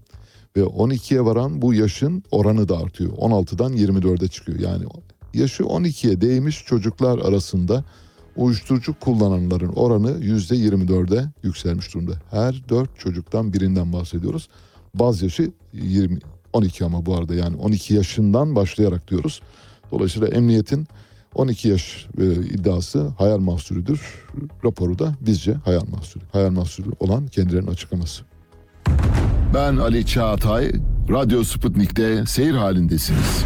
ve 12'ye varan bu yaşın oranı da artıyor. 16'dan 24'e çıkıyor. Yani yaşı 12'ye değmiş çocuklar arasında uyuşturucu kullananların oranı %24'e yükselmiş durumda. Her 4 çocuktan birinden bahsediyoruz. Baz yaşı 20 12 ama bu arada yani 12 yaşından başlayarak diyoruz. Dolayısıyla emniyetin 12 yaş e, iddiası hayal mahsulüdür. Raporu da bizce hayal mahsulü. Hayal mahsulü olan kendilerinin açıklaması. Ben Ali Çağatay, Radyo Sputnik'te seyir halindesiniz.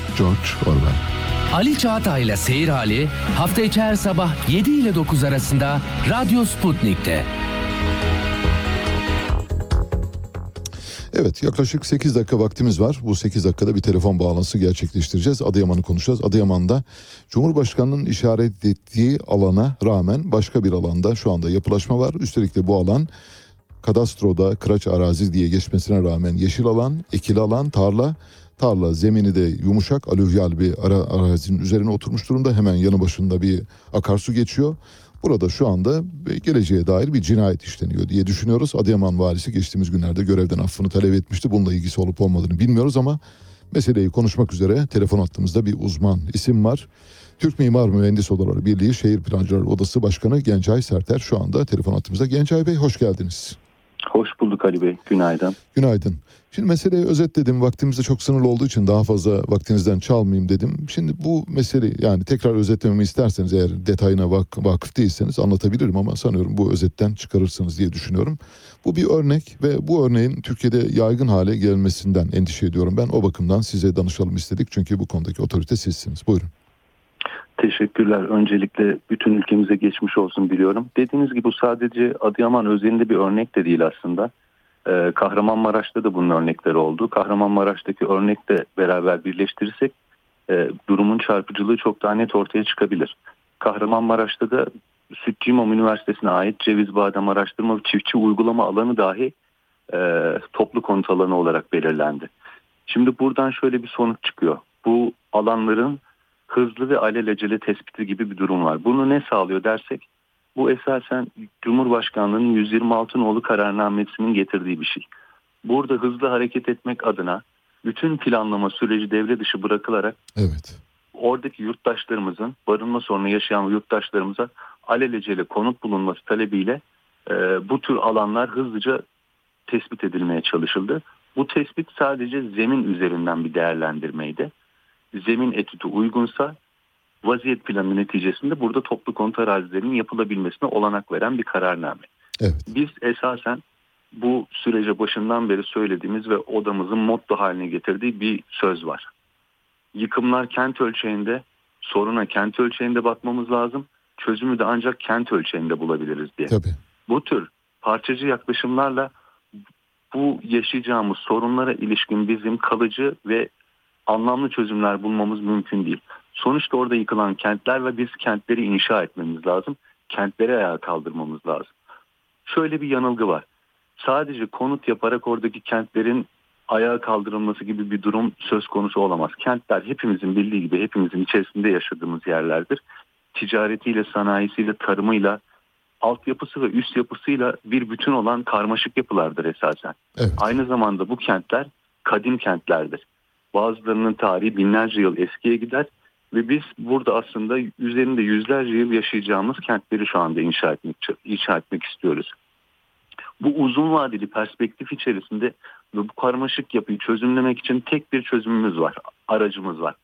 George Orwell Ali Çağatay ile Seyir Hali hafta içi her sabah 7 ile 9 arasında Radyo Sputnik'te. Evet yaklaşık 8 dakika vaktimiz var. Bu 8 dakikada bir telefon bağlantısı gerçekleştireceğiz. Adıyaman'ı konuşacağız. Adıyaman'da Cumhurbaşkanı'nın işaret ettiği alana rağmen başka bir alanda şu anda yapılaşma var. Üstelik de bu alan kadastroda kıraç arazi diye geçmesine rağmen yeşil alan, ekili alan, tarla tarla zemini de yumuşak alüvyal bir ara, arazinin üzerine oturmuş durumda. Hemen yanı başında bir akarsu geçiyor. Burada şu anda geleceğe dair bir cinayet işleniyor diye düşünüyoruz. Adıyaman valisi geçtiğimiz günlerde görevden affını talep etmişti. Bununla ilgisi olup olmadığını bilmiyoruz ama meseleyi konuşmak üzere telefon attığımızda bir uzman isim var. Türk Mimar Mühendis Odaları Birliği Şehir Plancılar Odası Başkanı Gencay Serter şu anda telefon attığımızda. Gencay Bey hoş geldiniz. Hoş bulduk Ali Bey. Günaydın. Günaydın. Şimdi meseleyi özetledim. Vaktimiz de çok sınırlı olduğu için daha fazla vaktinizden çalmayayım dedim. Şimdi bu mesele yani tekrar özetlememi isterseniz eğer detayına vak vakıf değilseniz anlatabilirim ama sanıyorum bu özetten çıkarırsınız diye düşünüyorum. Bu bir örnek ve bu örneğin Türkiye'de yaygın hale gelmesinden endişe ediyorum. Ben o bakımdan size danışalım istedik çünkü bu konudaki otorite sizsiniz. Buyurun. Teşekkürler. Öncelikle bütün ülkemize geçmiş olsun biliyorum. Dediğiniz gibi bu sadece Adıyaman özelinde bir örnek de değil aslında. Ee, Kahramanmaraş'ta da bunun örnekleri oldu. Kahramanmaraş'taki örnekle beraber birleştirirsek e, durumun çarpıcılığı çok daha net ortaya çıkabilir. Kahramanmaraş'ta da Sütçü İmam Üniversitesi'ne ait Ceviz Badem Araştırma ve Çiftçi Uygulama alanı dahi e, toplu konut alanı olarak belirlendi. Şimdi buradan şöyle bir sonuç çıkıyor. Bu alanların hızlı ve alelacele tespiti gibi bir durum var. Bunu ne sağlıyor dersek bu esasen Cumhurbaşkanlığı'nın 126 nolu kararnamesinin getirdiği bir şey. Burada hızlı hareket etmek adına bütün planlama süreci devre dışı bırakılarak evet. oradaki yurttaşlarımızın barınma sorunu yaşayan yurttaşlarımıza alelacele konut bulunması talebiyle e, bu tür alanlar hızlıca tespit edilmeye çalışıldı. Bu tespit sadece zemin üzerinden bir değerlendirmeydi. Zemin etütü uygunsa vaziyet planı neticesinde burada toplu konut arazilerinin yapılabilmesine olanak veren bir kararname. Evet. Biz esasen bu sürece başından beri söylediğimiz ve odamızın motto haline getirdiği bir söz var. Yıkımlar kent ölçeğinde, soruna kent ölçeğinde bakmamız lazım. Çözümü de ancak kent ölçeğinde bulabiliriz diye. Tabii. Bu tür parçacı yaklaşımlarla bu yaşayacağımız sorunlara ilişkin bizim kalıcı ve anlamlı çözümler bulmamız mümkün değil. Sonuçta orada yıkılan kentler ve biz kentleri inşa etmemiz lazım. Kentleri ayağa kaldırmamız lazım. Şöyle bir yanılgı var. Sadece konut yaparak oradaki kentlerin ayağa kaldırılması gibi bir durum söz konusu olamaz. Kentler hepimizin bildiği gibi hepimizin içerisinde yaşadığımız yerlerdir. Ticaretiyle, sanayisiyle, tarımıyla, altyapısı ve üst yapısıyla bir bütün olan karmaşık yapılardır esasen. Evet. Aynı zamanda bu kentler kadim kentlerdir. Bazılarının tarihi binlerce yıl eskiye gider ve biz burada aslında üzerinde yüzlerce yıl yaşayacağımız kentleri şu anda inşa etmek, inşa etmek istiyoruz. Bu uzun vadeli perspektif içerisinde ve bu karmaşık yapıyı çözümlemek için tek bir çözümümüz var, aracımız var.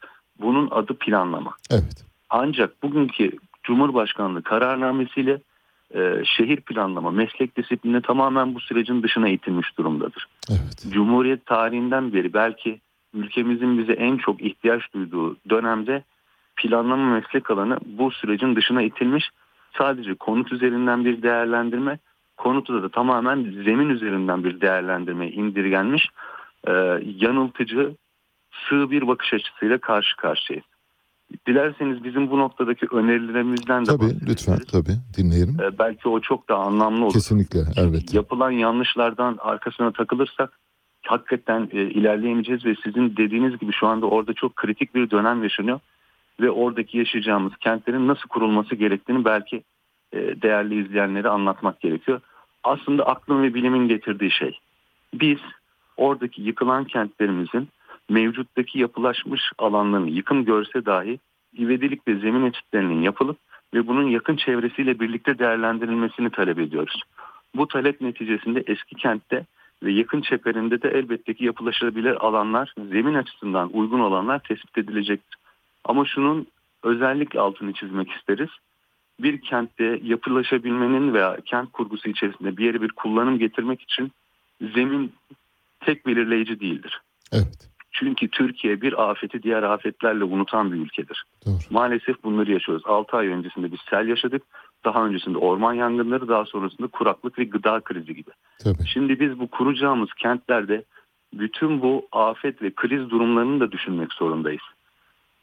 Bunun adı planlama. Evet. Ancak bugünkü Cumhurbaşkanlığı kararnamesiyle e, şehir planlama, meslek disiplini tamamen bu sürecin dışına itilmiş durumdadır. Evet. Cumhuriyet tarihinden beri belki ülkemizin bize en çok ihtiyaç duyduğu dönemde planlama meslek alanı bu sürecin dışına itilmiş. Sadece konut üzerinden bir değerlendirme, konutu da tamamen zemin üzerinden bir değerlendirmeye indirgenmiş e, yanıltıcı, sığ bir bakış açısıyla karşı karşıyayız. Dilerseniz bizim bu noktadaki önerilerimizden de Tabii lütfen tabii dinleyelim. e, belki o çok daha anlamlı olur. Kesinlikle elbette. Yapılan yanlışlardan arkasına takılırsak hakikaten e, ilerleyemeyeceğiz ve sizin dediğiniz gibi şu anda orada çok kritik bir dönem yaşanıyor ve oradaki yaşayacağımız kentlerin nasıl kurulması gerektiğini belki e, değerli izleyenlere anlatmak gerekiyor. Aslında aklın ve bilimin getirdiği şey. Biz oradaki yıkılan kentlerimizin mevcuttaki yapılaşmış alanlarını yıkım görse dahi ivedilik ve zemin etütlerinin yapılıp ve bunun yakın çevresiyle birlikte değerlendirilmesini talep ediyoruz. Bu talep neticesinde eski kentte ve yakın çeperinde de elbette ki yapılaşabilir alanlar, zemin açısından uygun olanlar tespit edilecektir. Ama şunun özellikle altını çizmek isteriz. Bir kentte yapılaşabilmenin veya kent kurgusu içerisinde bir yere bir kullanım getirmek için zemin tek belirleyici değildir. Evet. Çünkü Türkiye bir afeti diğer afetlerle unutan bir ülkedir. Doğru. Maalesef bunları yaşıyoruz. 6 ay öncesinde biz sel yaşadık. Daha öncesinde orman yangınları, daha sonrasında kuraklık ve gıda krizi gibi. Tabii. Şimdi biz bu kuracağımız kentlerde bütün bu afet ve kriz durumlarını da düşünmek zorundayız.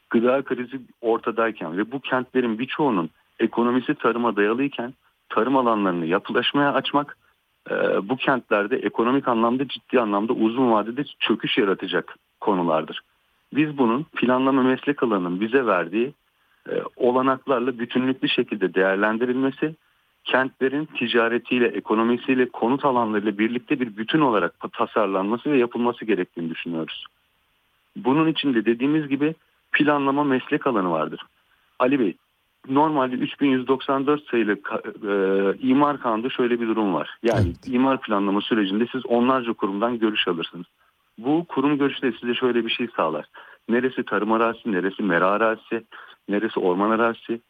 Gıda krizi ortadayken ve bu kentlerin birçoğunun ekonomisi tarıma dayalıyken tarım alanlarını yapılaşmaya açmak e, bu kentlerde ekonomik anlamda ciddi anlamda uzun vadede çöküş yaratacak konulardır. Biz bunun planlama meslek alanının bize verdiği olanaklarla bütünlüklü şekilde değerlendirilmesi, kentlerin ticaretiyle, ekonomisiyle, konut alanlarıyla birlikte bir bütün olarak tasarlanması ve yapılması gerektiğini düşünüyoruz. Bunun içinde dediğimiz gibi planlama meslek alanı vardır. Ali Bey, normalde 3194 sayılı e, imar kanunda şöyle bir durum var. Yani Evet. imar planlama sürecinde siz onlarca kurumdan görüş alırsınız. Bu kurum görüşü de size şöyle bir şey sağlar. Neresi tarım arazisi, neresi mera arazisi, neresi orman arazisi,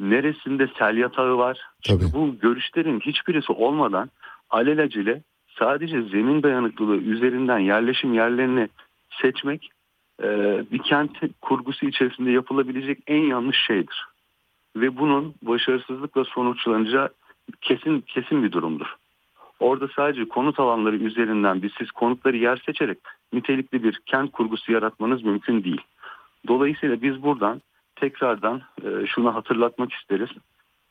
neresinde sel yatağı var. Tabii. bu görüşlerin hiçbirisi olmadan alelacele sadece zemin dayanıklılığı üzerinden yerleşim yerlerini seçmek e, bir kent kurgusu içerisinde yapılabilecek en yanlış şeydir. Ve bunun başarısızlıkla sonuçlanacağı kesin kesin bir durumdur. Orada sadece konut alanları üzerinden bir siz konutları yer seçerek nitelikli bir kent kurgusu yaratmanız mümkün değil. Dolayısıyla biz buradan tekrardan e, şunu hatırlatmak isteriz.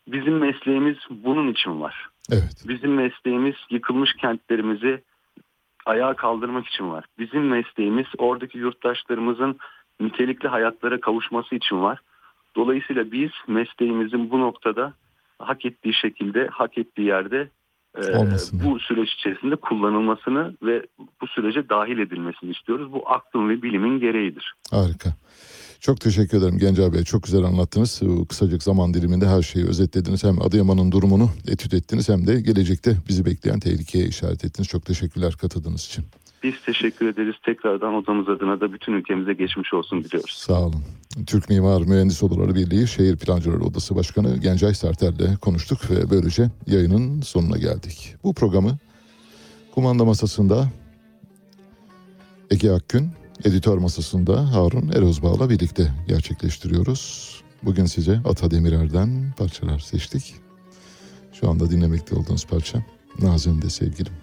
Bizim mesleğimiz bunun için var. Evet. Bizim mesleğimiz yıkılmış kentlerimizi ayağa kaldırmak için var. Bizim mesleğimiz oradaki yurttaşlarımızın nitelikli hayatlara kavuşması için var. Dolayısıyla biz mesleğimizin bu noktada hak ettiği şekilde, hak ettiği yerde e, Olmasını. bu süreç içerisinde kullanılmasını ve bu sürece dahil edilmesini istiyoruz. Bu aklın ve bilimin gereğidir. Harika. Çok teşekkür ederim Gencer Bey. Çok güzel anlattınız. Bu kısacık zaman diliminde her şeyi özetlediniz. Hem Adıyaman'ın durumunu etüt ettiniz hem de gelecekte bizi bekleyen tehlikeye işaret ettiniz. Çok teşekkürler katıldığınız için. Biz teşekkür ederiz. Tekrardan odamız adına da bütün ülkemize geçmiş olsun diliyoruz. Sağ olun. Türk Mimar Mühendis Odaları Birliği Şehir Plancıları Odası Başkanı Gencay Sertel'le konuştuk ve böylece yayının sonuna geldik. Bu programı kumanda masasında Ege Akgün, editör masasında Harun Erozbağ'la birlikte gerçekleştiriyoruz. Bugün size Ata Demirer'den parçalar seçtik. Şu anda dinlemekte olduğunuz parça Nazım de sevgilim.